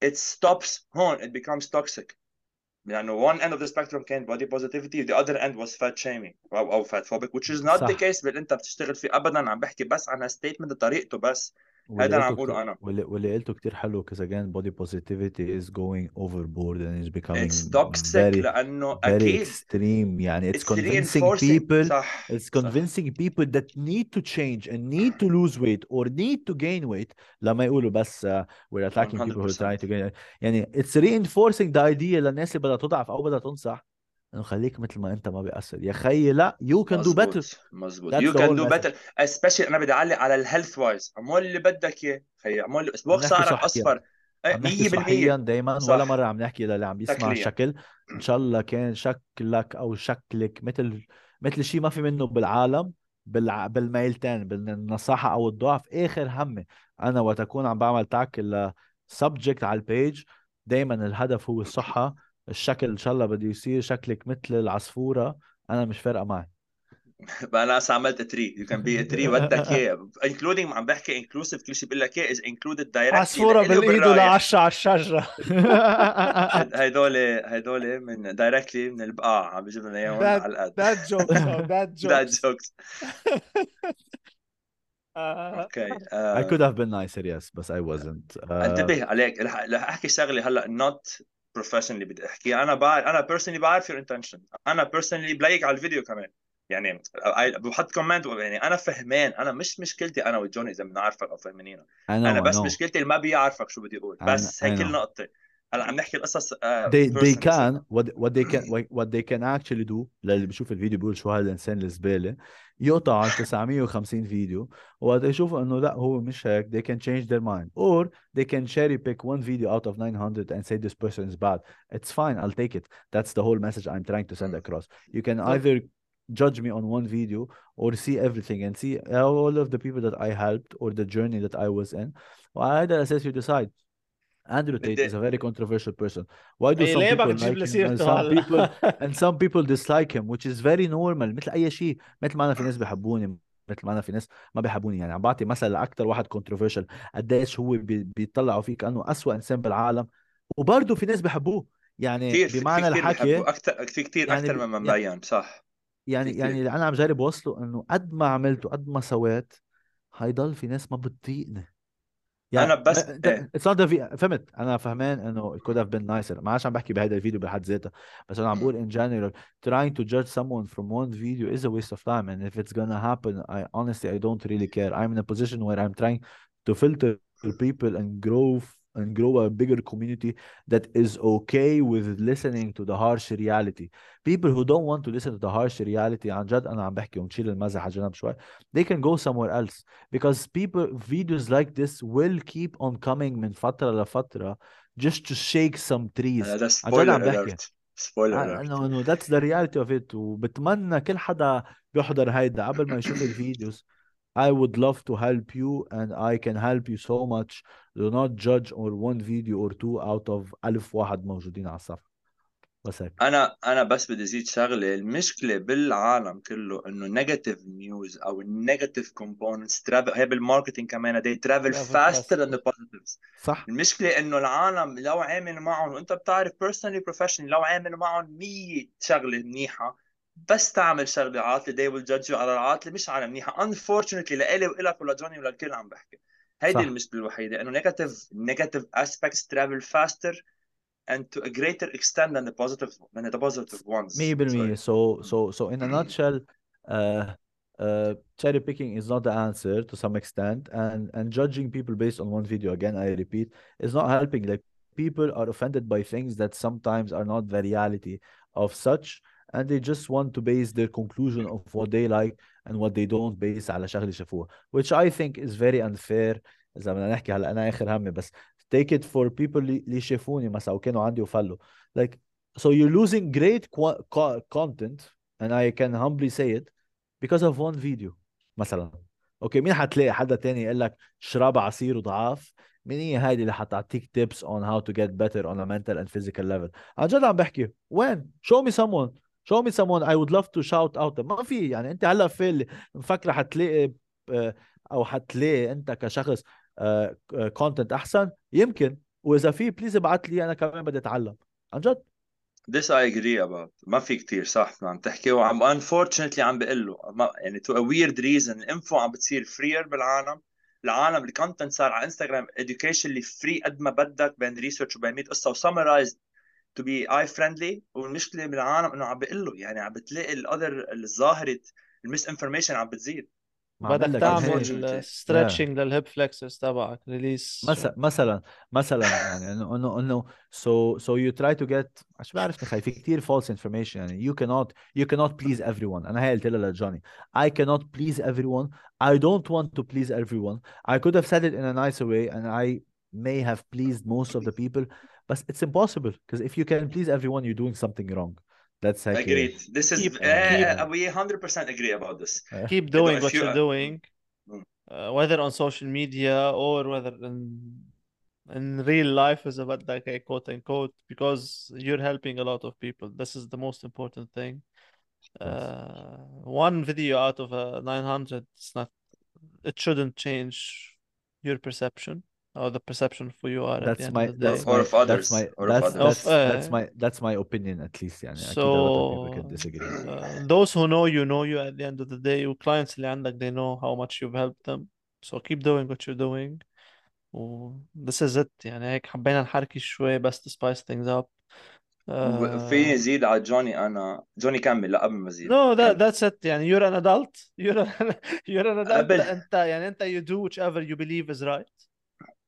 it stops هون it becomes toxic يعني one end of the spectrum كان body positivity the other end was fat shaming أو, أو fat phobic which is not صح. the case اللي أنت بتشتغل فيه أبدا. عم بحكي بس عن statement طريقته بس. هذا أنا بقوله أنا. واللي قلته كثير حلو كذا كان body positivity is going overboard and is becoming it's toxic لأنه أكيد extreme يعني it's convincing people it's convincing people that need to change and need to lose weight or need to gain weight لما يقولوا بس we're attacking people to gain يعني it's reinforcing the idea للناس اللي بدها تضعف أو بدها تنصح إنه خليك مثل ما أنت ما بيأثر. يا خيي لا you can do better. مزبوط whole do message. better. Especially أنا بدي أعلق على ال health wise اعمل اللي بدك إياه. خيي اعمل عم اصبغ شعرك. أصفر. إيه، عم نحكي صحيا 100% دائما صح. ولا مرة عم نحكي للي عم يسمع شكليا. الشكل. إن شاء الله كان شكلك أو شكلك مثل مثل شيء ما في منه بالعالم بالع... بالميلتين بالنصاحة أو الضعف آخر همي أنا وقت اكون عم بعمل tackle subject على ال page دائما الهدف هو الصحة. الشكل إن شاء الله بده يصير شكلك مثل العصفورة. أنا مش فارقة معي. بقى أنا هسه عملت tree you can be tree بدك إياه. including عم بحكي inclusive كل شيء بقول لك إياه is included directly عصفورة بالإيد ولا عشرة على الشجرة. هدول هدول من directly من البقاع. عم بيجيب لنا اياهم That- على القد Dad jokes that Dad jokes. jokes. آه، أوكي I could have been nicer yes but I wasn't. uh, انتبه عليك. رح رح أحكي شغلة هلأ not professionally بدي احكي أنا بعرف أنا personally بعرف your intention. أنا personally ب like على الفيديو كمان. يعني بحط comment يعني أنا فهمان. أنا مش مشكلتي أنا وجوني إذا بنعرفك أو فهمانين. I know, أنا بس. مشكلتي اللي ما بيعرفك شو بدي أقول. بس know. النقطة. هلا عم نحكي القصص آه، they they can what what they can what- they can actually do للي بيشوف الفيديو بيقول شو هذا الانسان الزبالة. يقطع على 950 فيديو وقت يشوفوا انه لا هو مش هيك they can change their mind or they can cherry pick one video out of 900 and say this person is bad it's fine I'll take it that's the whole message I'm trying to send across you can طب- either judge me on one video or see everything and see all of the people that I helped or the journey that I was in وعلى هذا الاساس you decide Andrew Tate بدي- is a very controversial person. Why do إيه، some people تجيب like him and some people and some people dislike him which is very normal. مثل أي شيء. مثل ما أنا في ناس بيحبوني مثل ما أنا في ناس ما بيحبوني. يعني عم بعطي مثل لاكثر واحد controversial. قديش هو بي- بيطلعوا فيه كانه أسوأ إنسان بالعالم. وبرضه في ناس بيحبوه يعني كثير في بمعنى كثير الحكي أكثر في كثير يعني أكثر مما مبين صح. يعني كتير. يعني اللي أنا عم جرب أوصله إنه قد ما عملته قد ما سويت حيضل في ناس ما بتطيقني أنا بس- ما- انت إيه. it's not the vi- فهمت انا فهمان انه it could have been nicer ما عادش عم بحكي بهذا الفيديو بحد ذاته بس انا عم بقول in general trying to judge someone from one video is a waste of time and if it's gonna happen I honestly I don't really care I'm in a position where I'm trying to filter people and grow f- and grow a bigger community that is okay with listening to the harsh reality people who don't want to listen to the harsh reality عن جد انا عم بحكي ونشيل المزح على جنب شوي they can go somewhere else because people videos like this will keep on coming من فترة لفترة just to shake some trees هذا عن جد سبويلر عم بحكي اليرت سبويلر آه، اليرت انه انه that's the reality of it وبتمنى كل حدا بيحضر هيدا قبل ما يشوف الفيديوز I would love to help you and I can help you so much. Do not judge or one video or two out of ألف واحد موجودين على الصفحة. بس هيك أنا أنا بس بدي أزيد شغلة. المشكلة بالعالم كله إنه negative news أو ال negative components travel هي بال marketing كمان they travel faster than the positives. صح. المشكلة إنه العالم لو عامل معهم وأنت بتعرف personally professionally لو عامل معهم 100 شغلة منيحة بس تعمل شغله عاطله they will judge you على العاطله مش على منيحه unfortunately لإلي وإلك ولجوني وللكل عم بحكي هيدي. المشكلة الوحيده انه negative negative aspects travel faster and to a greater extent than the positive than the positive ones 100% Sorry. so so so in a nutshell uh uh cherry picking is not the answer to some extent and and judging people based on one video again I repeat is not helping like people are offended by things that sometimes are not the reality of such and they just want to base their conclusion of what they like and what they don't base على شغله شافوها which I think is very unfair اذا بدنا نحكي هلا انا اخر همي بس take it for people اللي اللي شافوني مثلا وكانوا عندي وفلوا like so you're losing great qu- co- content and I can humbly say it because of one video مثلا اوكي مين حتلاقي حدا تاني يقول لك اشرب عصير وضعاف مين هي هيدي اللي حتعطيك tips on how to get better on a mental and physical level عن جد عم بحكي وين show me someone Show me someone I would love to shout out ما في يعني أنت هلأ في مفكره حتلاقي آه، أو حتلاقي أنت كشخص content أحسن. يمكن. وإذا في please ابعت لي أنا كمان بدي أتعلم. عن جد. This I agree about. ما في كتير صح؟ عم تحكي. وعم unfortunately عم بقول له يعني to a weird reason. ال info عم بتصير freer بالعالم. العالم ال content صار على انستغرام education اللي free قد ما بدك بين research وبين 100 قصة و summarized to be eye friendly والمشكلة بالعالم إنه عم بقول له يعني عم بتلاقي ال other الظاهرة ال misinformation عم بتزيد. بدك تعمل stretching لل hip flexors تبعك release مثلا مثلا مثلا يعني انه انه إنه so so you try to get مش بعرف نخي في كثير false information. يعني you cannot you cannot please everyone. أنا هي قلت لها لجوني. I cannot please everyone. I don't want to please everyone. I could have said it in a nicer way and I may have pleased most of the people but it's impossible because if you can please everyone you're doing something wrong That's heck agreed. Yeah. This is keep, uh, keep, we 100% agree about this. Keep doing what you, are doing, mm. uh, whether on social media or whether in in real life as a like a quote unquote, because you're helping a lot of people. This is the most important thing. Uh, one video out of a 900, it's not. It shouldn't change your perception or the perception for you are that's my that's my, or of others that's my or that's, others. that's, uh, that's my that's my opinion at least يعني so people can disagree uh, those who know you know you at the end of the day clients اللي عندك they know how much you've helped them so keep doing what you're doing و this is it يعني هيك حبينا نحركي شوي بس to spice things up uh, في يزيد على جوني انا جوني كمل لا قبل ما ازيد no that, that's it يعني you're an adult you're an, you're an adult انت يعني انت you do whichever you believe is right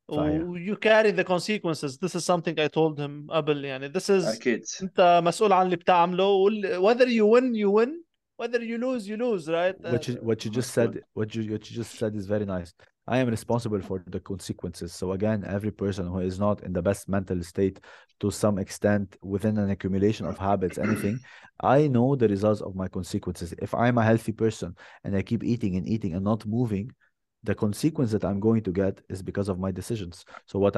you carry the consequences this is something I told him قبل يعني this is أكيد أنت مسؤول عن اللي بتعمله whether you win you win whether you lose you lose right what you, what you just said what you what you just said is very nice I am responsible for the consequences. So again, every person who is not in the best mental state to some extent within an accumulation of habits, anything, I know the results of my consequences. If I'm a healthy person and I keep eating and eating and not moving, the consequence that I'm going to get is because of my decisions. So what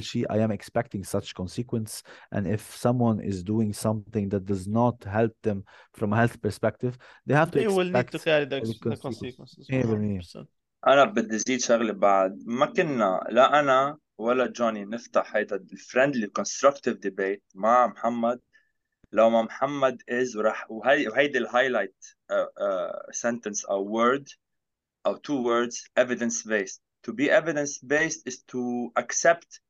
she, I am expecting such consequence. And if someone is doing something that does not help them from a health perspective, they have to they will need to carry the, the consequences. 100%. أنا بدي زيد شغلة بعد ما كنا لا أنا ولا جوني نفتح هيدا الفريندلي كونستركتيف ديبيت مع محمد لو ما محمد از وراح وهي وهيدي الهايلايت سنتنس او وورد or two words evidence based to be evidence based is to accept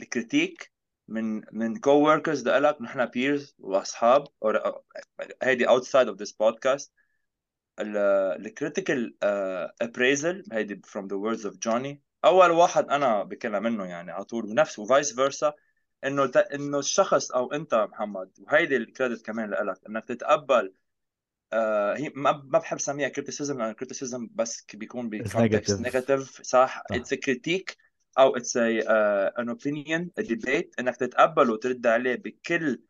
الكريتيك من من co-workers لك نحن peers وأصحاب or هيدي outside of this podcast. الكريتيكال appraisal هيدي from the words of Johnny. أول واحد أنا بكلم منه يعني على طول ونفسه وفايس فيرسا إنه إنه الشخص أو أنت محمد وهيدي ال credit كمان لك إنك تتقبل آه هي ما ما بحب سميها criticism لأن ال criticism بس بيكون ب context negative صح؟ it's critique أو it's an opinion debate إنك تتقبله وترد عليه بكل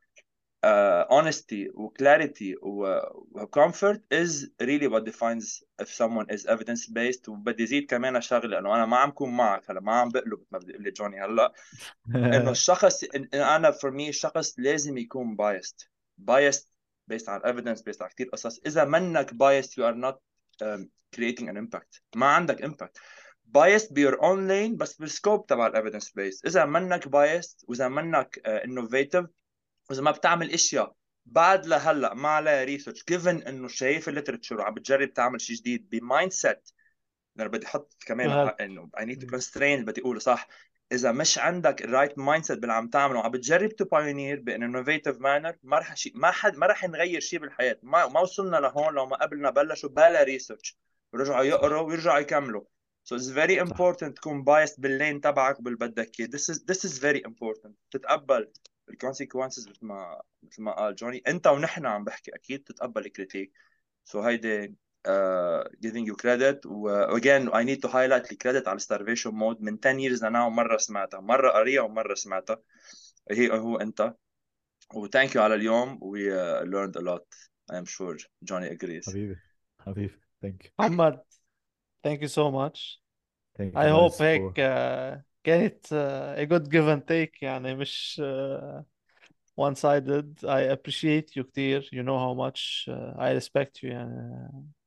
uh, honesty و clarity و comfort is really what defines if someone is evidence based وبدي زيد كمان شغلة لأنه أنا ما عم كون معك هلا ما عم بقلب ما بدي أقول جوني هلا إنه الشخص أنا for me الشخص لازم يكون biased. Biased based on evidence based على كثير قصص. إذا منك biased you are not um, creating an impact. ما عندك impact. Biased be your own lane بس بال scope تبع ال evidence base إذا منك biased وإذا منك uh, innovative وإذا ما بتعمل إشياء بعد لهلأ ما عليها research given إنه شايف ال literature وعم بتجرب تعمل شيء جديد ب mindset أنا بدي أحط كمان إنه I need to constrain بدي أقوله صح. إذا مش عندك ال right mindset باللي عم تعمله وعم بتجرب to pioneer ب an innovative manner ما رح شيء ما حد ما رح نغير شيء بالحياة ما ما وصلنا لهون لو ما قبلنا بلشوا بلا research ورجعوا يقروا ويرجعوا يكملوا So it's very important تكون biased بال lane تبعك باللي بدك إياه. This is this is very important. تتقبل ال consequences مثل ما مثل ما قال جوني أنت ونحن عم بحكي أكيد تتقبل ال critique. So هيدي uh, giving you credit و again I need to highlight the credit على starvation mode من 10 years لناو مرة سمعتها مرة قريها ومرة سمعتها هي هو أنت و thank you على اليوم we uh, learned a lot I am sure Johnny agrees حبيبي حبيبي thank you محمد thank you so much thank you I hope هيك uh, كانت uh, a good give and take يعني مش uh, one-sided I appreciate you كتير you know how much uh, I respect you يعني um,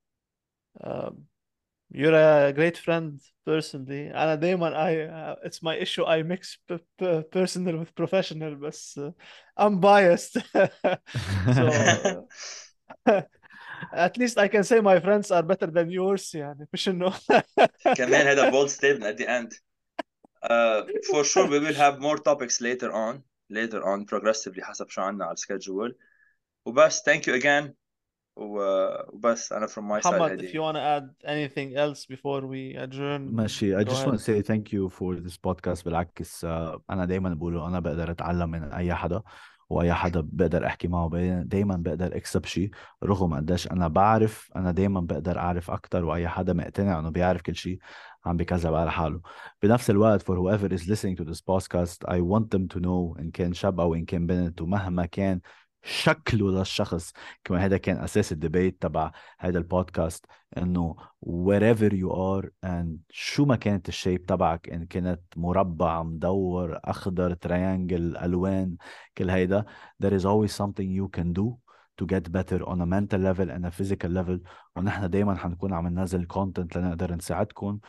you're a great friend personally أنا دايما I uh, it's my issue I mix p- p- personal with professional بس uh, I'm biased so uh, at least I can say my friends are better than yours يعني مش إنه كمان هذا bold statement at the end uh, for sure we will have more topics later on later on progressively حسب شو عندنا على السكجول وبس thank you again و- وبس أنا from my side محمد if you want to add anything else before we adjourn ماشي I just want to say thank you for this podcast. بالعكس آه، أنا دايما بقوله أنا بقدر أتعلم من أي حدا وأي حدا بقدر أحكي معه دايما بقدر أكسب شيء. رغم قديش أنا بعرف أنا دايما بقدر أعرف أكتر وأي حدا مقتنع إنه بيعرف كل شيء عم بكذب على حاله. بنفس الوقت for whoever is listening to this podcast I want them to know إن كان شاب أو إن كان بنت ومهما كان شكله للشخص كمان هذا كان أساس ال debate تبع هذا البودكاست إنه wherever you are and شو ما كانت ال shape تبعك إن كانت مربع مدور أخضر triangle ألوان كل هيدا there is always something you can do to get better on a mental level and a physical level ونحن دايما حنكون عم ننزل content لنقدر نساعدكم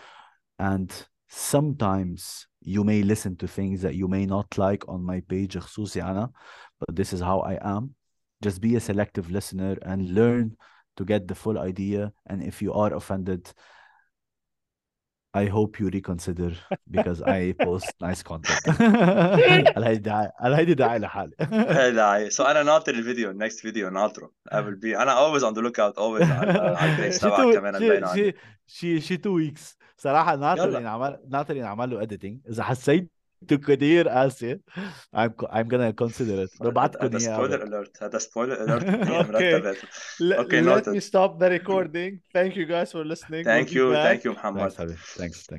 and sometimes you may listen to things that you may not like on my page خصوصي أنا but this is how I am just be a selective listener and learn to get the full idea and if you are offended I hope you reconsider because I post nice content. على هيدي دعاية على هيدي دعاية لحالي. هلا سو أنا ناطر الفيديو النكست فيديو ناطره. I will be أنا always on the lookout always على البيج شي تبعك كمان شي شي شي two weeks صراحة ناطر ينعمل ناطر ينعمل له editing. إذا حسيت كتير قاسي I'm I'm gonna consider it هذا ببعتكم هذا إياه spoiler قبل alert هذا spoiler alert هي okay مرتبة Let, okay let me noted stop the recording thank you guys for listening we'll thank be you thank back you محمد Thanks حبيبي thanks thanks